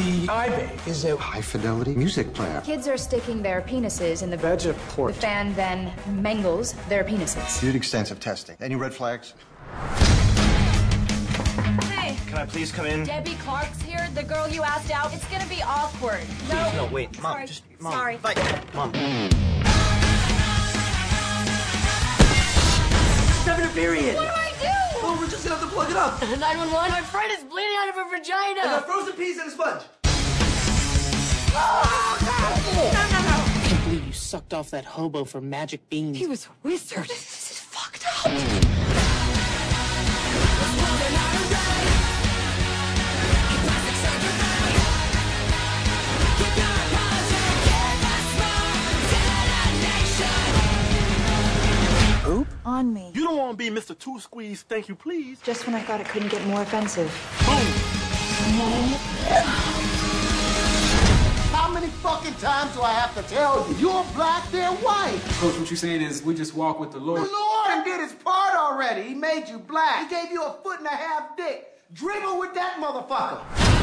S40: The iBabe
S17: is a high fidelity music player.
S9: Kids are sticking their penises in the
S17: Veg
S9: The
S17: port.
S9: fan then mangles their penises.
S17: You did extensive testing. Any red flags?
S57: Hey,
S40: Can I please come in?
S57: Debbie Clark's here, the girl you asked out. It's gonna be awkward. No,
S40: no, wait, Mom,
S57: Sorry.
S40: just- Mom,
S57: Sorry.
S40: Mom.
S57: Having a period. What do I do?
S40: Oh, we're just gonna have to plug it up.
S57: 911. My friend is bleeding out of her vagina.
S40: I got frozen peas and a sponge. Oh, no, no, no.
S64: I can't believe you sucked off that hobo for magic beans.
S57: He was a wizard. This is fucked up. On me.
S40: You don't want to be Mr. Two Squeeze, thank you, please.
S9: Just when I thought it couldn't get more offensive.
S17: How many fucking times do I have to tell you? You're black, they're white.
S69: Coach, what you're saying is we just walk with the Lord.
S17: The
S69: Lord.
S17: Lord did his part already. He made you black. He gave you a foot and a half dick. Dribble with that motherfucker.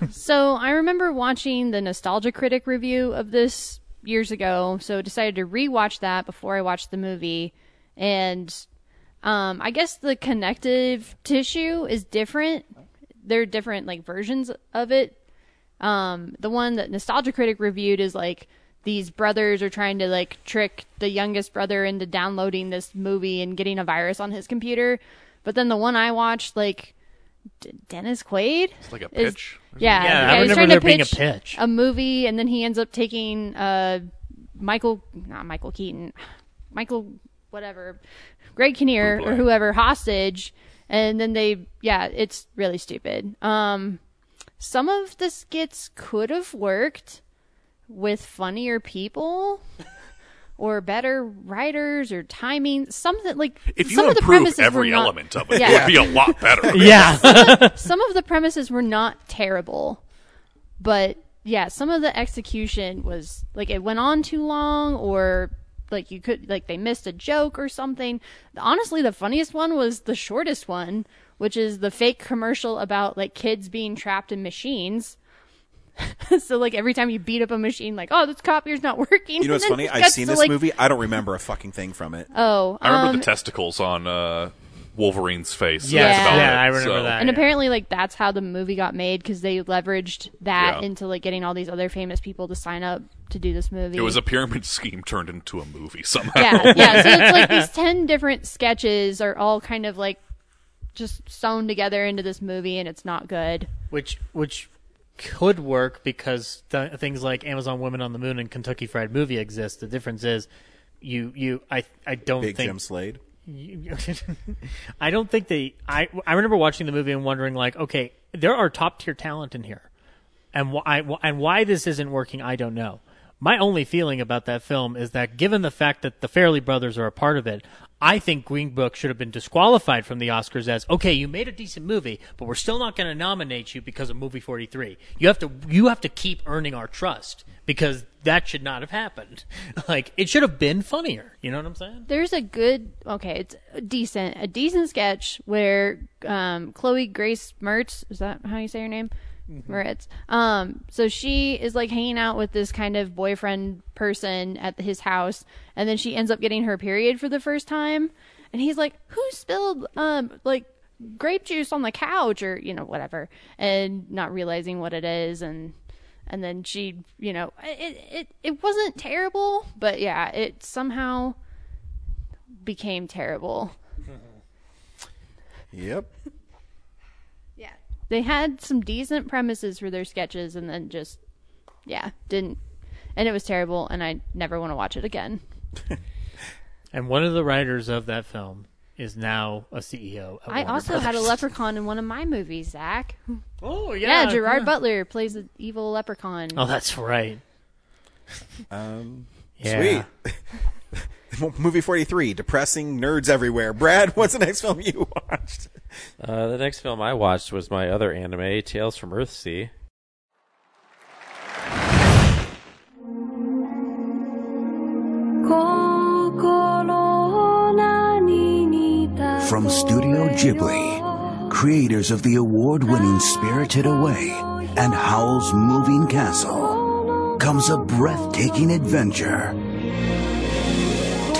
S8: so I remember watching the Nostalgia Critic review of this years ago, so decided to rewatch that before I watched the movie. and um, I guess the connective tissue is different. There are different like versions of it. Um, the one that Nostalgia Critic reviewed is like these brothers are trying to like trick the youngest brother into downloading this movie and getting a virus on his computer. But then the one I watched, like D- Dennis Quaid,
S6: It's like a
S8: is-
S6: pitch.
S8: yeah,
S7: Yeah, I
S8: he's
S7: remember
S8: trying
S7: there
S8: to
S7: being a
S8: pitch
S7: pitch.
S8: a movie, and then he ends up taking uh, Michael, not Michael Keaton, Michael, whatever, Greg Kinnear or whoever hostage, and then they, yeah, it's really stupid. Um, some of the skits could have worked with funnier people. Or better writers or timing, something like
S6: If you
S8: some of the
S6: improve
S8: premises were
S6: every
S8: not-
S6: element of it,
S8: Yeah.
S6: it would be a lot better.
S7: Yeah.
S8: some of the premises were not terrible, but yeah, some of the execution was like it went on too long, or like you could like they missed a joke or something. Honestly, the funniest one was the shortest one, which is the fake commercial about like kids being trapped in machines. so like every time you beat up a machine, like oh this copier's not working.
S1: You know what's funny? I've seen this
S8: like-
S1: movie. I don't remember a fucking thing from it.
S8: Oh,
S6: I remember
S8: um,
S6: the testicles on uh, Wolverine's face.
S8: Yeah.
S6: That's about
S8: Yeah,
S6: it,
S7: I remember
S6: so-
S7: that.
S8: and apparently like that's how the movie got made because they leveraged that
S6: Yeah.
S8: into like getting all these other famous people to sign up to do this movie
S6: It was a pyramid scheme turned into a movie somehow.
S8: yeah yeah so it's like these 10 different sketches are all kind of like just sewn together into this movie and it's not good
S7: which which could work because th- things like Amazon Women on the Moon and Kentucky Fried Movie exist. The difference is you you I I don't
S1: Big
S7: think
S1: Jim Slade.
S7: you- I don't think they. I I remember watching the movie and wondering like, okay, there are top tier talent in here, and why and why this isn't working, I don't know. My only feeling about that film is that given the fact that the Farrelly brothers are a part of it, I think Green Book should have been disqualified from the Oscars as okay, you made a decent movie, but we're still not going to nominate you because of movie 43. You have to you have to keep earning our trust because that should not have happened. Like it should have been funnier. You know what I'm saying?
S8: there's a good okay it's a decent a decent sketch where um chloe grace mertz is that how you say her name Moretz. Um, so she is like hanging out with this kind of boyfriend person at his house, and then she ends up getting her period for the first time, and he's like, "Who spilled um like grape juice on the couch or you know whatever," and not realizing what it is, and and then she you know it it it wasn't terrible, but yeah, it somehow became terrible.
S1: Yep.
S8: Yeah. They had some decent premises for their sketches and then just yeah, didn't and it was terrible and I never want to watch it again.
S7: And one of the writers of that film is now a CEO. Of
S8: I
S7: Warner
S8: also had a leprechaun in one of my movies, Zach.
S7: Oh
S8: Yeah,
S7: yeah,
S8: Gerard
S7: yeah.
S8: Butler plays an evil leprechaun.
S7: Oh, that's right.
S1: Um,
S7: Yeah.
S1: Sweet. Movie 43, Depressing Nerds Everywhere. Brad, what's the next film you watched?
S22: Uh, the next film I watched was my other anime, Tales from Earthsea.
S36: From Studio Ghibli, creators of the award winning Spirited Away and Howl's Moving Castle, comes a breathtaking adventure.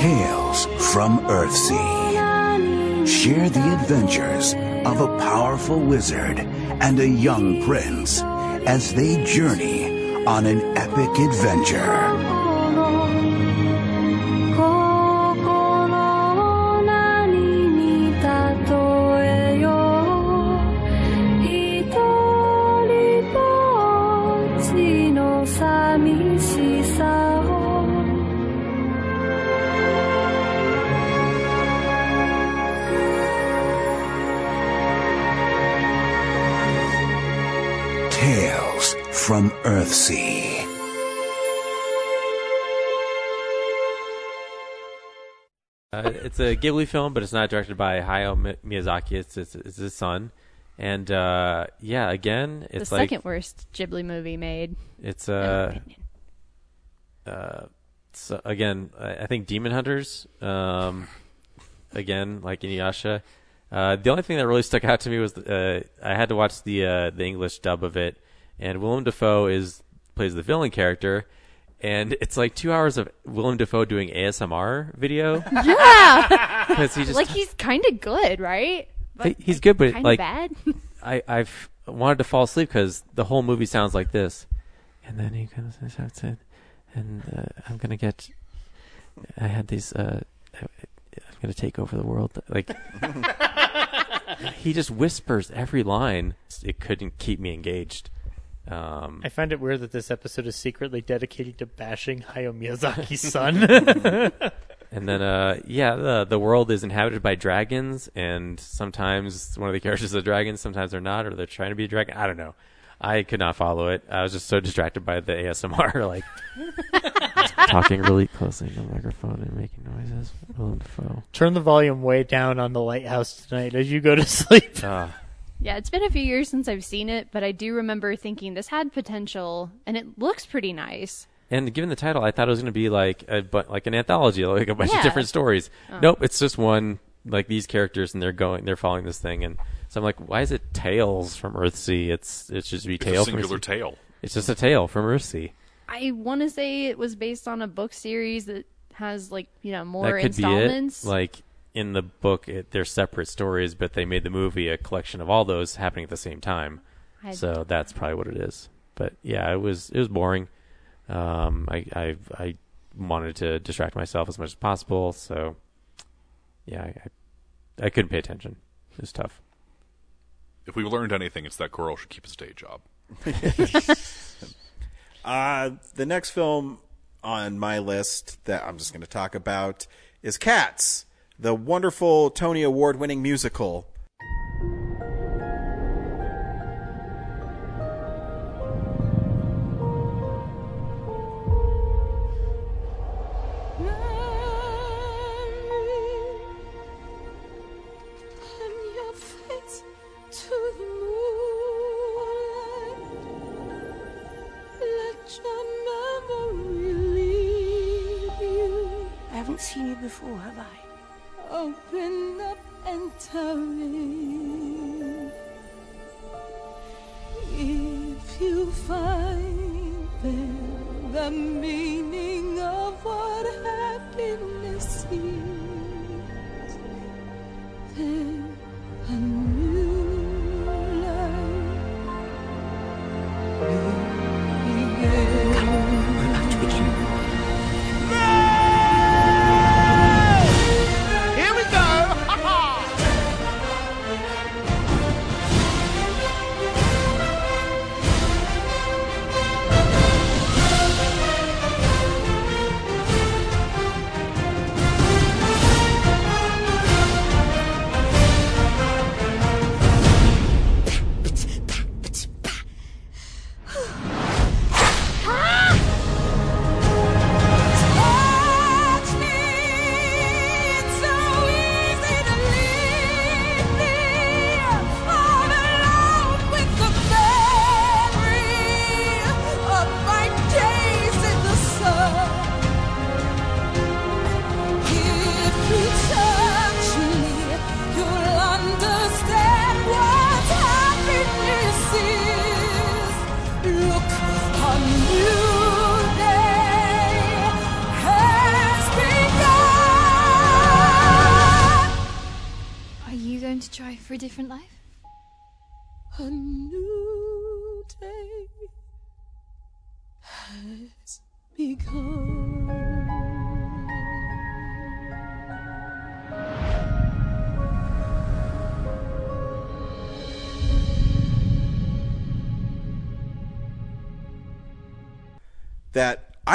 S36: Tales from Earthsea. Share the adventures of a powerful wizard and a young prince as they journey on an epic adventure. From Earthsea.
S22: Uh, it's a Ghibli film, but it's not directed by Hayao Miyazaki. It's it's, it's his son, and uh, yeah, again,
S8: the
S22: it's like
S8: second worst Ghibli movie made.
S22: it's uh, uh, so again, I, I think Demon Hunters. Um, again, like Inuyasha. Uh, the only thing that really stuck out to me was uh, I had to watch the uh, the English dub of it, and Willem Dafoe is plays the villain character, and it's like two hours of Willem Dafoe doing ASMR video.
S8: Yeah.
S22: 'Cause he just
S8: like he's kind of good, right?
S22: He- he's good, but
S8: kind
S22: like
S8: of bad.
S22: I I've wanted to fall asleep because the whole movie sounds like this, and then he kind of shouts it, and uh, I'm gonna get. I had these. Uh, I'm gonna take over the world. Like he just whispers every line. It couldn't keep me engaged. Um,
S7: I find it weird that this episode is secretly dedicated to bashing Hayao Miyazaki's son.
S22: And then, uh, yeah, the the world is inhabited by dragons, and sometimes one of the characters is a dragon, sometimes they're not, or they're trying to be a dragon. I don't know. I could not follow it. I was just so distracted by the ASMR, like talking really closely to the microphone and making noises.
S7: Turn the volume way down on the lighthouse tonight as you go to sleep.
S22: Ah.
S8: Yeah, it's been a few years since I've seen it, but I do remember thinking this had potential, and it looks pretty nice.
S22: And given the title, I thought it was going to be like a bu- like an anthology, like a bunch
S8: Yeah.
S22: of different stories.
S8: Oh.
S22: Nope, it's just one like these characters, and they're going, they're following this thing, and so I'm like, why is it Tales from Earthsea? It's it should be
S6: It's a
S22: from
S6: singular
S22: Earthsea.
S6: tale.
S22: It's just a tale from Earthsea.
S8: I want to say it was based on a book series that has like you know more
S22: that could
S8: installments.
S22: be it. Like in the book, it, they're separate stories, but they made the movie a collection of all those happening at the same time.
S8: I-
S22: So that's probably what it is. But yeah, it was it was boring. Um, I I I wanted to distract myself as much as possible. So yeah, I I, I couldn't pay attention. It was tough.
S6: If we learned anything, it's that Goro should keep his day job.
S1: Uh, the next film on my list that I'm just going to talk about is Cats, the wonderful Tony Award winning musical.
S70: Turn your face to the moonlight. Let your memory lead you.
S39: I haven't seen you before, have I?
S70: Open up and tell me if you find there the meaning of what happiness is. Then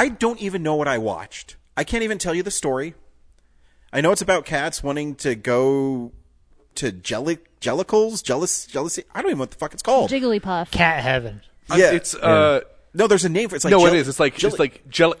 S1: I don't even know what I watched. I can't even tell you the story. I know it's about cats wanting to go to jelly jellicles, jealous jealousy. I don't even know what the fuck it's called.
S8: Jigglypuff.
S7: Cat heaven.
S1: Yeah,
S6: It's uh
S1: no, there's a name for it. It's like
S6: no,
S1: jell-
S6: it is. It's like
S1: jelly-
S6: it's like gel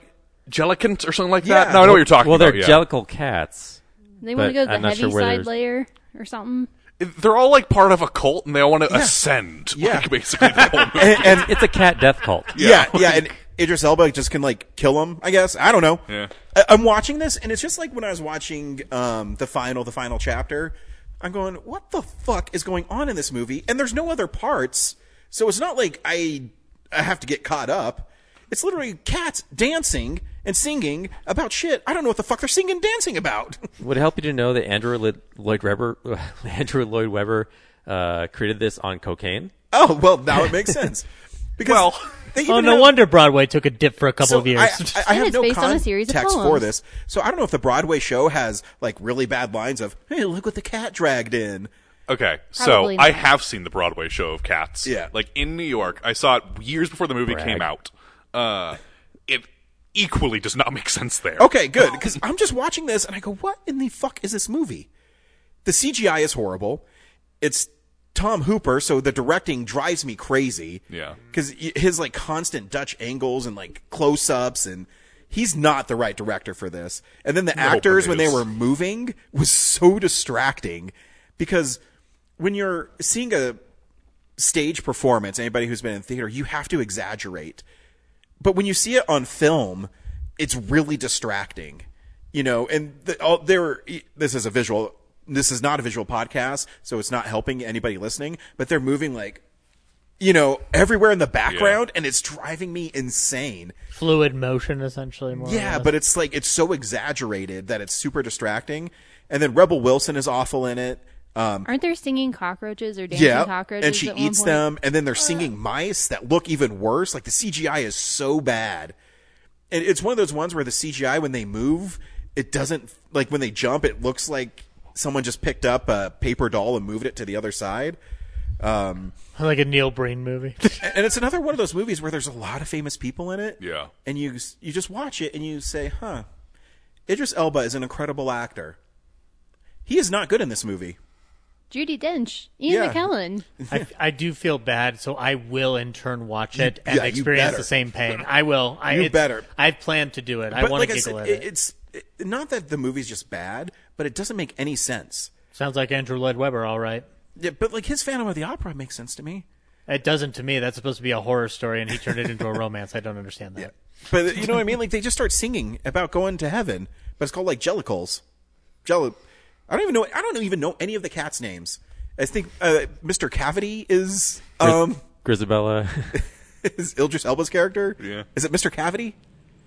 S6: Jellicant or something like
S1: Yeah.
S6: that. No, I know what you're talking about.
S22: well, they're
S6: yeah.
S22: jellicle cats.
S8: They want to
S22: but
S8: go to the
S22: I'm not
S8: heavy
S22: sure where
S8: side
S22: there's-
S8: layer or something.
S6: They're all like part of a cult, and they all want to
S1: Yeah.
S6: ascend.
S1: Yeah.
S6: like, basically the whole movie.
S1: and, and
S22: It's a cat death cult.
S1: yeah, yeah, and Idris Elba just can like kill him. I guess I don't know.
S6: Yeah.
S1: I, I'm watching this, and it's just like when I was watching um, the final, the final chapter. I'm going, what the fuck is going on in this movie? And there's no other parts, so it's not like I I have to get caught up. It's literally cats dancing and singing about shit. I don't know what the fuck they're singing and dancing about.
S22: Would it help you to know that Andrew Lloyd Lloyd Webber, Andrew Lloyd Webber, uh, created this on cocaine?
S1: Oh well, now it makes sense. Because
S6: well,
S1: they
S7: Oh, no
S1: have-
S7: wonder Broadway took a dip for a couple
S1: So
S7: of years.
S1: I, I, I have
S8: it's
S1: no
S8: based on a series of
S1: context for this, so I don't know if the Broadway show has like really bad lines of "Hey, look what the cat dragged in."
S6: Okay, so
S8: Probably
S6: I have seen the Broadway show of Cats.
S1: Yeah.
S6: like in New York. I saw it years before the movie
S22: Brag.
S6: came out. Uh, it equally does not make sense there.
S1: Okay, good. Because I'm just watching this and I go, what in the fuck is this movie? The CGI is horrible. It's Tom Hooper, so the directing drives me crazy.
S6: Yeah.
S1: Because his like constant Dutch angles and like close ups and he's not the right director for this. And then the actors, when they were moving, was so distracting because when you're seeing a stage performance, anybody who's been in theater, you have to exaggerate. But when you see it on film, it's really distracting, you know. And the, all, there, this is a visual. This is not a visual podcast, so it's not helping anybody listening. But they're moving like, you know, everywhere in the background, and it's driving me insane.
S7: Fluid motion, essentially. More
S1: Yeah, but it's like it's so exaggerated that it's super distracting. And then Rebel Wilson is awful in it. Um,
S8: Aren't there singing cockroaches or dancing
S1: yeah,
S8: cockroaches?
S1: and she
S8: at one
S1: eats
S8: point?
S1: them, and then they're singing mice that look even worse. Like the CGI is so bad, and it's one of those ones where the CGI when they move, it doesn't like when they jump, it looks like someone just picked up a paper doll and moved it to the other side. Um,
S7: like a Neil Breen movie.
S1: and it's another one of those movies where there's a lot of famous people in it.
S6: Yeah.
S1: and you you just watch it and you say, "Huh, Idris Elba is an incredible actor. He is not good in this movie."
S8: Judi Dench, Ian
S1: Yeah.
S8: McKellen.
S7: I, I do feel bad, so I will in turn watch it and
S1: yeah,
S7: experience the same pain. I will. I,
S1: You better.
S7: I've planned to do it. I
S1: But
S7: want
S1: like
S7: to
S1: I
S7: giggle
S1: said,
S7: at
S1: it,
S7: it.
S1: it's it, not that the movie's just bad, but it doesn't make any sense.
S7: Sounds like Andrew Lloyd Webber, all right.
S1: Yeah, but like his Phantom of the Opera makes sense to me.
S7: It doesn't to me. That's supposed to be a horror story, and he turned it into a romance. I don't understand that.
S1: But you know what I mean? Like they just start singing about going to heaven, but it's called like Jellicles. Jello. I don't even know. I don't even know any of the cats' names. I think uh, Mr. Cavity is um
S22: Grisabella,
S1: is Idris Elba's character.
S6: Yeah.
S1: Is it Mr. Cavity?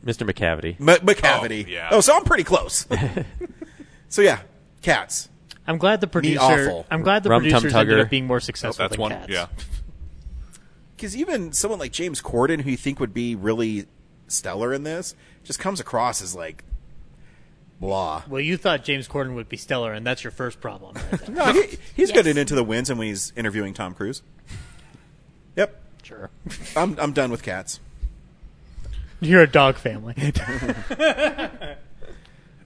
S22: Mr. Macavity.
S1: M- Macavity.
S6: Oh, yeah.
S1: Oh, so I'm pretty close. so yeah, cats.
S7: I'm glad the producer.
S1: awful.
S7: I'm glad the
S22: Rum Tum
S7: producers ended
S22: Tugger.
S7: up being more
S6: Oh,
S7: successful
S6: that's
S7: than
S6: one.
S7: cats.
S6: Yeah.
S1: Because even someone like James Corden, who you think would be really stellar in this, just comes across as like blah.
S7: Well, you thought James Corden would be stellar, and that's your first problem. Right there.
S1: No, he, he's good
S8: Yes.
S1: in Into the Woods, and when he's interviewing Tom Cruise. Yep,
S7: sure.
S1: I'm I'm done with cats.
S7: You're a dog family.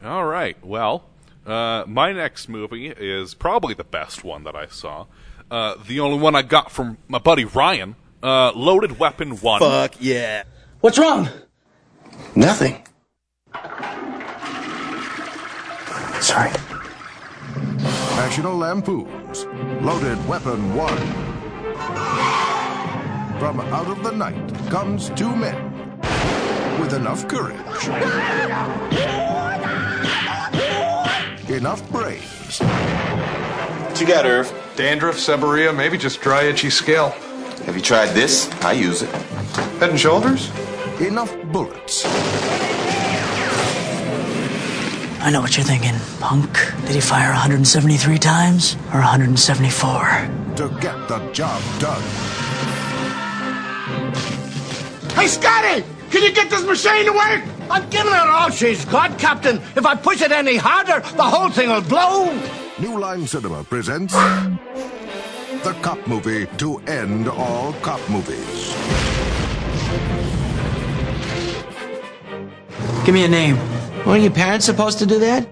S6: All right. Well, uh, my next movie is probably the best one that I saw. Uh, the only one I got from my buddy Ryan. Uh, Loaded Weapon One.
S1: Fuck yeah.
S38: What's wrong?
S71: Nothing. Sorry.
S37: National Lampoons. Loaded Weapon 1. From out of the night comes two men with enough courage, enough brains,
S71: What you got, Irv?
S72: Dandruff, seborrhea, maybe just dry, itchy scale.
S71: Have you tried this? I use it.
S72: Head and shoulders?
S37: enough bullets,
S73: I know what you're thinking, punk. Did he fire 173 times or 174?
S37: to get the job done.
S17: Hey, Scotty! Can you get this machine to work? I'm giving her all she's got, Captain. If I push it any harder, the whole thing will blow.
S37: New Line Cinema presents the cop movie to end all cop movies.
S73: Give me a name.
S17: Weren't your parents supposed to do that?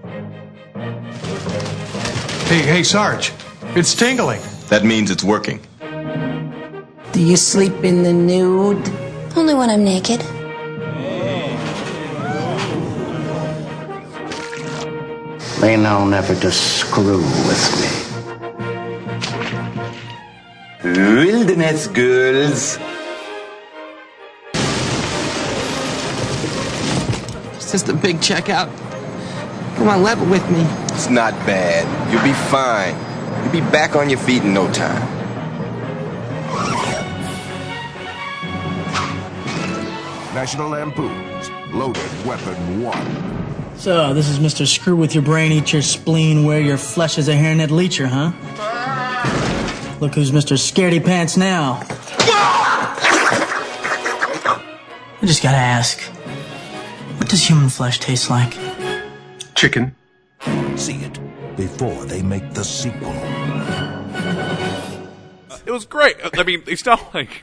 S72: Hey, hey, Sarge. It's tingling.
S71: That means it's working.
S74: Do you sleep in the nude?
S39: Only when I'm naked.
S38: Ain't know never to screw with me.
S71: Wilderness girls.
S17: It's just a big checkout. Come on, level with me.
S71: It's not bad. You'll be fine. You'll be back on your feet in no time.
S37: National Lampoon's Loaded Weapon 1.
S73: So, this is Mr. Screw with your brain, eat your spleen, wear your flesh as a hairnet leecher, huh? Look who's Mr. Scaredy Pants now. I just gotta ask, what does human flesh taste like?
S37: Chicken. See it before they make the sequel.
S6: It was great. I mean, it's not like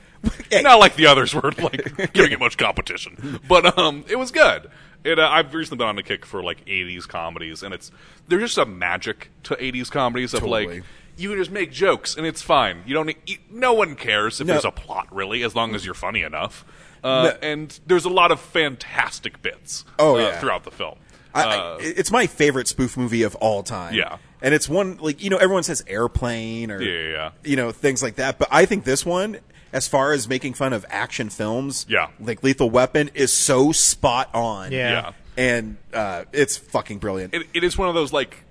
S6: not like the others were like giving it much competition, but um, it was good. It, uh, I've recently been on a kick for like '80s comedies, and it's there's just a magic to '80s comedies of
S1: Totally.
S6: like you can just make jokes and it's fine. You don't. You, no one cares if
S1: No.
S6: there's a plot really, as long as you're funny enough. Uh. And there's a lot of fantastic bits.
S1: Oh,
S6: uh,
S1: yeah.
S6: throughout the film.
S1: I,
S6: Uh,
S1: I, it's my favorite spoof movie of all time.
S6: Yeah.
S1: and it's one like you know everyone says airplane or
S6: Yeah, yeah, yeah.
S1: you know things like that, but I think this one, as far as making fun of action films,
S6: Yeah.
S1: like Lethal Weapon, is so spot on.
S6: Yeah. Yeah.
S1: and uh, it's fucking brilliant.
S6: it, it is one of those like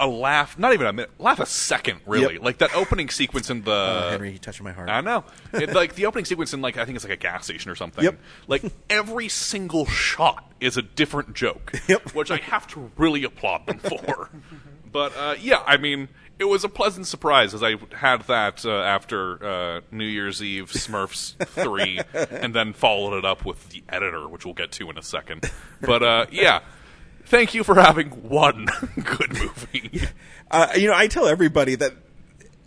S6: a laugh, not even a minute, laugh a second, really.
S1: Yep.
S6: Like that opening sequence in the
S1: Oh, Henry, you touching my heart.
S6: I know, it, like the opening sequence in like I think it's like a gas station or something.
S1: Yep.
S6: Like every single shot is a different joke,
S1: Yep.
S6: which I have to really applaud them for. but uh, yeah, I mean. It was a pleasant surprise as I had that uh, after uh, New Year's Eve Smurfs 3 and then followed it up with The Editor, which we'll get to in a second. But uh, yeah, thank you for having one good movie.
S1: Uh, you know, I tell everybody that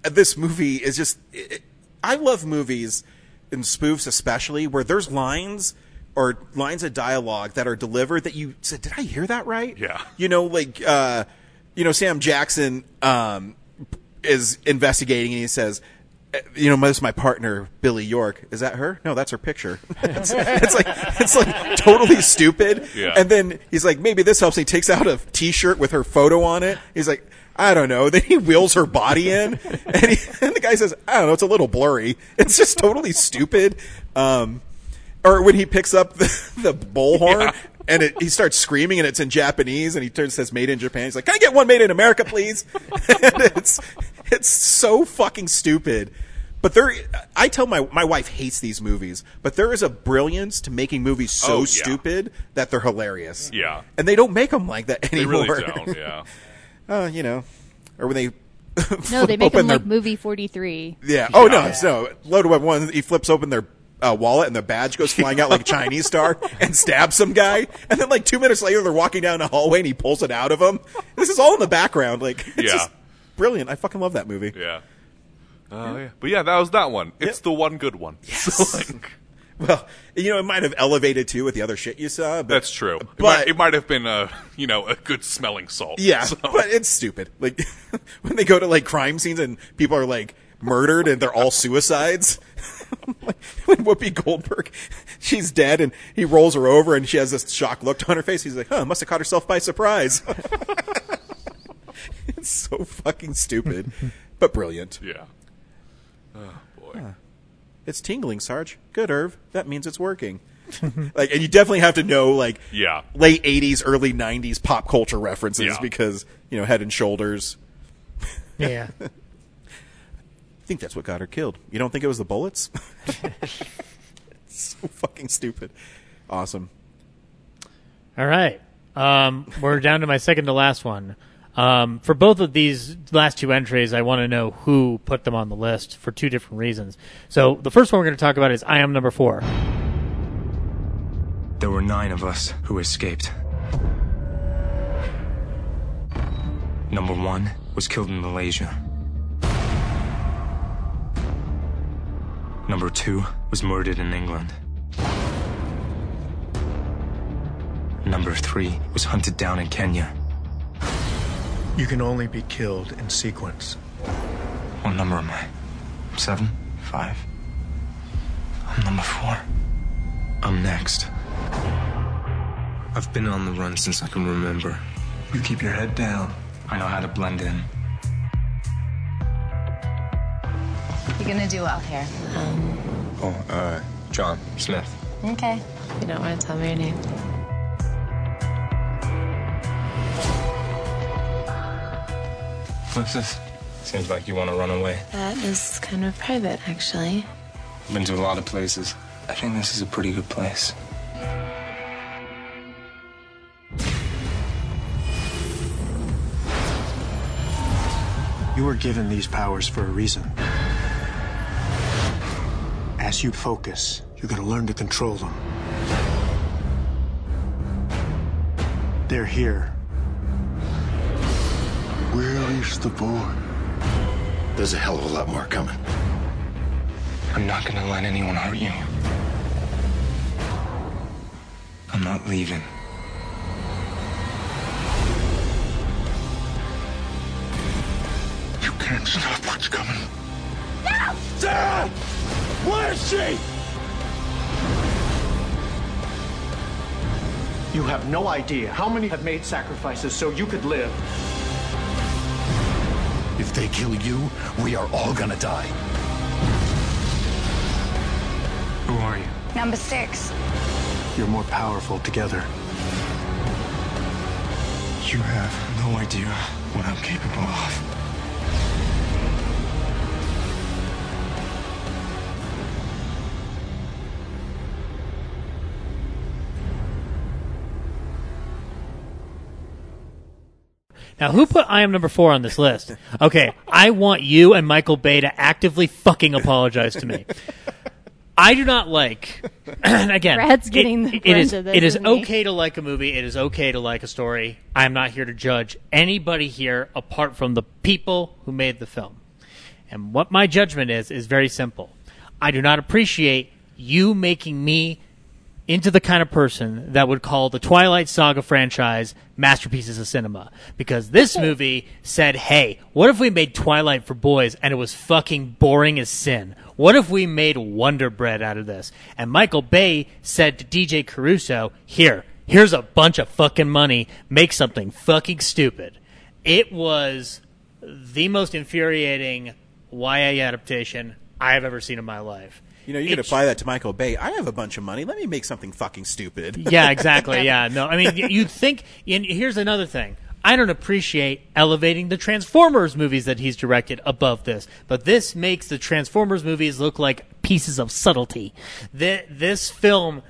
S1: this movie is just. It, I love movies and spoofs, especially where there's lines or lines of dialogue that are delivered that you said, "Did I hear that right?"
S6: Yeah.
S1: You know, like uh, you know, Sam Jackson um, is investigating and he says. "Uh, You know, this is my partner, Billy York. Is that her? No, that's her picture. it's, it's like it's like totally stupid.
S6: Yeah.
S1: And then he's like, maybe this helps. He takes out a T-shirt with her photo on it. He's like, I don't know. Then he wheels her body in, and, he, and the guy says, I don't know. It's a little blurry. It's just totally stupid. Um, or when he picks up the, the bullhorn.
S6: Yeah.
S1: And it, he starts screaming, and it's in Japanese, and he turns says "Made in Japan." He's like, "Can I get one made in America, please?" and it's it's so fucking stupid. But there, I tell my my wife hates these movies, but there is a brilliance to making movies so
S6: Oh, yeah.
S1: stupid that they're hilarious.
S6: Yeah.
S1: and they don't make them like that anymore.
S6: They really don't, yeah.
S1: uh, you know, or when they
S8: No, they make
S1: open
S8: them
S1: their
S8: like movie 43.
S1: yeah. Oh no, it's no. Loaded Weapon One. He flips open their uh, wallet and the badge goes flying out like a Chinese star and stabs some guy. And then like two minutes later, they're walking down a hallway and he pulls it out of him. This is all in the background. Like it's
S6: Yeah.
S1: just brilliant. I fucking love that movie.
S6: Yeah. Oh yeah. But yeah, that was that one. It's the one good one. So, like,
S1: Well, you know, it might have elevated too with the other shit you saw. But,
S6: that's true. It
S1: But
S6: might, it might have been a you know a good smelling salt.
S1: yeah,
S6: So-
S1: but it's stupid. Like when they go to like crime scenes and people are like murdered and they're all suicides. Like, when Whoopi Goldberg, she's dead and he rolls her over and she has this shocked look on her face. He's like, "Huh, must have caught herself by surprise." it's so fucking stupid, but brilliant.
S6: yeah. Oh boy.
S1: It's tingling, Sarge. Good, Irv. That means it's working. like, and you definitely have to know like
S6: Yeah.
S1: late '80s, early '90s pop culture references
S6: Yeah.
S1: because you know Head and Shoulders.
S7: Yeah.
S1: I think that's what got her killed. You don't think it was the bullets? it's so fucking stupid. Awesome.
S7: All right. Um, we're down to my second to last one. Um, for both of these last two entries, I want to know who put them on the list for two different reasons. So the first one we're going to talk about is I am number four.
S75: There were nine of us who escaped. Number one was killed in Malaysia. Number two was murdered in England. Number three was hunted down in Kenya.
S76: You can only be killed in sequence.
S75: What number am I? Seven? Five? I'm number four. I'm next. I've been on the run since I can remember.
S76: You keep your head down.
S75: I know how to blend in.
S77: You're gonna do well here. Um,
S75: Oh, uh, John Smith.
S77: okay. You don't want to tell me your name.
S75: What's this? Seems like you want to run away.
S77: That is kind of private, actually.
S75: Been to a lot of places. I think this is a pretty good place.
S78: You were given these powers for a reason. As you focus, you're gonna learn to control them. They're here.
S79: Where is the boy?
S80: There's a hell of a lot more coming.
S75: I'm not gonna let anyone hurt you. I'm not leaving.
S79: You can't stop what's coming.
S70: No!
S51: Sarah! Where is she?
S78: You have no idea how many have made sacrifices so you could live.
S80: If they kill you, we are all gonna die.
S75: Who are you?
S77: Number six.
S78: You're more powerful together.
S75: You have no idea what I'm capable of.
S7: Now, who put I am number four on this list? Okay, I want you and Michael Bay to actively fucking apologize to me. I do not like. and again,
S8: Brad's getting the
S7: it, it is
S8: brunt of this,
S7: it is okay to like a movie. It is okay to like a story. I am not here to judge anybody here apart from the people who made the film. And what my judgment is is very simple. I do not appreciate you making me into the kind of person that would call the Twilight Saga franchise masterpieces of cinema. Because this movie said, hey, what if we made Twilight for boys and it was fucking boring as sin? What if we made Wonder Bread out of this? And Michael Bay said to DJ Caruso, here, here's a bunch of fucking money, make something fucking stupid. It was the most infuriating YA adaptation I have ever seen in my life.
S1: You know, you
S7: It-
S1: apply that to Michael Bay. I have a bunch of money. Let me make something fucking stupid.
S7: yeah, exactly. Yeah, no, I mean, you'd think. And here's another thing. I don't appreciate elevating the Transformers movies that he's directed above this, but this makes the Transformers movies look like pieces of subtlety. Th- This film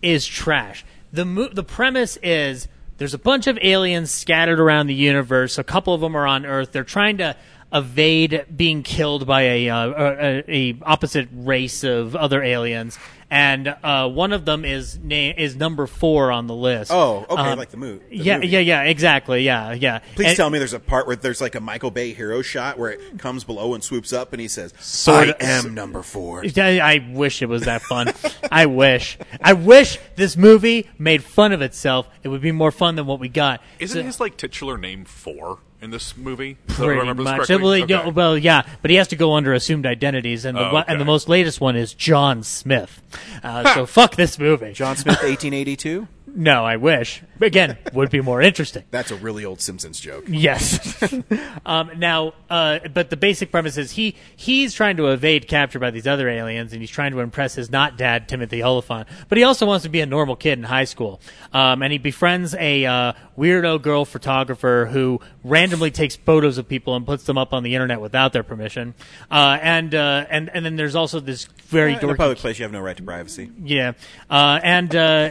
S7: is trash. The mo- the premise is there's a bunch of aliens scattered around the universe. A couple of them are on Earth. They're trying to evade being killed by a, uh, a, a opposite race of other aliens, and uh, one of them is na- is number four on the list.
S1: Oh, okay,
S7: Um,
S1: like the, mo- the
S7: yeah,
S1: movie.
S7: yeah, yeah, exactly. Yeah, yeah.
S1: Please
S7: And-
S1: tell me there's a part where there's like a Michael Bay hero shot where it comes below and swoops up and he says,
S7: Sort
S1: I
S7: of-
S1: am number four.
S7: I, I wish it was that fun. I wish. I wish this movie made fun of itself. It would be more fun than what we got.
S81: Isn't
S7: So-
S81: his like titular name Four in this movie? Is that- do I
S7: Pretty
S81: remember
S7: much. Well, he-
S81: Okay.
S7: well, yeah, but he has to go under assumed identities, and the
S81: Oh,
S7: one- and the most latest one is John Smith. Uh, so fuck this movie.
S1: John Smith, 1882?
S7: No, I wish. Again, would be more interesting.
S1: That's a really old Simpsons joke.
S7: Yes. um, now, uh, but the basic premise is he he's trying to evade capture by these other aliens, and he's trying to impress his not dad Timothy Olyphant. But he also wants to be a normal kid in high school, um, and he befriends a uh, weirdo girl photographer who randomly takes photos of people and puts them up on the internet without their permission. Uh, and uh, and and then there's also this very
S1: in a
S7: dorky
S1: public place, you have no right to privacy.
S7: yeah, uh, and uh,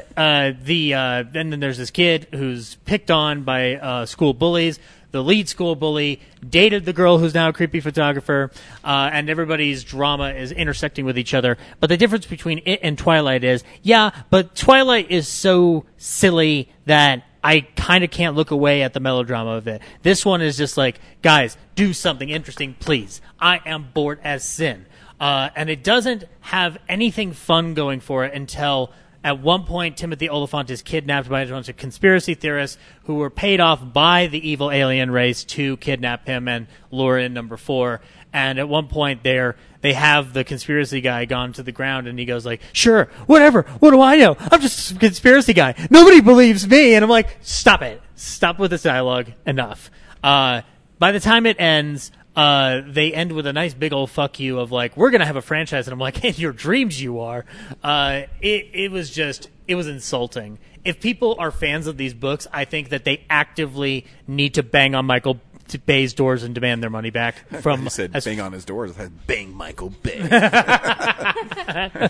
S7: uh, the and then there's this kid who's picked on by uh, school bullies. The lead school bully dated the girl who's now a creepy photographer, uh, and everybody's drama is intersecting with each other. But the difference between it and Twilight is, yeah, but Twilight is so silly that I kind of can't look away at the melodrama of it. This one is just like, guys, do something interesting, please. I am bored as sin. Uh, and it doesn't have anything fun going for it until at one point Timothy Olyphant is kidnapped by a bunch of conspiracy theorists who were paid off by the evil alien race to kidnap him and lure in number four. And at one point there they have the conspiracy guy gone to the ground and he goes like, Sure, whatever, what do I know? I'm just a conspiracy guy. Nobody believes me and I'm like, Stop it. Stop with this dialogue. Enough. Uh, by the time it ends, uh, they end with a nice big old fuck you of like, we're gonna have a franchise, and I'm like, in your dreams you are. Uh, it it was just it was insulting. If people are fans of these books, I think that they actively need to bang on Michael Bay's doors and demand their money back from.
S1: he said
S7: as-
S1: bang on his doors. I said bang Michael Bay.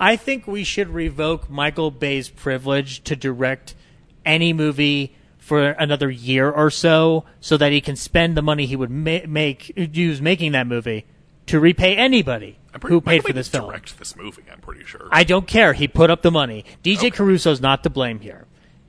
S7: I think we should revoke Michael Bay's privilege to direct any movie for another year or so, so that he can spend the money he would ma- make use making that movie to repay anybody who paid for this film.
S81: Direct this movie, I'm pretty sure.
S7: I don't care. He put up the money. DJ Caruso's not to blame here.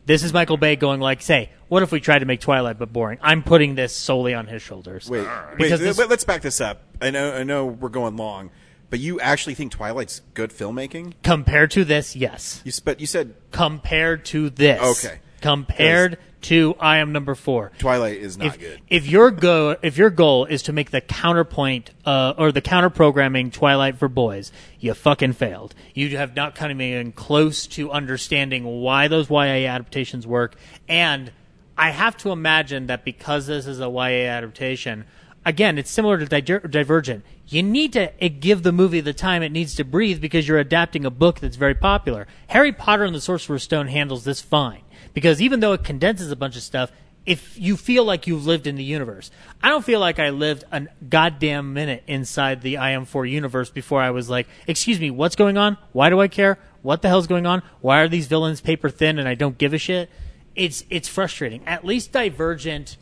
S7: This is Michael Bay going like, say, what if we tried to make Twilight but boring? I'm putting this solely on his shoulders.
S1: Wait,
S7: because
S1: wait,
S7: this-
S1: let- let's back this up. I know, I know, we're going long, but you actually think Twilight's good filmmaking?
S7: compared to this, yes.
S1: You, but you said
S7: compared to this,
S1: Okay.
S7: compared to I am number four.
S1: Twilight is not
S7: if,
S1: good.
S7: If your go, if your goal is to make the counterpoint uh, or the counter programming Twilight for boys, you fucking failed. You have not of even close to understanding why those YA adaptations work. And I have to imagine that because this is a YA adaptation, again, it's similar to Diger- Divergent. You need to uh, give the movie the time it needs to breathe because you're adapting a book that's very popular. Harry Potter and the Sorcerer's Stone handles this fine because even though it condenses a bunch of stuff, if you feel like you've lived in the universe, I don't feel like I lived a goddamn minute inside the I Am 4 universe before I was like, excuse me, what's going on? Why do I care? What the hell's going on? Why are these villains paper thin and I don't give a shit? It's it's frustrating. At least Divergent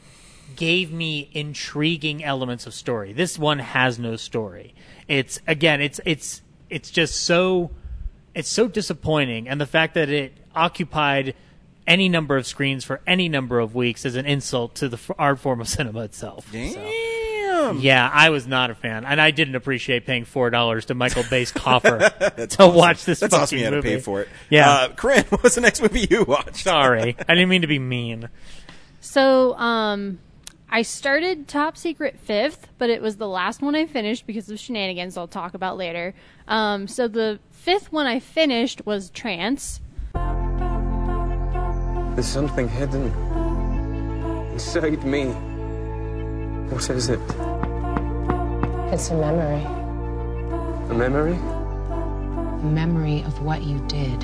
S7: gave me intriguing elements of story. This one has no story. It's again, it's it's it's just so it's so disappointing, and the fact that it occupied any number of screens for any number of weeks is an insult to the f- art form of cinema itself.
S1: Damn.
S7: Yeah, I was not a fan, and I didn't appreciate paying four dollars to Michael Bay's coffer to
S1: awesome.
S7: watch this.
S1: That's awesome. You had to
S7: movie.
S1: pay for it.
S7: Yeah,
S1: Uh, Corinne, what was the next movie you watched?
S7: Sorry, I didn't mean to be mean.
S8: So, um, I started Top Secret fifth, but it was the last one I finished because of shenanigans I'll talk about later. Um, so the fifth one I finished was Trance.
S75: There's something hidden inside me. What is it?
S77: It's a memory.
S75: A memory?
S77: A memory of what you did.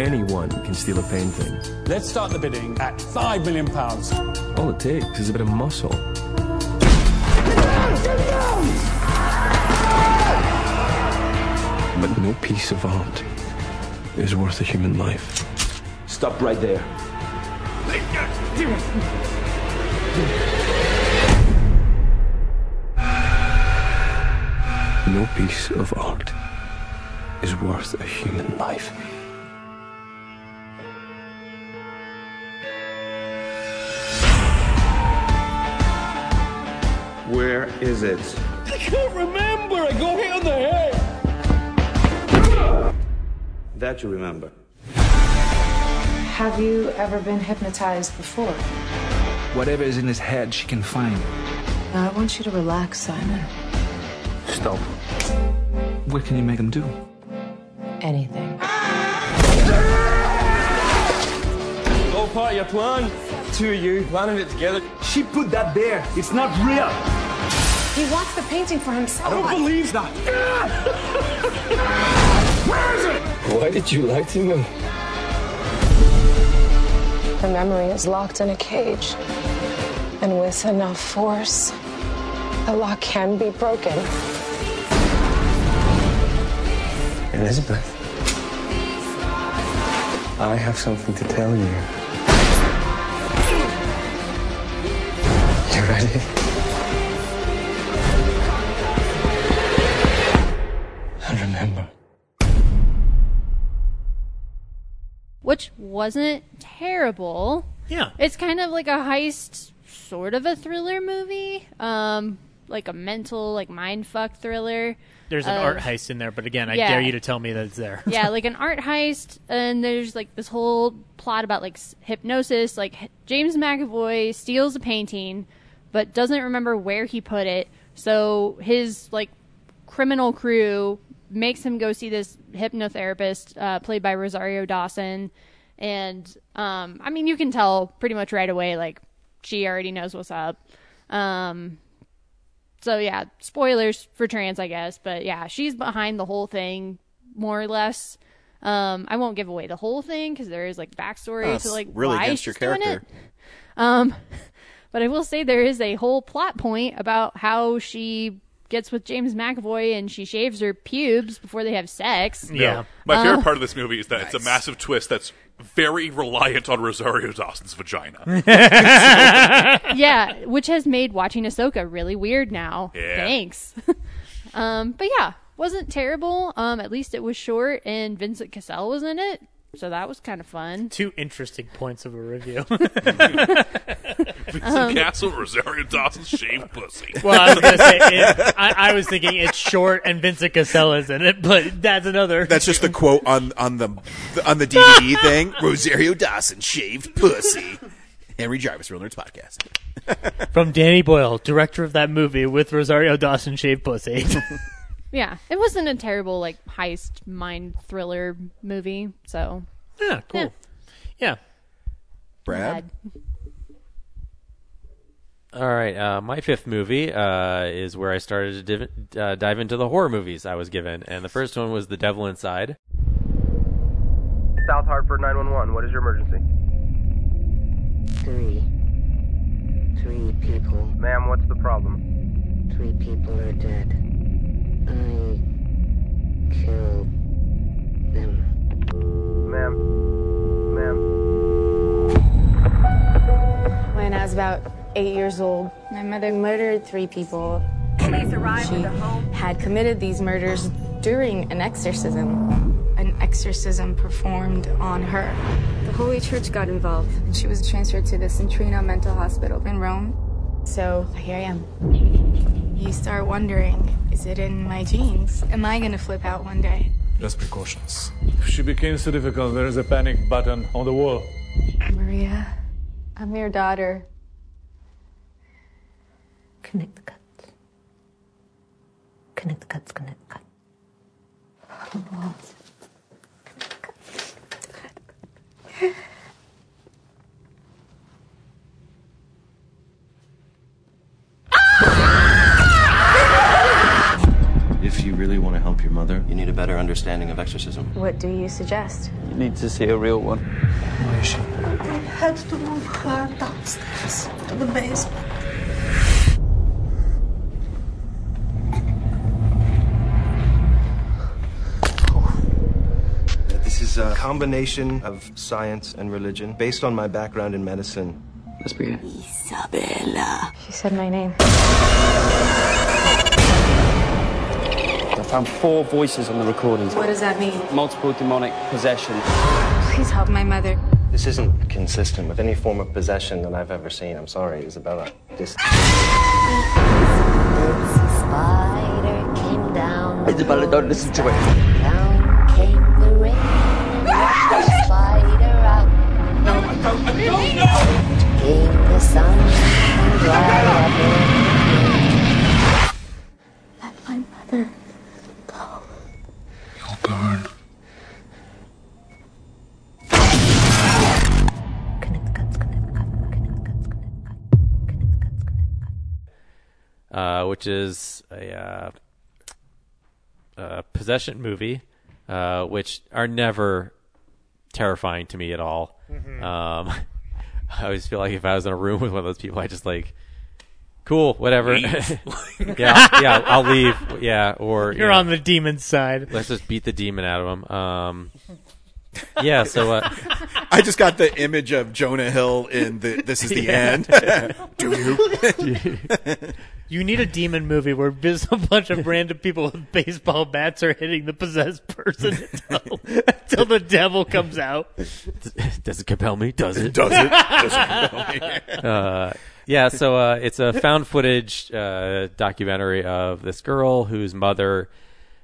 S82: Anyone can steal a painting.
S83: Let's start the bidding at five million pounds.
S82: All it takes is a bit of muscle. But no piece of art is worth a human life.
S83: Stop right there.
S82: No piece of art is worth a human life.
S75: Where is it?
S83: I can't remember. I got hit on the head.
S75: That you remember.
S77: Have you ever been hypnotized before?
S84: Whatever is in his head, she can find.
S77: I want you to relax, Simon.
S84: Stop. What can you make him do?
S77: Anything.
S83: All part of your plan. Two of you planning it together. She put that there. It's not real.
S77: He wants the painting for himself.
S83: I don't believe that.
S77: Where is it?
S82: Why did you lie to me?
S77: The memory is locked in a cage. And with enough force, the lock can be broken.
S75: Elizabeth. I have something to tell you. You ready?
S8: Which wasn't terrible.
S7: Yeah.
S8: It's kind of like a heist, sort of a thriller movie. Um, like a mental, like mind fuck thriller.
S7: There's an
S8: of-
S7: art heist in there, but again, I
S8: Yeah.
S7: dare you to tell me that it's there.
S8: yeah, like an art heist, and there's like this whole plot about like s- hypnosis. Like h- James McAvoy steals a painting, but doesn't remember where he put it. So his like criminal crew makes him go see this hypnotherapist, uh, played by Rosario Dawson. And um, I mean, you can tell pretty much right away, like she already knows what's up. Um, so yeah, spoilers for Trance, I guess, but yeah, she's behind the whole thing more or less. Um, I won't give away the whole thing because there is like backstory
S1: Oh,
S8: to like
S1: really
S8: why she's doing
S1: character.
S8: it. Um, but I will say there is a whole plot point about how she gets with James McAvoy and she shaves her pubes before they have sex.
S6: No. My favorite
S8: Uh,
S6: part of this movie is that it's a massive twist that's very reliant on Rosario Dawson's vagina.
S8: yeah, which has made watching Ahsoka really weird now.
S6: Yeah.
S8: Thanks. um, but yeah, wasn't terrible. Um, at least it was short, and Vincent Cassel was in it, so that was kind of fun.
S7: Two interesting points of a review.
S6: Vincent
S8: Um,
S6: Castle, Rosario Dawson's shaved pussy.
S7: well, I was gonna say it, I, I was thinking it's short and Vincent Cassel is in it, but that's another.
S1: That's just the quote on on the on the DVD thing. Rosario Dawson shaved pussy. Henry Jarvis, Real Nerds Podcast.
S7: from Danny Boyle, director of that movie with Rosario Dawson shaved pussy.
S8: Yeah, it wasn't a terrible like heist mind thriller movie. So
S7: yeah, cool. Yeah.
S1: Brad.
S22: All right, uh, my fifth movie uh, is where I started to div- uh, dive into the horror movies I was given, and the first one was The Devil Inside.
S72: South Hartford 911. What is your emergency?
S15: Three. Three people.
S72: Ma'am, what's the problem?
S15: Three people are dead. I killed them.
S72: Ma'am. Ma'am.
S85: When I was about eight years old, my mother murdered three people.
S86: Police arrived
S85: she
S86: at the home.
S85: had committed these murders during an exorcism. An exorcism performed on her. The Holy Church got involved, and she was transferred to the Centrino Mental Hospital in Rome. So here I am. You start wondering is it in my genes? Am I gonna flip out one day?
S75: Just precautions. If she became so difficult, there is a panic button on the wall.
S85: Maria, I'm your daughter.
S15: Connect the cuts. Connect the cuts, connect the cuts.
S87: If you really want to help your mother, you need a better understanding of exorcism.
S85: What do you suggest?
S87: You need to see a real one.
S75: Where is she?
S86: I had to move her downstairs to the basement.
S72: This is a combination of science and religion based on my background in medicine. Let's begin.
S85: Isabella. She said my name.
S88: I found four voices on the recordings.
S85: What does that mean?
S88: Multiple demonic possession.
S85: Please help my mother.
S72: This isn't consistent with any form of possession that I've ever seen. I'm sorry, Isabella. This.
S15: Spider came down.
S87: Isabella, don't listen to it.
S15: Down came the rain. and washed the spider out.
S86: No, no, no, no!
S15: Came the sun and dried up
S86: Let my mother go.
S75: You'll burn.
S22: uh, which is a, uh, a possession movie, uh, which are never terrifying to me at all.
S7: Mhm.
S22: Um, I always feel like if I was in a room with one of those people, I just like, cool, whatever. Yeah, yeah, I'll leave. Yeah, or
S7: You're
S22: yeah.
S7: on the demon's side.
S22: Let's just beat the demon out of him. Um, yeah, so uh,
S1: I just got the image of Jonah Hill in the This Is the
S7: Yeah.
S1: End. Do you?
S7: You need a demon movie where just a bunch of random people with baseball bats are hitting the possessed person until, until the devil comes out.
S22: Does it compel me? Does it?
S1: Does it? Does it compel me?
S22: uh, yeah, so uh, it's a found footage uh, documentary of this girl whose mother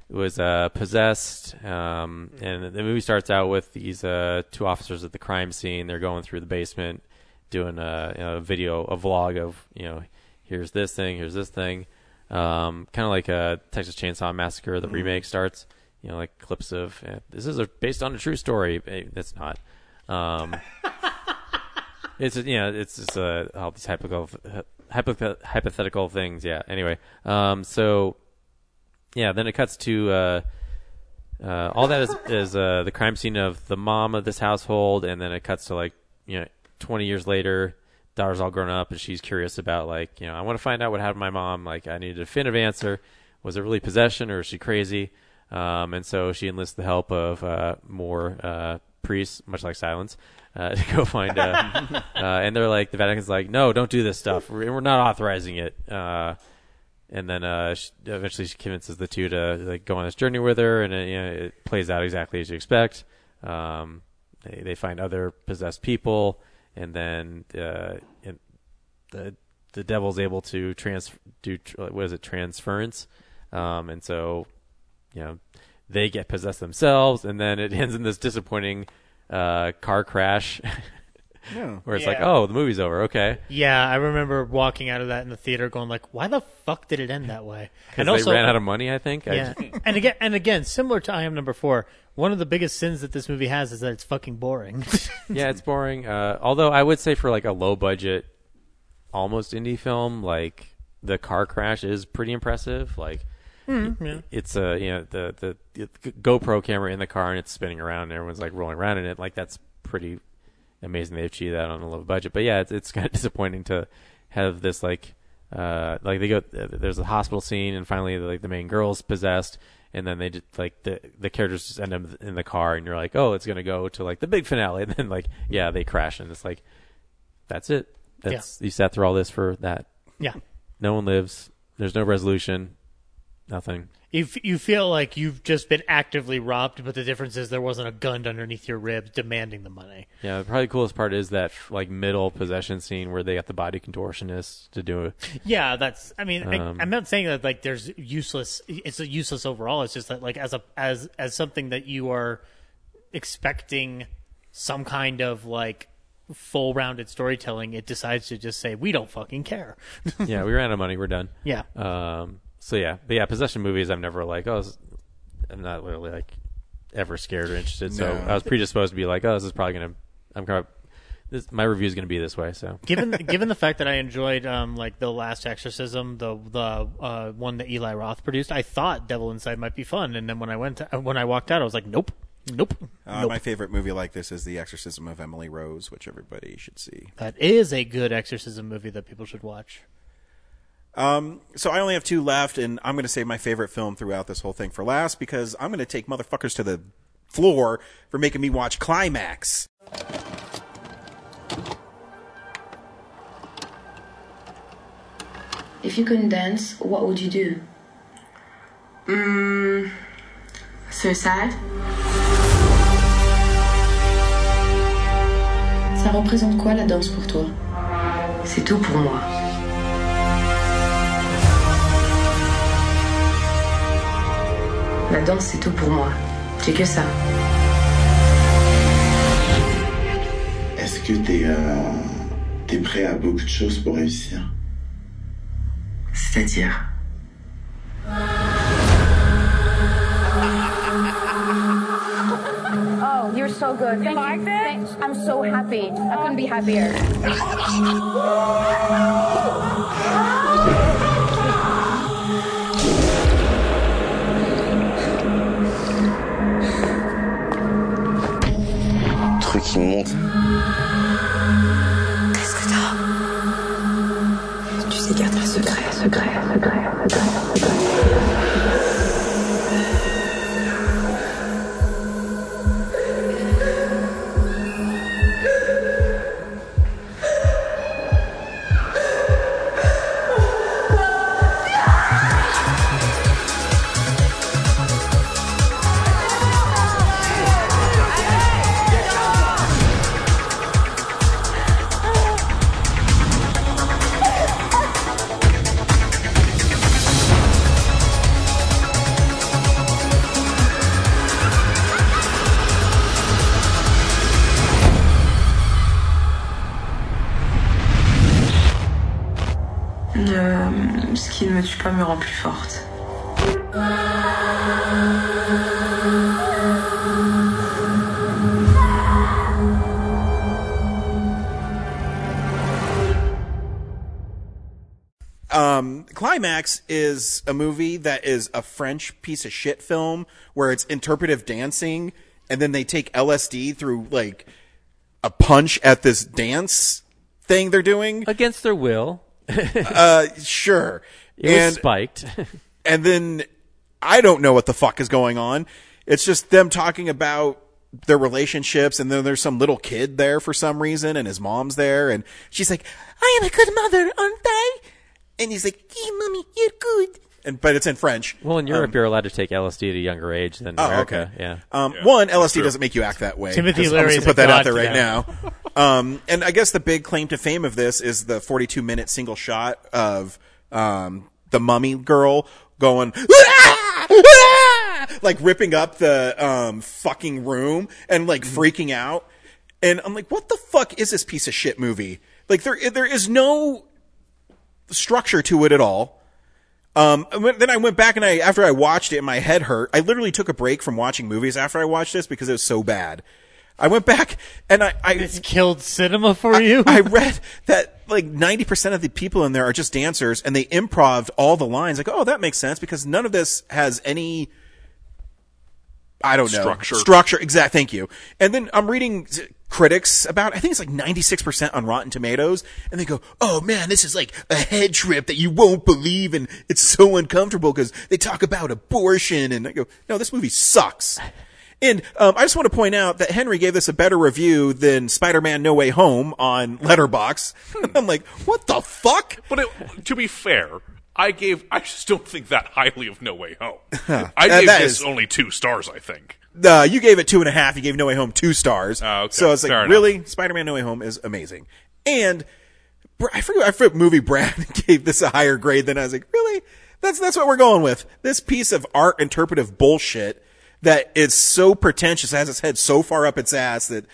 S22: was uh, possessed, um, and the movie starts out with these uh, two officers at the crime scene. They're going through the basement, doing a, you know, a video, a vlog of you know, here's this thing, here's this thing, um, kind of like a Texas Chainsaw Massacre, the
S1: Mhm.
S22: remake starts. You know, like clips of eh, this is a, based on a true story. Eh, That's not. Um, it's you know it's just uh, all these hypothetical hypothet- hypothetical things. Yeah. Anyway, um, so yeah, then it cuts to uh, uh, all that is is uh, the crime scene of the mom of this household, and then it cuts to like you know 20 years later, daughter's all grown up, and she's curious about like you know I want to find out what happened to my mom. Like I need a definitive answer. Was it really possession or is she crazy? Um, and so she enlists the help of uh, more uh, priests, much like Silence, uh, to go find. Uh, uh, and they're like, the Vatican's like, no, don't do this stuff. We're, we're not authorizing it. Uh, and then uh, she, eventually she convinces the two to like go on this journey with her, and it, you know, it plays out exactly as you expect. Um, they they find other possessed people, and then uh, and the the devil's able to trans do what is it transference, um, and so you know they get possessed themselves, and then it ends in this disappointing uh, car crash.
S1: Yeah.
S22: Where it's like, oh, the movie's over. Okay.
S7: Yeah, I remember walking out of that in the theater, going like, "Why the fuck did it end that way?"
S22: Because they ran out of money, I think. I-
S7: Yeah, and again, and again, similar to I Am Number Four, one of the biggest sins that this movie has is that it's fucking boring.
S22: yeah, it's boring. Uh, although I would say for like a low budget, almost indie film, like the car crash is pretty impressive. Like
S7: Mm, yeah.
S22: it's a you know the, the the GoPro camera in the car and it's spinning around and everyone's like rolling around in it. Like that's pretty amazing they achieved that on a low budget. But yeah, it's it's kind of disappointing to have this like uh like they go there's a hospital scene and finally like the main girl's possessed and then they just like the the characters just end up in the car and you're like oh it's gonna go to like the big finale and then like yeah they crash and it's like that's it that's you sat through all this for that
S7: Yeah.
S22: no one lives there's no resolution nothing
S7: you f- you feel like you've just been actively robbed, but the difference is there wasn't a gun underneath your ribs demanding the money.
S22: Yeah, probably the coolest part is that like middle possession scene where they got the body contortionist to do it.
S7: Yeah, that's. I mean,
S22: Um,
S7: I, I'm not saying that like there's useless. It's a useless overall. It's just that like as a as as something that you are expecting some kind of like full rounded storytelling, it decides to just say we don't fucking care.
S22: yeah, we ran out of money. We're done.
S7: Yeah.
S22: Um. So yeah, but yeah, possession movies. I'm never like, oh, this- I'm not really like ever scared or interested. So
S1: No.
S22: I was predisposed to be like, oh, this is probably gonna. I'm kind of. This my review is gonna be this way. So
S7: given given the fact that I enjoyed um like the last exorcism, the the uh, one that Eli Roth produced, I thought Devil Inside might be fun, and then when I went to, when I walked out, I was like, nope, nope,
S1: Uh,
S7: nope.
S1: My favorite movie like this is The Exorcism of Emily Rose, which everybody should see.
S7: That is a good exorcism movie that people should watch.
S1: Um, so I only have two left, and I'm going to save my favorite film throughout this whole thing for last because I'm going to take motherfuckers to the floor for making me watch Climax.
S15: If you couldn't dance, what would you do? Mm, suicide. Ça représente quoi la danse pour toi C'est tout pour moi. La danse, c'est tout pour moi. J'ai que ça.
S36: Est-ce que t'es euh, t'es prêt à beaucoup de choses pour réussir?
S15: C'est-à-dire?
S85: Oh, you're so good. You liked it? I'm so happy. I couldn't be happier.
S86: Monte.
S15: Qu'est-ce que t'as? Tu sais garder le secret, secret, secret, secret, secret. Me tue pas me rend plus forte.
S1: Um, climax is a movie that is a French piece of shit film where it's interpretive dancing, and then they take LSD through like a punch at this dance thing they're doing
S89: against their will.
S1: uh, sure.
S89: It was
S1: and,
S89: spiked.
S1: and then I don't know what the fuck is going on. It's just them talking about their relationships, and then there's some little kid there for some reason, and his mom's there, and she's like, "I am a good mother, aren't I?" And he's like, "Yeah, mommy, you're good." And but it's in French.
S89: Well, in Europe,
S1: Um,
S89: you're allowed to take LSD at a younger age than
S1: Oh,
S89: America.
S1: okay.
S89: Yeah.
S1: Um, One, LSD doesn't make you act that way.
S7: Timothy
S1: Just- I'm
S7: Leary
S1: just
S7: is
S1: gonna put that out there right now. Um, and I guess the big claim to fame of this is the 42 minute single shot of um, the mummy girl going like ripping up the um, fucking room and like freaking out. And I'm like, what the fuck is this piece of shit movie? Like there there is no structure to it at all. Um, then I went back and I, after I watched it, my head hurt. I literally took a break from watching movies after I watched this because it was so bad. I went back and I, I
S7: It's killed cinema for you.
S1: I read that like 90% of the people in there are just dancers and they improv all the lines. Like, oh, that makes sense because none of this has any, I don't know.
S81: Structure.
S1: Structure. Exact. Thank you. And then I'm reading critics about, I think it's like 96% on Rotten Tomatoes and they go, oh man, this is like a head trip that you won't believe and it's so uncomfortable because they talk about abortion and I go, no, this movie sucks. And um, I just want to point out that Henry gave this a better review than Spider-Man: No Way Home on Letterboxd. I'm like, what the fuck?
S81: But it, to be fair, I gave. I just don't think that highly of No Way Home.
S1: Huh.
S81: I
S1: Uh,
S81: gave
S1: that
S81: this
S1: is-
S81: only two stars. I think.
S1: Uh, you gave it two and a half. You gave No Way Home two stars.
S81: Oh, okay.
S1: So it's like,
S81: Fair enough.
S1: really, Spider-Man: No Way Home is amazing. And I forget, I forget movie Brad gave this a higher grade than I was like, really? That's that's what we're going with. This piece of art interpretive bullshit that is so pretentious, has its head so far up its ass that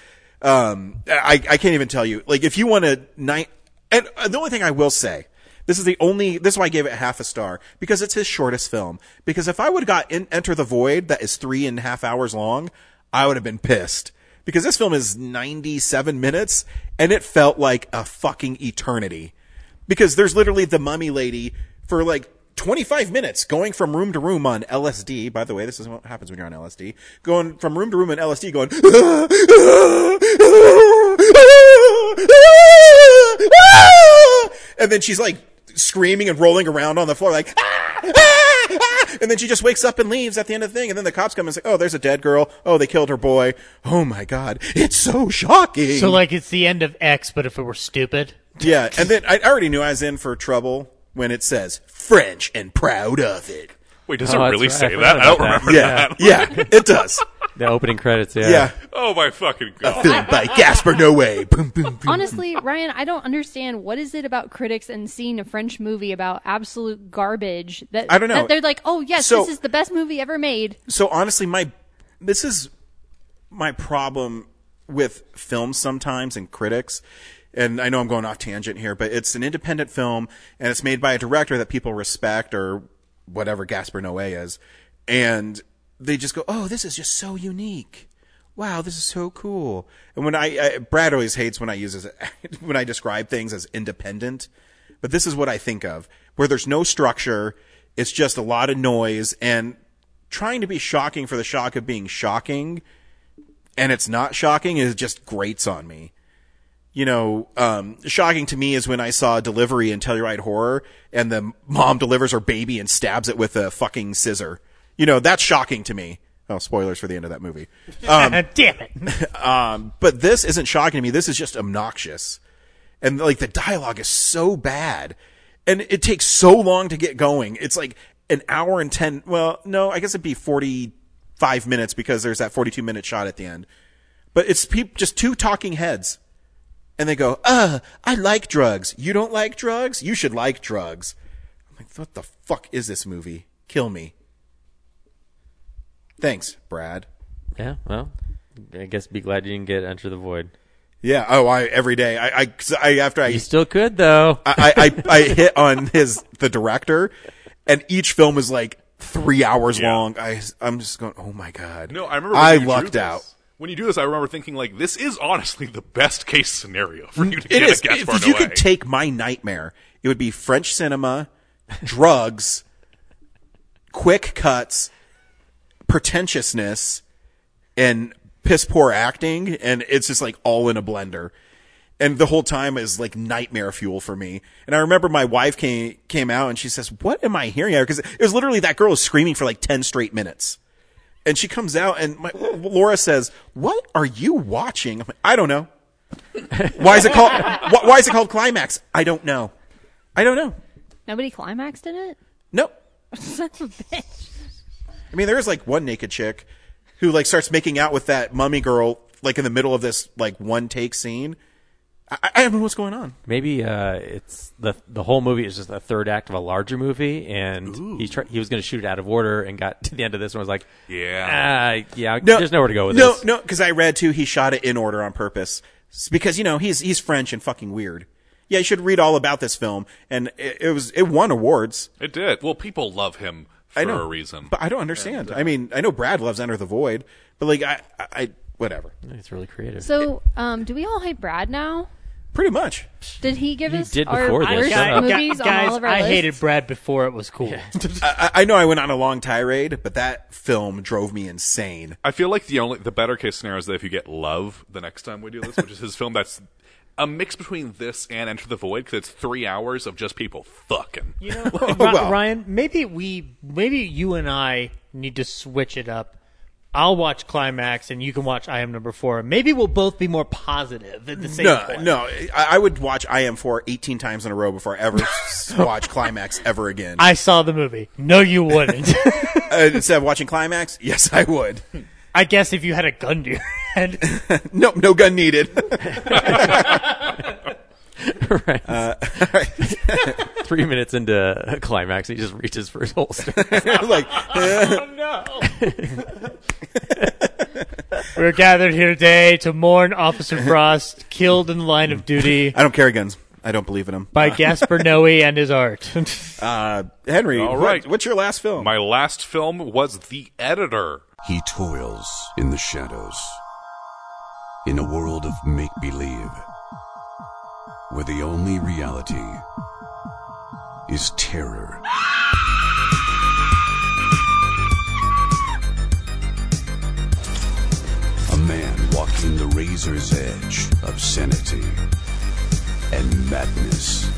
S1: um, I I can't even tell you. Like, if you want to night, and the only thing I will say. This is the only. This is why I gave it half a star because it's his shortest film. Because if I would have got in, Enter the Void, that is three and a half hours long, I would have been pissed. Because this film is 97 minutes and it felt like a fucking eternity. Because there's literally the mummy lady for like 25 minutes going from room to room on LSD. By the way, this is what happens when you're on LSD. Going from room to room on LSD going, and then she's like screaming and rolling around on the floor like, and then she just wakes up and leaves at the end of the thing. And then the cops come and say, oh, there's a dead girl. Oh, they killed her boy. Oh my God. It's so shocking.
S7: So like it's the end of X, but if it were stupid.
S1: Yeah, and then I already knew I was in for trouble when it says French and proud of it.
S81: Wait, does
S89: Oh,
S81: it
S89: that's
S81: really
S89: right. I
S81: say
S89: forgot
S81: that? I don't
S89: that.
S81: remember
S1: Yeah,
S81: that.
S1: yeah, it does.
S89: The opening credits. Yeah.
S1: Yeah.
S81: Oh my fucking
S1: A
S81: god!
S1: film by Gaspar Noé. Boom, boom, boom.
S8: Honestly, Ryan, I don't understand what is it about critics and seeing a French movie about absolute garbage that
S1: I don't know.
S8: that they're like, oh yes,
S1: So-
S8: this is the best movie ever made.
S1: So honestly, my this is my problem with films sometimes and critics. And I know I'm going off tangent here, but it's an independent film and it's made by a director that people respect or whatever Gaspar Noé is. And they just go, "Oh, this is just so unique. Wow, this is so cool." And when I, I Brad always hates when I use this, when I describe things as independent, but this is what I think of, where there's no structure, it's just a lot of noise and trying to be shocking for the shock of being shocking and it's not shocking is just grates on me. You know, um, shocking to me is when I saw Delivery in Telluride Horror and the mom delivers her baby and stabs it with a fucking scissor. You know, that's shocking to me. Oh, spoilers for the end of that movie. Um,
S7: Damn it.
S1: um, but this isn't shocking to me. This is just obnoxious. And like the dialogue is so bad and it takes so long to get going. It's like an hour and 10. Well, no, I guess it'd be 45 minutes because there's that 42 minute shot at the end. But it's peop just two talking heads. And they go, uh, I like drugs. You don't like drugs? You should like drugs. I'm like, what the fuck is this movie? Kill me. Thanks, Brad.
S89: Yeah. Well, I guess be glad you didn't get Enter the Void.
S1: Yeah. Oh, I every day. I, I, 'cause I after I
S89: You still could though.
S1: I, I, I hit on his the director, and each film is like three hours long. I I'm just going, oh my god.
S81: No, I remember. When
S1: I
S81: you drew
S1: lucked
S81: this-
S1: out.
S81: When you do this, I remember thinking like, this is honestly the best case scenario for you to
S1: It
S81: get
S1: is.
S81: a Gaspar
S1: If you
S81: Noé.
S1: could take my nightmare, it would be French cinema drugs, quick cuts, pretentiousness, and piss poor acting, and it's just like all in a blender. And the whole time is like nightmare fuel for me. And I remember my wife came came out and she says, "What am I hearing?" Because it was literally that girl was screaming for like ten straight minutes. And she comes out and my, Laura says, "What are you watching?" I'm like, "I don't know." why is it called? Why, why is it called climax? I don't know. I don't know.
S8: Nobody climaxed in it?
S1: No.
S8: Son of a bitch.
S1: I mean, there's like one naked chick who like starts making out with that mummy girl like in the middle of this like one take scene. I, I don't know what's going on.
S22: Maybe uh, it's the the whole movie is just a third act of a larger movie, and he try, he was going to shoot it out of order, and got to the end of this and was like,
S6: Yeah.
S22: ah, yeah, there's nowhere to go with
S1: no,
S22: this."
S1: No, because I read too, he shot it in order on purpose It's because you know he's he's French and fucking weird. Yeah, you should read all about this film, and it, it was it won awards.
S6: It did. Well, people love him for
S1: I know
S6: a reason.
S1: but I don't understand. I mean, I know Brad loves Enter the Void, but like I, I, I whatever.
S22: It's really creative.
S8: So, um, do we all hate Brad now?
S1: Pretty much.
S8: Did he give
S22: You
S8: us
S22: did
S8: our
S22: before this.
S8: worst
S22: Shut up.
S8: movies on
S7: Guys,
S8: all of our
S7: I
S8: lists?
S7: hated Brad before it was cool.
S1: I, I know I went on a long tirade, but that film drove me insane.
S6: I feel like the only the better case scenario is that if you get Love the next time we do this, which is his film that's a mix between this and Enter the Void because it's three hours of just people fucking.
S7: You know, Ri- Ryan, maybe we, maybe you and I need to switch it up. I'll watch Climax, and you can watch I Am Number Four. Maybe we'll both be more positive at the same
S1: no,
S7: point.
S1: no, I, I would watch I Am 4 18 times in a row before I ever watch Climax ever again.
S7: I saw the movie. No, you wouldn't.
S1: Uh, instead of watching Climax, yes, I would.
S7: I guess if you had a gun to your head.
S1: no, no gun needed.
S22: right.
S1: Uh,
S22: Three minutes into a climax, he just reaches for his holster.
S1: like,
S7: oh no! We're gathered here today to mourn Officer Frost, killed in the line of duty
S1: I don't carry guns. I don't believe in them.
S7: by Gaspar Noé and his art.
S1: Uh, Henry,
S6: All
S1: what-
S6: right.
S1: what's your last film?
S6: My last film was The Editor.
S36: He toils in the shadows, in a world of make believe, where the only reality is terror. A man walking the razor's edge of sanity and madness.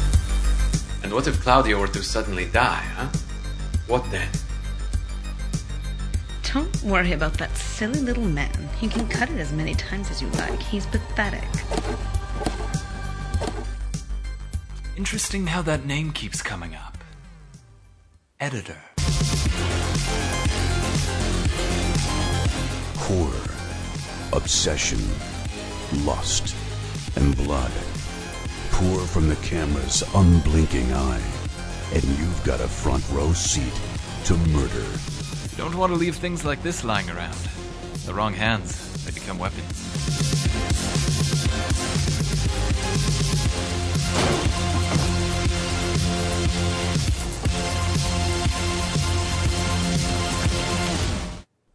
S90: And what if Claudia were to suddenly die, huh? What then?
S15: Don't worry about that silly little man. You can cut it as many times as you like. He's pathetic.
S91: Interesting how that name keeps coming up. Editor.
S36: Horror, obsession, lust, and blood pour from the camera's unblinking eye, and you've got a front row seat to murder.
S91: You don't want to leave things like this lying around. The wrong hands, they become weapons.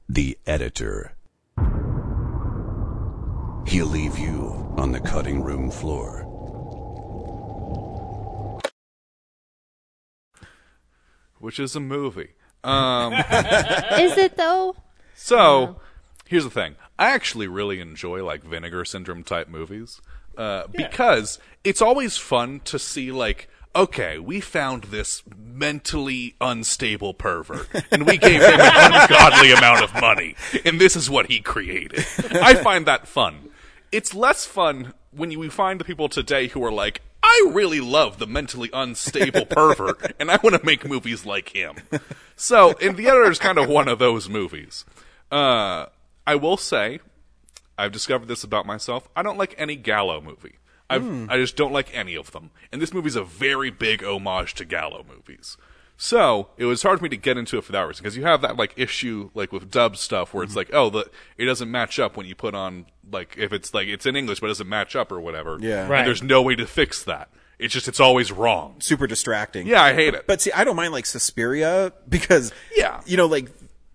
S36: The editor. He'll leave you on the cutting room floor.
S6: which is a movie. Um,
S8: Is it though?
S6: So, here's the thing. I actually really enjoy like Vinegar Syndrome type movies uh, because it's always fun to see like. Okay, we found this mentally unstable pervert, and we gave him an ungodly amount of money, and this is what he created. I find that fun. It's less fun when you, we find the people today who are like, I really love the mentally unstable pervert, and I want to make movies like him. So, and The Editor is kind of one of those movies. Uh, I will say, I've discovered this about myself. I don't like any Gallo movie. I've,
S1: Hmm.
S6: I just don't like any of them. And this movie's a very big homage to Gallo movies. So it was hard for me to get into it for that reason because you have that like issue like with dub stuff where it's like oh the it doesn't match up when you put on like if it's like it's in English but it doesn't match up or whatever.
S1: Yeah.
S6: And
S1: Right.
S6: there's no way to fix that. It's just it's always wrong.
S1: Super distracting.
S6: Yeah, I hate it.
S1: But see, I don't mind like Suspiria because
S6: Yeah.
S1: you know, like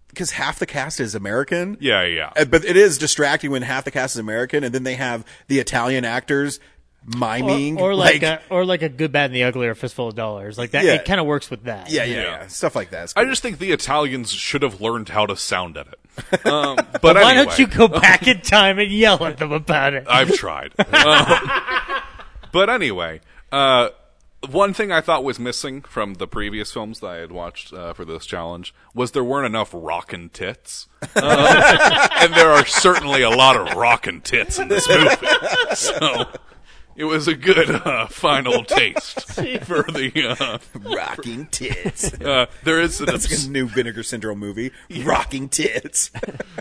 S1: because half the cast is American.
S6: Yeah, yeah.
S1: Uh, But it is distracting when half the cast is American, and then they have the Italian actors miming,
S7: or, or like, a, or like a good, bad, and the ugly, or fistful of dollars. Like that,
S1: Yeah.
S7: it kind of works with that.
S1: yeah, yeah, yeah, stuff like that. It's
S6: I just think the Italians should have learned how to sound edit. Um, but
S7: But why
S6: anyway,
S7: don't you go back in time and yell at them about it?
S6: I've tried. Um, but anyway, uh, one thing I thought was missing from the previous films that I had watched uh, for this challenge was there weren't enough rockin' tits. Um, and there are certainly a lot of rockin' tits in this movie. So it was a good uh, final taste for the uh,
S1: rocking tits.
S6: Uh, there is an
S1: That's
S6: obs-
S1: like a new Vinegar Syndrome movie. Rocking tits.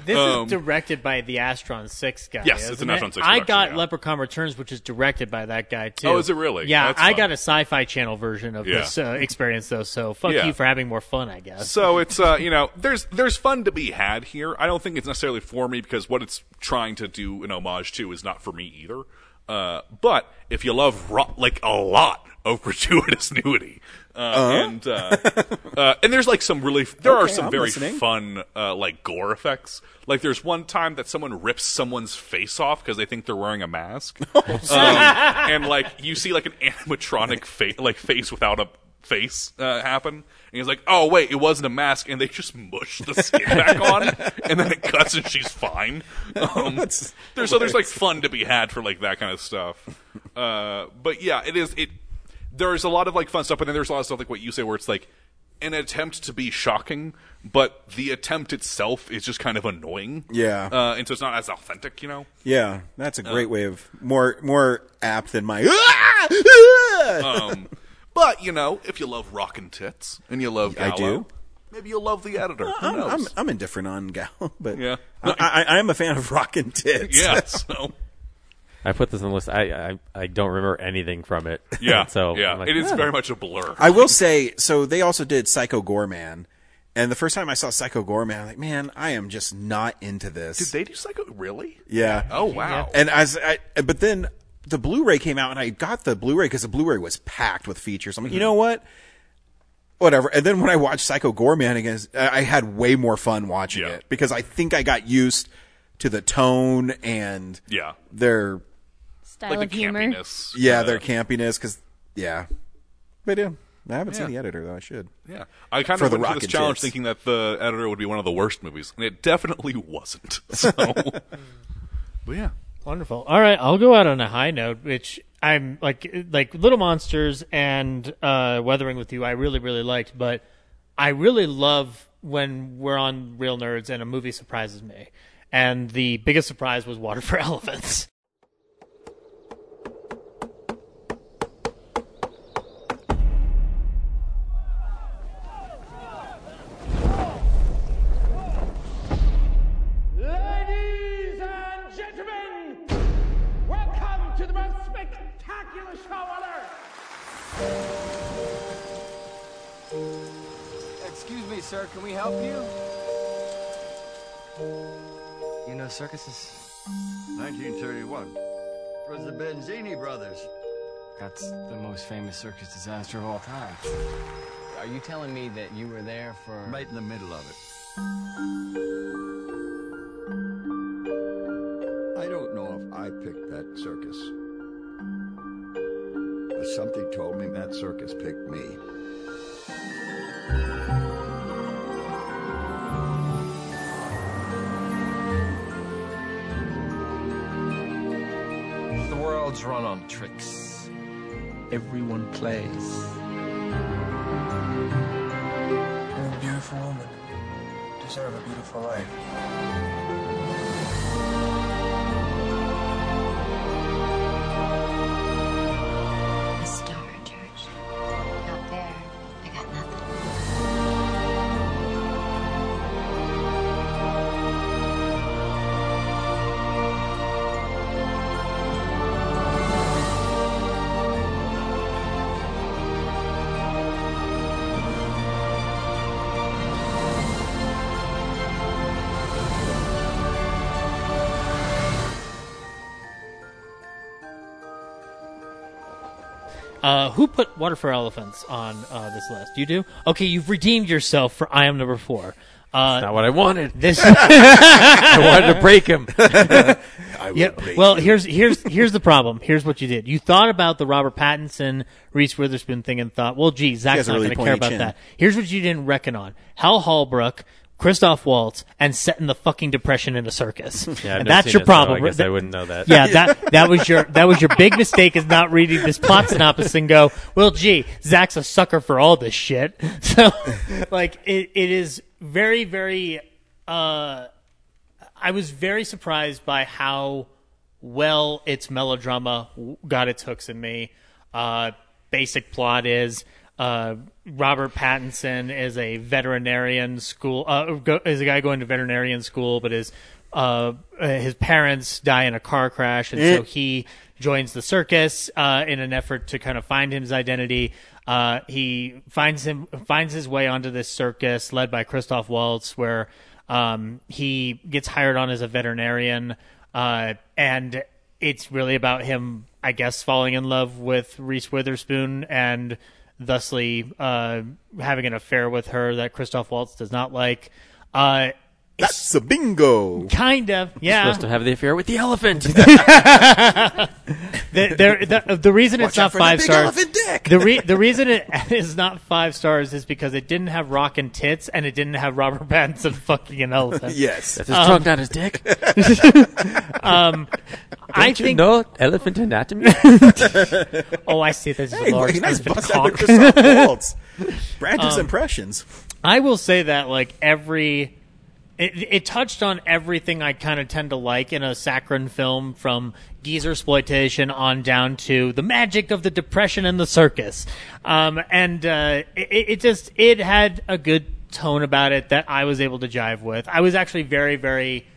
S7: This
S6: Um,
S7: is directed by the Astron Six guy.
S6: Yes, it's
S7: isn't
S6: an
S7: it?
S6: Astron 6
S7: I
S6: production,
S7: got
S6: yeah.
S7: Leprechaun Returns, which is directed by that guy too.
S6: Oh, is it really?
S7: Yeah,
S6: That's
S7: I
S6: fun.
S7: got a Sci-Fi Channel version of
S6: Yeah.
S7: this uh, experience though. So fuck
S6: Yeah.
S7: you for having more fun, I guess.
S6: So it's uh, you know, there's there's fun to be had here. I don't think it's necessarily for me because what it's trying to do an homage to is not for me either. Uh, but if you love ro- like a lot of gratuitous nudity, uh,
S1: Uh-huh.
S6: and uh, uh, and there's like some really there are some
S1: I'm
S6: very
S1: listening.
S6: fun uh, like gore effects. Like there's one time that someone rips someone's face off because they think they're wearing a mask, um, and like you see like an animatronic face like face without a face uh, happen. And he's like, "Oh wait, it wasn't a mask," and they just mush the skin back on, and then it cuts and she's fine. Um, there's so there's like fun to be had for like that kind of stuff. Uh, but yeah, it is it. There's a lot of like fun stuff, but then there's a lot of stuff like what you say where it's like an attempt to be shocking, but the attempt itself is just kind of annoying.
S1: Yeah.
S6: uh, and so it's not as authentic, you know.
S1: Yeah, that's a great
S6: Uh,
S1: way of more more apt than my.
S6: um, but you know, if you love rockin' tits and you love
S1: I
S6: Gallo,
S1: do.
S6: maybe you'll love the editor. Who
S1: I'm,
S6: knows?
S1: I'm I'm indifferent on Gal, but
S6: Yeah.
S1: I, I, I am a fan of rockin' tits.
S6: yeah, so
S22: I put this on the list. I, I I don't remember anything from it.
S6: yeah,
S22: so
S6: yeah,
S22: I'm like,
S6: it is
S22: "Ah."
S6: very much a blur.
S1: I will say, so they also did Psycho Goreman, and the first time I saw Psycho Goreman, I'm like, man, I am just not into this.
S6: Did they do Psycho? Really?
S1: Yeah.
S6: Oh wow.
S1: And as I, but then the Blu-ray came out, and I got the Blu-ray because the Blu-ray was packed with features. I'm like, you know what? Whatever. And then when I watched Psycho Goreman again, I I had way more fun watching
S6: Yeah.
S1: it because I think I got used to the tone and
S6: Yeah.
S1: their
S8: Style
S6: like
S8: of
S6: the
S8: humor.
S6: campiness.
S1: yeah
S6: uh,
S1: their campiness because yeah. But yeah, I haven't seen the editor though. I should.
S6: Yeah, I kind
S1: For
S6: of
S1: the
S6: went into this challenge
S1: Tits.
S6: thinking that the editor would be one of the worst movies, and it definitely wasn't. So, but yeah,
S7: Wonderful. All right, I'll go out on a high note, which I'm like like Little Monsters and uh, Weathering with You. I really really liked, but I really love when we're on Real Nerds and a movie surprises me. And the biggest surprise was Water for Elephants.
S90: Me, sir, can we help you? You know circuses?
S92: 1931. It was the Benzini brothers.
S90: That's the most famous circus disaster of all time. Are you telling me that you were there for.
S92: Right in the middle of it. I don't know if I picked that circus. But something told me that circus picked me.
S93: World's run on tricks. Everyone plays.
S15: You're a beautiful woman. Deserve a beautiful life.
S7: Uh, who put Water for Elephants on uh, this list? You do? Okay, you've redeemed yourself for I am number four. Uh,
S22: not what I wanted.
S7: This
S22: I wanted to break him.
S1: I I will
S7: Yeah.
S1: play
S7: Well,
S1: you.
S7: here's here's here's the problem. Here's what you did. You thought about the Robert Pattinson, Reese Witherspoon thing, and thought, well, gee, Zach's not
S1: really
S7: going to care about
S1: chin.
S7: that. Here's what you didn't reckon on: Hal Holbrook, Christoph Waltz, and setting the fucking depression in a circus.
S89: Yeah,
S7: and that's your
S89: it, so
S7: problem.
S89: I guess
S7: That-
S89: I wouldn't know that.
S7: Yeah, that that was your that was your big mistake is not reading this plot synopsis and go, well, gee, Zach's a sucker for all this shit. So, like, it, it is very very. uh I was very surprised by how well its melodrama got its hooks in me. Uh, basic plot is uh, Robert Pattinson is a veterinarian school uh, go, is a guy going to veterinarian school, but his uh, his parents die in a car crash, and so
S1: Eh.
S7: he joins the circus uh, in an effort to kind of find his identity. Uh, he finds him finds his way onto this circus led by Christoph Waltz, where um, he gets hired on as a veterinarian, uh, and it's really about him, I guess, falling in love with Reese Witherspoon and thusly uh, having an affair with her that Christoph Waltz does not like. Uh,
S1: That's a bingo.
S7: Kind of, yeah.
S89: Supposed to have the affair with the elephant.
S7: the, there- the, the reason
S89: Watch
S7: it's not
S89: for that
S7: five
S89: big
S7: stars.
S89: elephant dick.
S7: The re, the reason it is not five stars is because it didn't have rock and tits, and it didn't have Robert Pattinson fucking an elephant.
S1: Yes.
S89: That's his trunk, not his dick.
S7: um, I
S89: Don't you
S7: think
S89: know elephant anatomy?
S7: oh, I see. This is
S1: Hey,
S7: a large
S1: nice
S7: elephant
S1: bust
S7: cock.
S1: Christoph Brad does
S7: Um,
S1: impressions.
S7: I will say that like every it, it touched on everything I kind of tend to like in a saccharine film from geezer exploitation on down to the magic of the depression and the circus. Um, and uh, it, it just it had a good tone about it that I was able to jive with. I was actually very very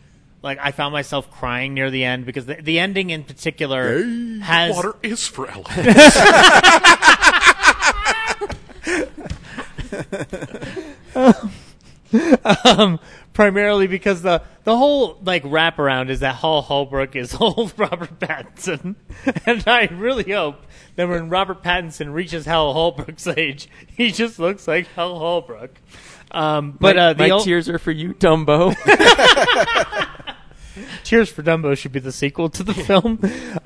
S7: like I found myself crying near the end because the, the ending in particular has
S81: Water is for elephants.
S7: um, primarily because the the whole like wraparound is that Hal Holbrook is old Robert Pattinson, and I really hope that when Robert Pattinson reaches Hal Holbrook's age, he just looks like Hal Holbrook. Um, but
S89: my,
S7: uh, the
S89: my
S7: ol-
S89: tears are for you, Dumbo.
S7: Tears for Dumbo should be the sequel to the film.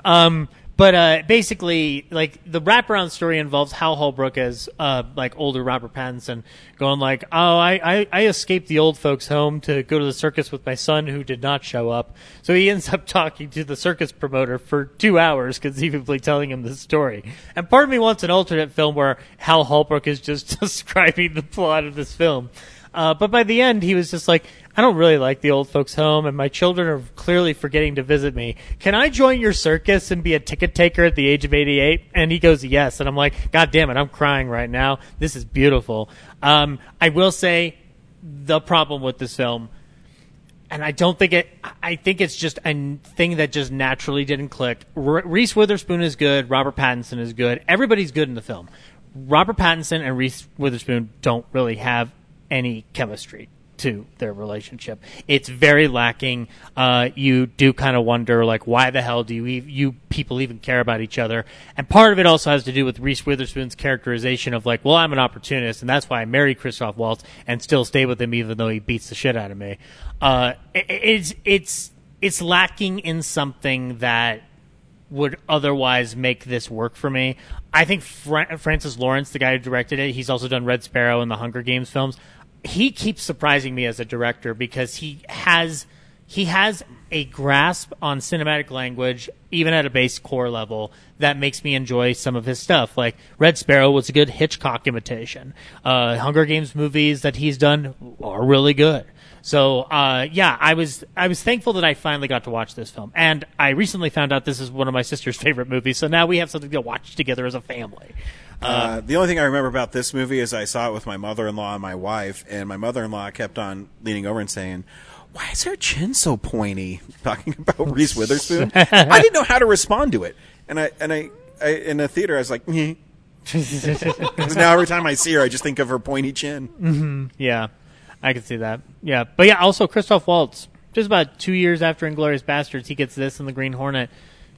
S7: Um, but uh, basically, like the wraparound story involves Hal Holbrook as uh, like older Robert Pattinson going like, "Oh, I, I I escaped the old folks' home to go to the circus with my son who did not show up." So he ends up talking to the circus promoter for two hours, conceivably telling him the story. And part of me wants an alternate film where Hal Holbrook is just describing the plot of this film. Uh, but by the end, he was just like, I don't really like the old folks' home, and my children are clearly forgetting to visit me. Can I join your circus and be a ticket taker at the age of 88? And he goes, Yes. And I'm like, God damn it, I'm crying right now. This is beautiful. Um, I will say the problem with this film, and I don't think it, I think it's just a thing that just naturally didn't click. Reese Witherspoon is good, Robert Pattinson is good, everybody's good in the film. Robert Pattinson and Reese Witherspoon don't really have any chemistry to their relationship. It's very lacking. Uh, you do kind of wonder, like, why the hell do you you people even care about each other? And part of it also has to do with Reese Witherspoon's characterization of like, well, I'm an opportunist, and that's why I married Christoph Waltz and still stay with him even though he beats the shit out of me. Uh, it, it's it's it's lacking in something that would otherwise make this work for me. I think Fra- Francis Lawrence, the guy who directed it, he's also done Red Sparrow and the Hunger Games films. He keeps surprising me as a director because he has he has a grasp on cinematic language, even at a base core level, that makes me enjoy some of his stuff. Like Red Sparrow was a good Hitchcock imitation. Uh, Hunger Games movies that he's done are really good. So uh, yeah, I was I was thankful that I finally got to watch this film, and I recently found out this is one of my sister's favorite movies. So now we have something to watch together as a family.
S1: Uh, the only thing I remember about this movie is I saw it with my mother-in-law and my wife, and my mother-in-law kept on leaning over and saying, "Why is her chin so pointy?" Talking about Reese Witherspoon. I didn't know how to respond to it, and I and I, I in the theater I was like, "Meh." 'Cause now every time I see her, I just think of her pointy chin.
S7: hmm Yeah, I can see that. Yeah, but yeah, also Christoph Waltz. Just about two years after Inglourious Basterds, he gets this in the Green Hornet.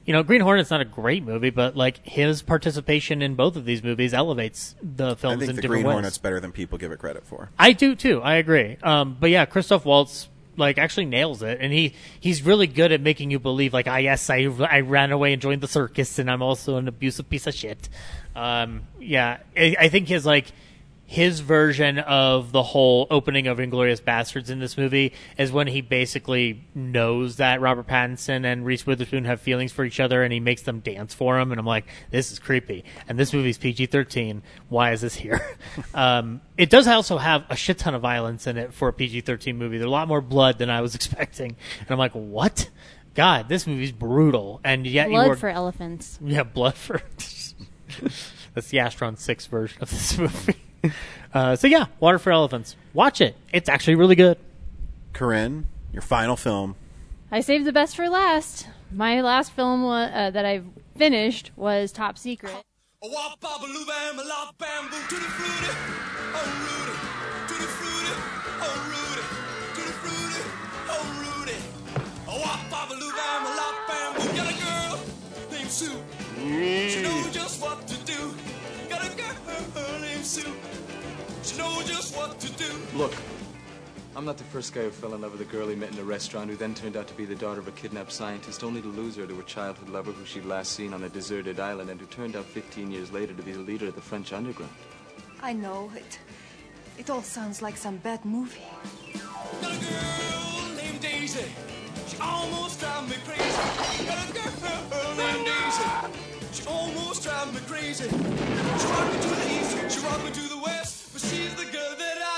S7: You know, Green Hornet's not a great movie, but like his participation in both of these movies elevates the films I
S1: think
S7: in
S1: the
S7: different
S1: Green
S7: ways.
S1: Hornet's better than people give it credit for.
S7: I do too. I agree. Um, but yeah, Christoph Waltz like actually nails it, and he he's really good at making you believe like, ah, yes, I I ran away and joined the circus, and I'm also an abusive piece of shit. Um, yeah, I, I think his like his version of the whole opening of Inglourious Basterds in this movie is when he basically knows that Robert Pattinson and Reese Witherspoon have feelings for each other and he makes them dance for him. And I'm like, this is creepy. And this movie's PG 13. Why is this here? um, it does also have a shit ton of violence in it for a PG 13 movie. There's a lot more blood than I was expecting. And I'm like, what? God, this movie's brutal. And yet you
S8: Blood
S7: were.
S8: for elephants.
S7: Yeah, blood for. That's the Astron 6 version of this movie. Uh, so yeah, Water for Elephants. Watch it. It's actually really good.
S1: Corinne, your final film.
S8: I saved the best for last. My last film wa- uh, that I finished was Top Secret.
S38: Do.
S75: Look, I'm not the first guy who fell in love with a girl he met in a restaurant who then turned out to be the daughter of a kidnapped scientist, only to lose her to a childhood lover who she'd last seen on a deserted island and who turned out 15 years later to be the leader of the French underground.
S94: I know it. It all sounds like some bad movie.
S38: Got a Girl named Daisy. She almost drives me crazy. Got a girl named Daisy. She almost drives me crazy. She rocked me to the east, she rocked me to the west, but she's the girl that I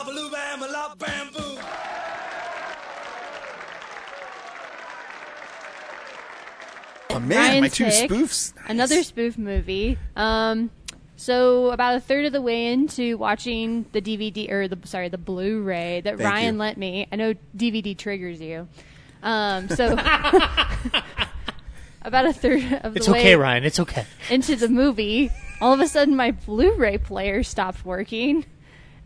S38: Oh, wop, bop, a loo, bam, a lop, bam, boom.
S1: Oh man,
S8: Ryan
S1: my two
S8: Tick,
S1: spoofs.
S8: Another spoof movie. Um, so about a third of the way into watching the DVD or the sorry the Blu-ray that
S72: Thank
S8: Ryan
S72: you.
S8: lent me. I know DVD triggers you. Um, so about a third of
S7: It's
S8: the way
S7: okay, Ryan. It's okay.
S8: into the movie, all of a sudden my Blu-ray player stopped working,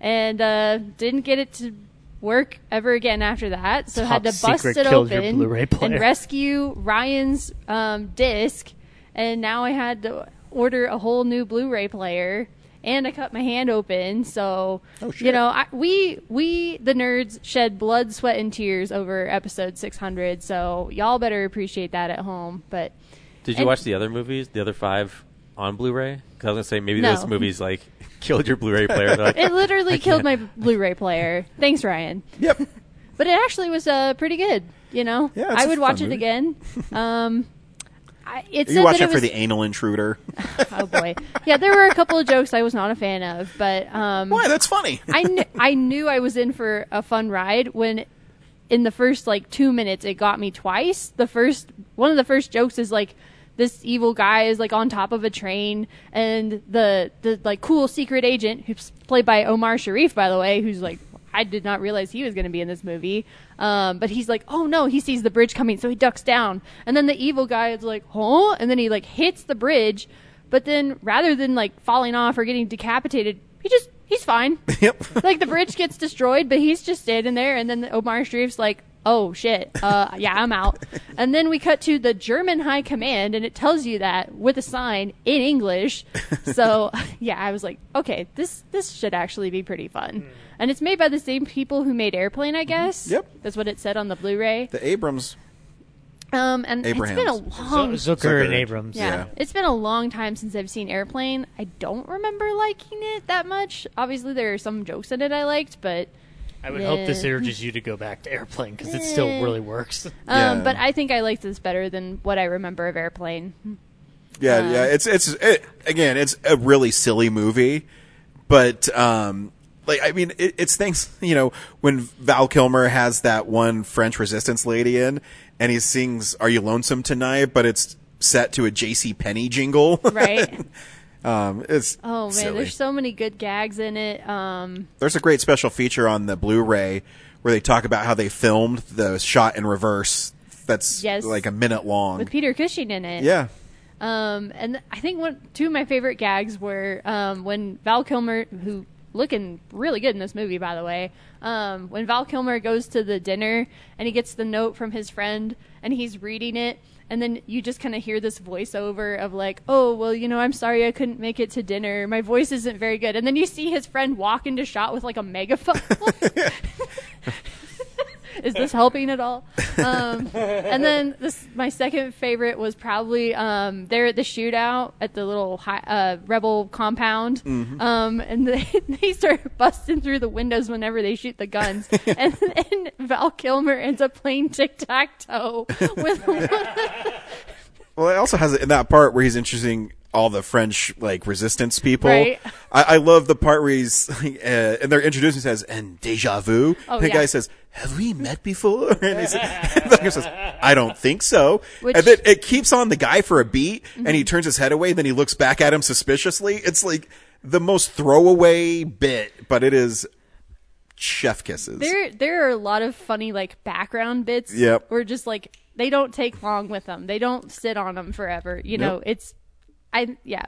S8: and uh, didn't get it to work ever again after that. So had to bust it open and rescue Ryan's um, disc, and now I had to order a whole new Blu-ray player. And I cut my hand open, so you know I, we we the nerds shed blood, sweat, and tears over episode 600. So y'all better appreciate that at home. But
S89: Did you
S8: and-
S89: watch the other movies, the other five on Blu-ray? Because I was gonna say maybe
S8: No.
S89: those movies like killed your Blu-ray player. They're like,
S8: it literally
S89: "I
S8: killed
S89: can't."
S8: my Blu-ray player. Thanks, Ryan.
S1: Yep.
S8: But it actually was uh, pretty good. You know,
S1: Yeah, it's
S8: I
S1: a
S8: would
S1: fun
S8: watch it again. Um, I, it
S1: you
S8: said
S1: watch
S8: that
S1: it for
S8: was,
S1: the anal intruder.
S8: oh boy, yeah, there were a couple of jokes I was not a fan of, but um,
S1: Why? That's funny.
S8: I kn- I knew I was in for a fun ride when. In the first like two minutes, it got me twice. The first one of the first jokes is like this evil guy is like on top of a train, and the the like cool secret agent who's played by Omar Sharif, by the way, who's like I did not realize he was going to be in this movie. Um, but he's like, oh no, he sees the bridge coming, so he ducks down, and then the evil guy is like, huh, and then he like hits the bridge, but then rather than like falling off or getting decapitated, he just he's fine.
S1: Yep.
S8: like the bridge gets destroyed, but he's just standing there, and then Omar Sharif's like, "Oh shit, uh, yeah, I'm out." and then we cut to the German High Command, and it tells you that with a sign in English. So yeah, I was like, okay, this this should actually be pretty fun. And it's made by the same people who made Airplane, I guess.
S1: Yep.
S8: That's what it said on the Blu-ray.
S1: The Abrams.
S8: Um, and it's been a
S1: Abrahams.
S8: long
S7: Zu- Zucker and Abrams.
S8: yeah.
S7: Yeah.
S8: It's been a long time since I've seen Airplane. I don't remember liking it that much. Obviously, there are some jokes in it I liked, but
S7: I would hope this urges you to go back to Airplane because it still really works.
S8: Um, But I think I liked this better than what I remember of Airplane.
S1: Yeah,
S8: Uh,
S1: yeah. It's it's it, again, it's a really silly movie, but um, like I mean, it, it's things you know when Val Kilmer has that one French Resistance lady in, and he sings "Are You Lonesome Tonight?" but it's set to a J.C. Penney jingle,
S8: Right.
S1: Um, it's
S8: Oh man,
S1: silly.
S8: there's so many good gags in it. Um,
S1: There's a great special feature on the Blu-ray where they talk about how they filmed the shot in reverse. That's
S8: Yes.
S1: like a minute long.
S8: with Peter Cushing in it.
S1: Yeah.
S8: Um, and I think one two of my favorite gags were um, when Val Kilmer, who looking really good in this movie, by the way. Um, when Val Kilmer goes to the dinner and he gets the note from his friend and he's reading it, and then you just kind of hear this voiceover of like, "Oh, well, you know, I'm sorry I couldn't make it to dinner. My voice isn't very good." And then you see his friend walk into shot with like a megaphone. Is this helping at all? Um, and then this, my second favorite was probably um, they're at the shootout at the little hi, uh, rebel compound,
S72: Mhm.
S8: um, and they, they start busting through the windows whenever they shoot the guns, and then Val Kilmer ends up playing tic tac toe with
S1: Well, it also has it in that part where he's introducing all the French like resistance people.
S8: Right.
S1: I, I love the part where he's uh, and they're introducing says and deja vu.
S8: Oh,
S1: the
S8: yeah.
S1: guy says, "Have we met before?" And he says, and the guy says, "I don't think so."
S8: Which-
S1: and then it keeps on the guy for a beat, and he
S8: Mhm.
S1: turns his head away. Then he looks back at him suspiciously. It's like the most throwaway bit, but it is chef kisses.
S8: There, there are a lot of funny like background bits.
S1: Yep.
S8: Where just like they don't take long with them. They don't sit on them forever. You know, it's, I yeah.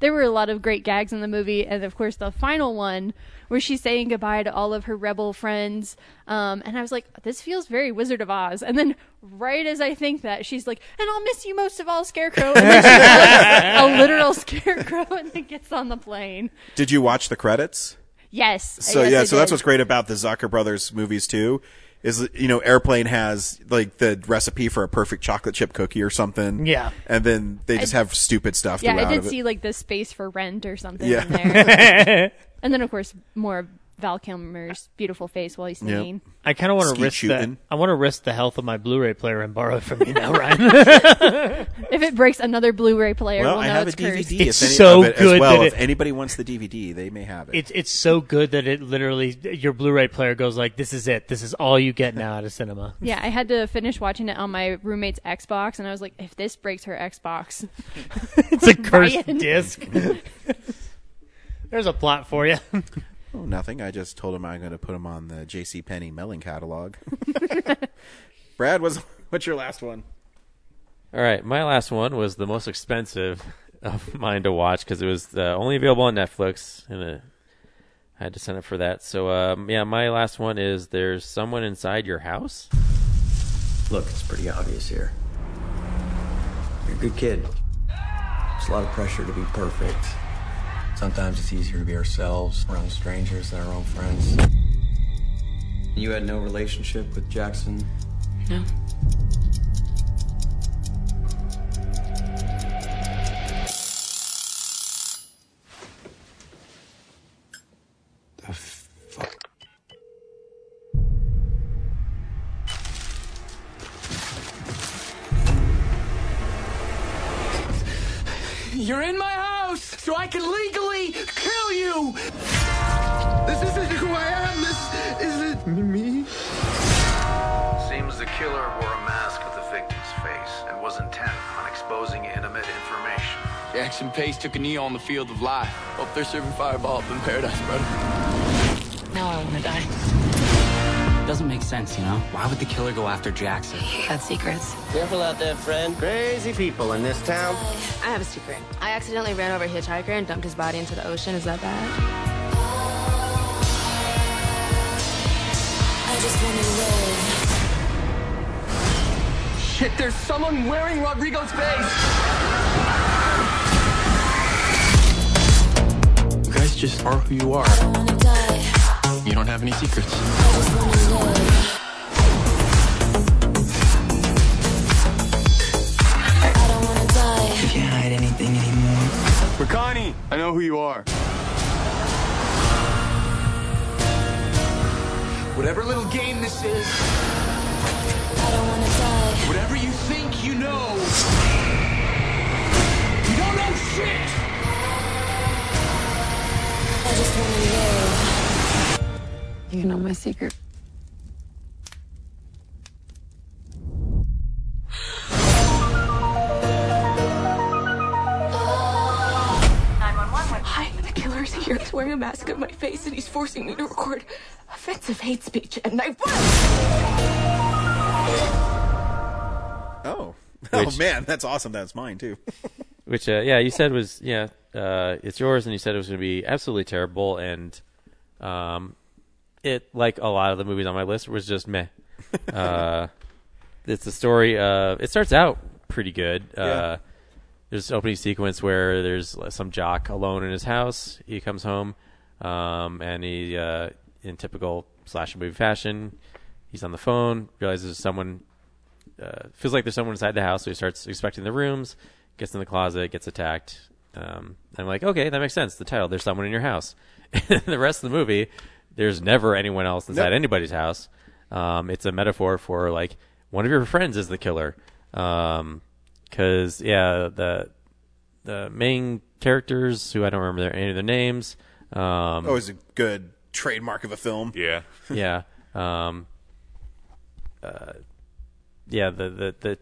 S8: There were a lot of great gags in the movie, and of course the final one where she's saying goodbye to all of her rebel friends. Um, and I was like, this feels very Wizard of Oz. And then right as I think that, she's like, and I'll miss you most of all, Scarecrow. And then she does a literal Scarecrow, and then gets on the plane.
S1: Did you watch the credits?
S8: Yes.
S1: So
S8: yes,
S1: yeah,
S8: I
S1: so that's what's great about the Zucker brothers movies too. Is you know, Airplane has like the recipe for a perfect chocolate chip cookie or something.
S7: Yeah.
S1: and then they just
S8: I-
S1: have stupid stuff.
S8: Yeah, I did see like the space for rent or something
S1: Yeah.
S8: in there. and then of course more of Val Kilmer's beautiful face while he's
S7: Yep. I kind of want to risk
S1: shooting.
S7: that. I want to risk the health of my Blu-ray player and borrow it from you now, Ryan.
S8: If it breaks another Blu-ray player,
S1: well,
S8: we'll
S1: I
S8: know
S1: have a
S8: it's cursed.
S1: DVD.
S7: It's
S1: if any
S7: so
S1: it
S7: good
S1: as well.
S7: that
S1: if anybody wants the DVD, they may have it.
S7: It's it's so good that it literally your Blu-ray player goes like, "This is it. This is all you get now at a cinema."
S8: Yeah, I had to finish watching it on my roommate's Xbox, and I was like, if this breaks her Xbox,
S7: it's a cursed
S8: Ryan.
S7: disc. There's a plot for you.
S1: Oh, nothing. I just told him I'm going to put him on the J.C. Penney mailing catalog. Brad, was what's your last one?
S89: All right, my last one was the most expensive of mine to watch because it was uh, only available on Netflix, and uh, I had to sign up for that. So, um, yeah, my last one is "There's someone inside your house."
S72: Look, it's pretty obvious here. You're a good kid. There's a lot of pressure to be perfect. Sometimes it's easier to be ourselves around strangers than our own friends. You had no relationship with Jackson?
S95: No.
S38: You're in my house, so I can legally kill you! This isn't who I am, this isn't me.
S96: Seems the killer wore a mask of the victim's face and was intent on exposing intimate information.
S75: Jackson Pace took a knee on the field of life. Hope they're serving fireball up in paradise, brother.
S97: Now I want to die. Doesn't make sense, you know? Why would the killer go after Jackson?
S95: He got secrets.
S97: Careful out there, friend.
S72: Crazy people in this town.
S98: I have a secret. I accidentally ran over a hitchhiker and dumped his body into the ocean. Is that bad?
S38: I just want to live. Shit, there's someone wearing Rodrigo's face!
S75: You guys just are who you are. You don't have any secrets.
S72: You can't hide anything anymore.
S75: Makani, I know who you are.
S38: Whatever little game this is. Whatever you think you know. You don't know shit!
S98: You know my secret.
S94: Here. He's wearing a mask on my face and he's forcing me to record offensive hate speech. And I.
S1: Oh, oh
S89: Which-
S1: man, that's awesome. That's mine too.
S89: Which, uh, yeah, you said was yeah, uh, it's yours, and you said it was going to be absolutely terrible. And
S22: Um, it like a lot of the movies on my list was just meh. uh, it's a story. Uh, it starts out pretty good. Uh,
S1: Yeah.
S22: There's an opening sequence where there's some jock alone in his house. He comes home, um, and he, uh, in typical slasher movie fashion, he's on the phone, realizes someone uh, feels like there's someone inside the house, so he starts inspecting the rooms, gets in the closet, gets attacked. Um, and I'm like, okay, that makes sense. The title, there's someone in your house. The rest of the movie, there's never anyone else inside
S1: Nope.
S22: anybody's house. Um, it's a metaphor for like one of your friends is the killer. Um 'cause yeah, the the main characters who I don't remember their, any of their names. Um,
S1: Always a good trademark of a film.
S6: Yeah.
S22: yeah. Um, uh, yeah. The the the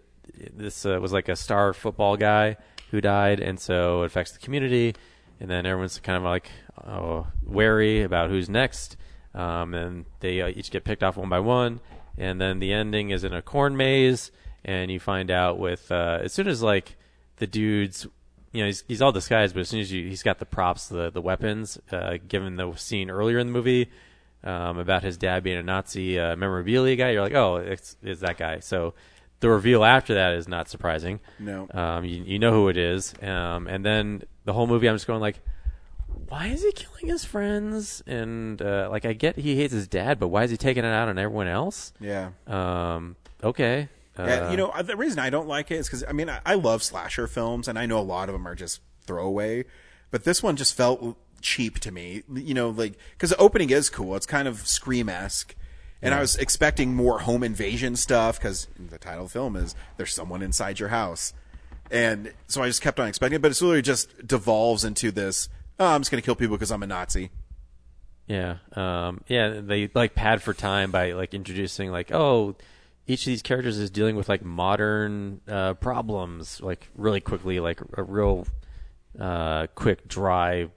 S22: this uh, was like a star football guy who died, and so it affects the community, and then everyone's kind of like oh, wary about who's next. Um, and they uh, each get picked off one by one, and then the ending is in a corn maze, and you find out with uh, as soon as like the dudes you know, he's, he's all disguised, but as soon as you, he's got the props, the the weapons, uh, given the scene earlier in the movie um, about his dad being a Nazi uh, memorabilia guy, you're like, oh, it's, it's that guy. So the reveal after that is not surprising.
S1: No.
S22: um, you, you know who it is, um, and then the whole movie, I'm just going like, why is he killing his friends? And uh, like, I get he hates his dad, but why is he taking it out on everyone else?
S1: Yeah.
S22: Um, okay.
S1: Yeah,
S22: Uh,
S1: you know, uh, the reason I don't like it is because I mean I, I love slasher films, and I know a lot of them are just throwaway, but this one just felt cheap to me. You know, like because the opening is cool; it's kind of scream esque, and I was expecting more home invasion stuff because the title of the film is "There's someone inside your house," and so I just kept on expecting it. But it's literally just devolves into this: oh, I'm just going to kill people because I'm a Nazi.
S22: Yeah, um, yeah. They like pad for time by like introducing like, oh, each of these characters is dealing with like modern uh, problems, like really quickly, like a real uh, quick, dry,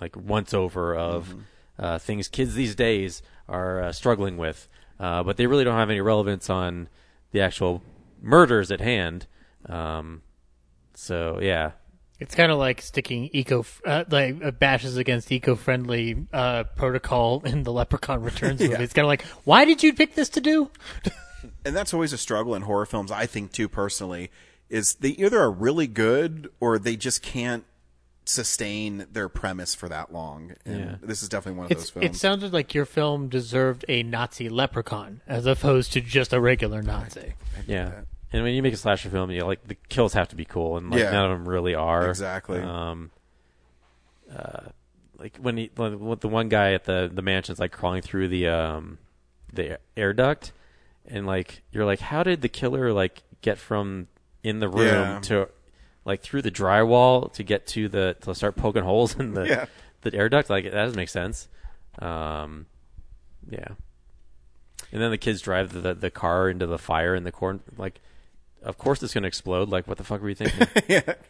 S22: like once over of uh, things kids these days are uh, struggling with, uh, but they really don't have any relevance on the actual murders at hand. Um, so yeah,
S7: It's kind of like sticking eco uh, like uh, bashes against eco-friendly uh, protocol in the Leprechaun Returns movie.
S1: Yeah.
S7: It's kind of like, why did you pick this to do?
S1: and that's always a struggle in horror films i think too personally is they either are really good or they just can't sustain their premise for that long and
S7: Yeah.
S1: this is definitely one of
S7: It's,
S1: those films
S7: it sounded like your film deserved a Nazi leprechaun as opposed to just a regular Nazi.
S22: Yeah. And when you make a slasher film, you know, like the kills have to be cool, and like
S1: Yeah.
S22: none of them really are.
S1: Exactly.
S22: Um, uh, like when he, when when the one guy at the the mansion's like crawling through the um the air duct, and like you're like, how did the killer like get from in the room
S1: Yeah.
S22: to like through the drywall to get to the to start poking holes in the
S1: Yeah.
S22: the air duct? Like that doesn't make sense. Um, yeah. And then the kids drive the, the, the car into the fire in the corn. Like, of course it's going to explode. Like, what the fuck were you thinking?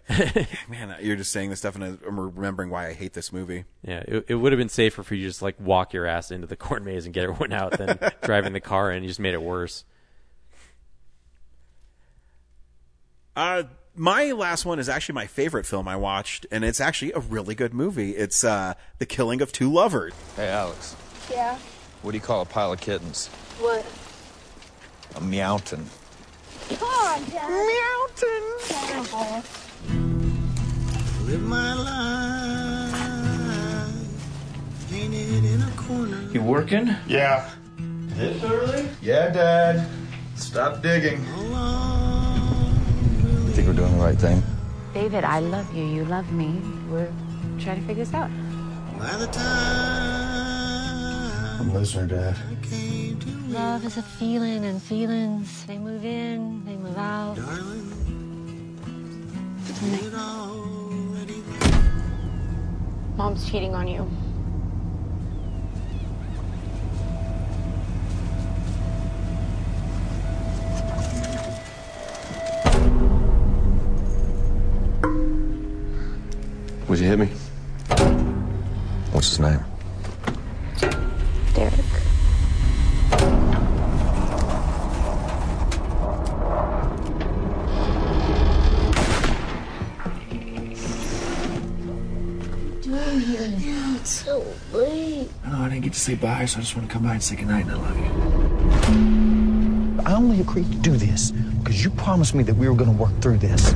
S1: man you're just saying this stuff and i'm remembering why i hate this movie
S22: yeah, it, it would have been safer for you to just like walk your ass into the corn maze and get everyone out than driving the car in. You just made it worse.
S1: uh my last one is actually my favorite film i watched and it's actually a really good movie it's uh the killing of two lovers
S72: Hey, Alex,
S99: Yeah?
S72: what do you call a pile of kittens?
S99: What?
S72: A meowton.
S99: Come on, Dad. Meowton. Terrible.
S15: Live my life painted in a corner.
S72: You working?
S15: Yeah.
S72: This early?
S15: Yeah, Dad. Stop digging.
S72: I think we're doing the right thing?
S95: David, I love you. You love me. We're trying to figure this out.
S15: By the time
S72: I'm listening, Dad.
S95: Love is a feeling, and feelings, they move in, they move out. Darling.
S99: Mom's cheating on you.
S72: Would you hit me? What's his name?
S99: Derek.
S15: Doing here. Yeah, it's so late.
S72: No, I
S100: I didn't get to say bye, so I just want to come by and say goodnight and I love you.
S101: I only agreed to do this because you promised me that we were going to work through this.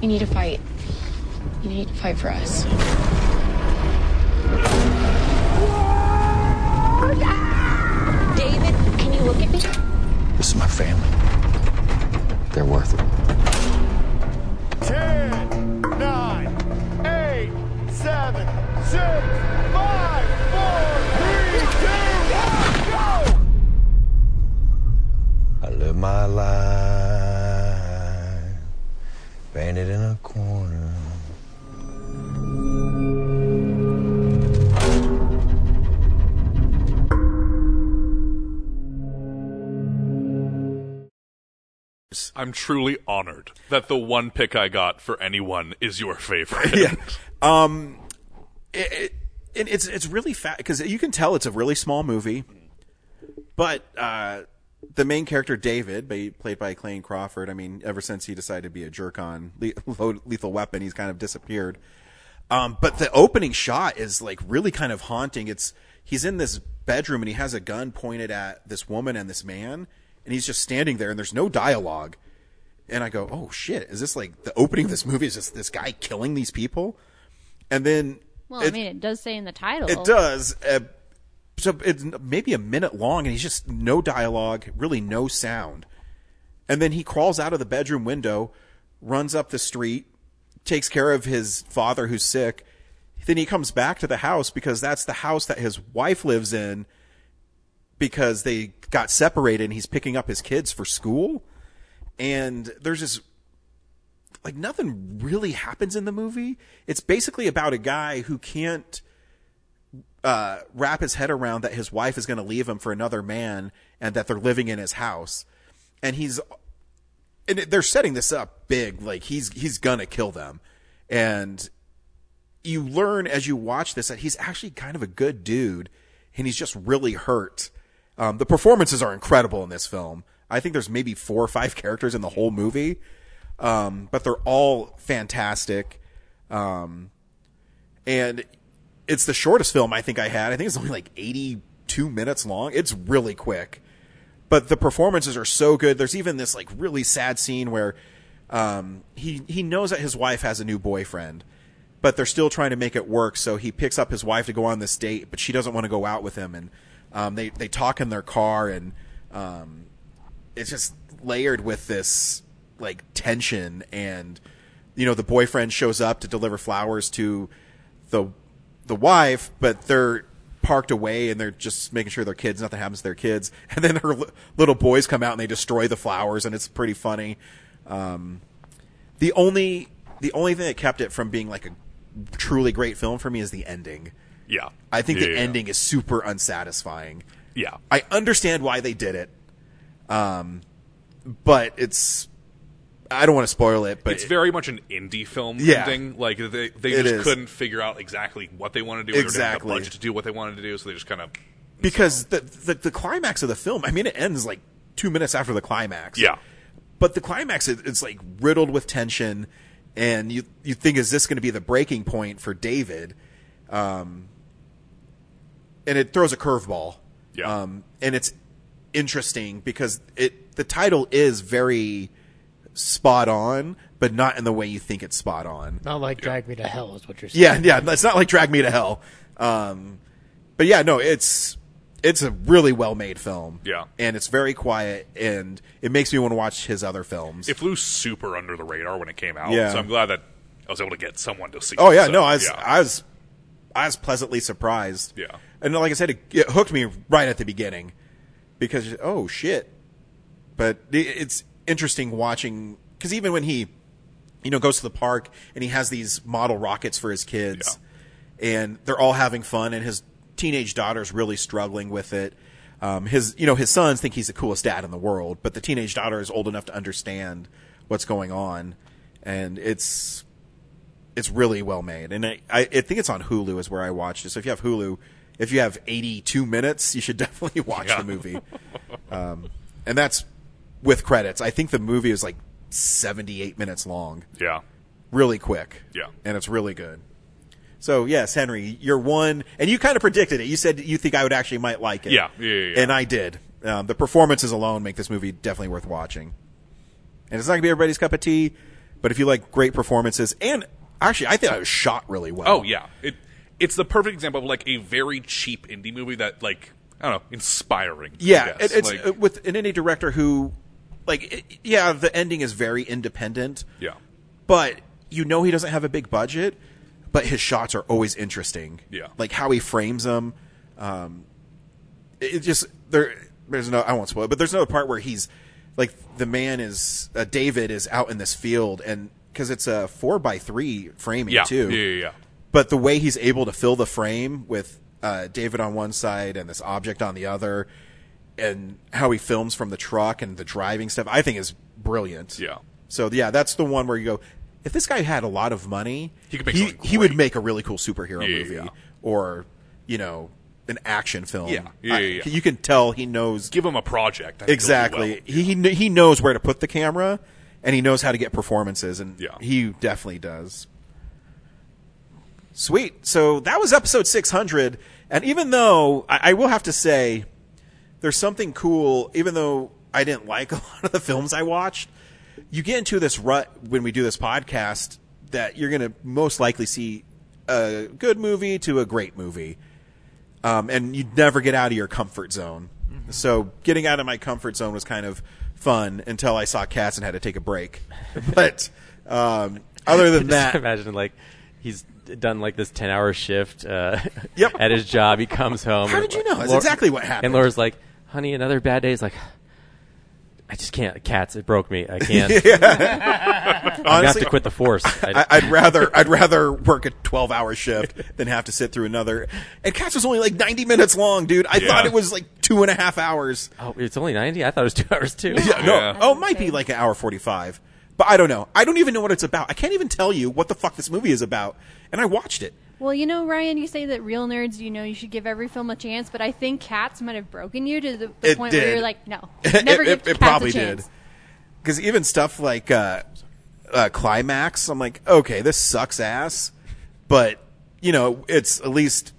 S94: You need to fight. You need to fight for us. David, can you look at me?
S101: This is my family. They're worth it.
S38: Seven, six, five, four, three, two, one, go!
S101: I live my life, painted in a corner.
S81: I'm truly honored that the one pick I got for anyone is your favorite.
S1: yeah. Um, it, it, it's it's really fat because you can tell it's a really small movie, but uh, the main character David, played by Clayne Crawford. I mean, ever since he decided to be a jerk on Le- Lethal Weapon, he's kind of disappeared. Um, but the opening shot is like really kind of haunting. It's he's in this bedroom and he has a gun pointed at this woman and this man, and he's just standing there and there's no dialogue. And I go, oh shit, is this like the opening of this movie? Is just this guy killing these people? And then
S8: Well, I mean, it does say in the title.
S1: it does. Uh, so it's maybe a minute long, and he's just no dialogue, really no sound. And then he crawls out of the bedroom window, runs up the street, takes care of his father who's sick. Then he comes back to the house because that's the house that his wife lives in because they got separated and he's picking up his kids for school. And there's this like nothing really happens in the movie. It's basically about a guy who can't uh, wrap his head around that his wife is going to leave him for another man and that they're living in his house, and he's and they're setting this up big, like he's he's gonna kill them, and you learn as you watch this that he's actually kind of a good dude, and he's just really hurt. Um, the performances are incredible in this film. I think there's maybe four or five characters in the whole movie, um, but they're all fantastic. Um, and it's the shortest film I think I had. I think it's only like 82 minutes long. It's really quick. But the performances are so good. There's even this like really sad scene where um, he he knows that his wife has a new boyfriend, but they're still trying to make it work. So he picks up his wife to go on this date, but she doesn't want to go out with him, and um, they they talk in their car, and um, it's just layered with this like tension and you know the boyfriend shows up to deliver flowers to the the wife but they're parked away and they're just making sure their kids nothing happens to their kids and then her li- little boys come out and they destroy the flowers and it's pretty funny um, the only the only thing that kept it from being like a truly great film for me is the ending
S81: Yeah.
S1: i think
S81: Yeah,
S1: the
S81: yeah.
S1: ending is super unsatisfying
S81: Yeah.
S1: I understand why they did it, um, but it's I don't want to spoil it, but
S81: it's very much an indie film
S1: Yeah.
S81: ending. Like they they just
S1: is.
S81: couldn't figure out exactly what they wanted to do. They didn't have
S1: Exactly.
S81: the budget to do what they wanted to do, so they just kind of
S1: because the, the the climax of the film. I mean, it ends like two minutes after the climax.
S81: Yeah.
S1: but the climax is it's like riddled with tension, and you you think is this going to be the breaking point for David? Um, and it throws a curveball.
S81: Yeah.
S1: Um, and it's interesting because it the title is very spot on, but not in the way you think it's spot on.
S7: Not like Drag Me to Hell is what you're saying.
S1: Yeah, yeah. It's not like Drag Me to Hell. Um, but yeah, no, it's it's a really well made film.
S81: Yeah.
S1: and it's very quiet, and it makes me want to watch his other films.
S81: it flew super under the radar when it came out.
S1: Yeah.
S81: So I'm glad that I was able to get someone to see. It.
S1: Oh
S81: it.
S1: yeah,
S81: So,
S1: no, I was
S81: yeah.
S1: I was I was pleasantly surprised.
S81: Yeah.
S1: and like I said, it, it hooked me right at the beginning because oh shit. But it- it's interesting watching because even when he, you know, goes to the park and he has these model rockets for his kids, and they're all having fun, and his teenage daughter's really struggling with it. Um, his, you know, his sons think he's the coolest dad in the world, but the teenage daughter is old enough to understand what's going on, and it's it's really well made. And I, I, I think it's on Hulu is where I watched it. So if you have Hulu, if you have 82 minutes, you should definitely watch
S81: Yeah.
S1: the movie. Um, and that's with credits. I think the movie is like 78 minutes long.
S81: Yeah.
S1: Really quick.
S81: Yeah.
S1: And it's really good. So yes, Henry, you're one, and you kind of predicted it. You said you think I would actually might like it.
S81: Yeah, yeah, yeah,
S1: and I did. Um, the performances alone make this movie definitely worth watching. And it's not gonna be everybody's cup of tea, but if you like great performances, and actually, I think it was shot really well.
S81: Oh yeah, it it's the perfect example of like a very cheap indie movie that like I don't know, inspiring. I
S1: Yeah, it, it's
S81: Like-
S1: uh, with an indie director who, like, it, yeah, the ending is very independent.
S81: Yeah.
S1: but you know he doesn't have a big budget, but his shots are always interesting.
S81: Yeah.
S1: like how he frames them. Um, it, it just there. There's no. I won't spoil it, but there's another part where he's like the man is uh, David is out in this field and because it's a four by three framing
S81: Yeah,
S1: too.
S81: yeah, yeah, yeah.
S1: But the way he's able to fill the frame with uh, David on one side and this object on the other, and how he films from the truck and the driving stuff, I think is brilliant.
S81: Yeah.
S1: So yeah, that's the one where you go. If this guy had a lot of money,
S81: He could make
S1: he, he would make a really cool superhero
S81: Yeah,
S1: movie
S81: yeah.
S1: or you know an action film.
S81: Yeah, yeah,
S1: I-
S81: yeah, yeah.
S1: You can tell he knows.
S81: Give him a project. I think he'll do
S1: Exactly.
S81: well.
S1: He he he knows where to put the camera, and he knows how to get performances, and
S81: Yeah.
S1: he definitely does. Sweet. So that was episode 600, and even though I, I will have to say, there's something cool. Even though I didn't like a lot of the films I watched, you get into this rut when we do this podcast that you're going to most likely see a good movie to a great movie um, and you'd never get out of your comfort zone. So getting out of my comfort zone was kind of fun until I saw Cats and had to take a break. But um, other than
S89: Just
S1: that,
S89: imagine like he's done like this ten hour shift uh,
S1: Yep.
S89: at his job. He comes home.
S1: How
S89: and-
S1: did you know? That's
S89: Laura-
S1: exactly what happened.
S89: And Laura's like, "Honey, another bad day." He's like, "I just can't. Cats. It broke me. I can't. I'm have to quit the force."
S1: I, I'd rather I'd rather work a twelve hour shift than have to sit through another. And Cats was only like ninety minutes long, dude. I
S89: Yeah.
S1: thought it was like two and a half hours.
S89: oh, it's only ninety. I thought it was two hours too.
S1: Yeah, no. Oh, it might be like an hour 45. But I don't know. I don't even know what it's about. I can't even tell you what the fuck this movie is about. And I watched it.
S8: Well, you know, Ryan, you say that real nerds, you know, you should give every film a chance, but I think Cats might have broken you to the, the
S1: It
S8: point
S1: did.
S8: where you're like, no, never
S1: it,
S8: give
S1: it, it
S8: Cats
S1: probably
S8: a chance.
S1: did. Because even stuff like uh, uh, Climax, I'm like, okay, this sucks ass. But, you know, it's at least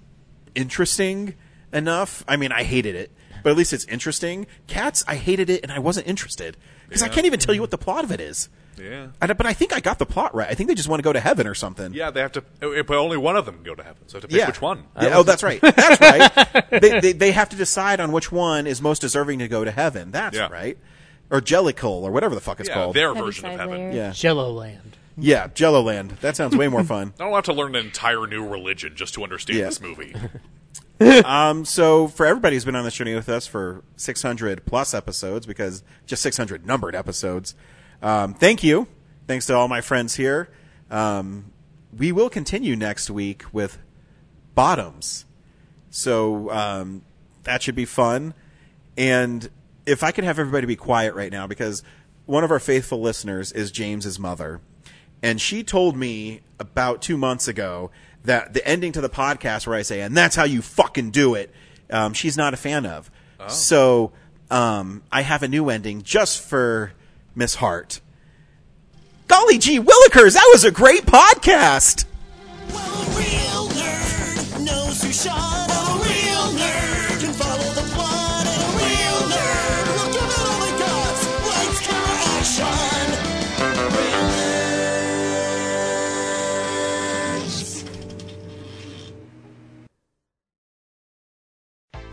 S1: interesting enough. I mean, I hated it. But at least it's interesting. Cats, I hated it and I wasn't interested. Because I can't even tell you what the plot of it is.
S81: Yeah.
S1: I, but I think I got the plot right. I think they just want to go to heaven or something.
S81: Yeah, they have to. uh, But only one of them can go to heaven, so I have to pick
S1: Yeah.
S81: which one.
S1: Yeah, oh, that's right. That's right. they, they, they have to decide on which one is most deserving to go to heaven. That's
S81: Yeah.
S1: right. Or Jellicle, or whatever the fuck it's
S81: Yeah,
S1: called.
S81: their version of heaven.
S1: Yeah.
S7: Jello Land.
S1: Yeah, Jello Land. That sounds way more fun.
S81: I don't have to learn an entire new religion just to understand
S1: Yeah.
S81: this movie.
S1: um, so for everybody who's been on this journey with us for 600 plus episodes, because just 600 numbered episodes, um, thank you. Thanks to all my friends here. Um, we will continue next week with bottoms. So um, that should be fun. And if I could have everybody be quiet right now, because one of our faithful listeners is James's mother, and she told me about two months ago that the ending to the podcast where I say, "And that's how you fucking do it," um, she's not a fan of. So um, I have a new ending just for Miss Hart. Golly gee willikers, that was a great podcast.
S38: knows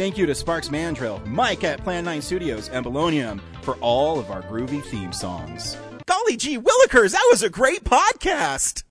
S1: Thank you to Sparks Mandrill, Mike at Plan 9 Studios, and Bolognium for all of our groovy theme songs. Golly gee willikers, that was a great podcast!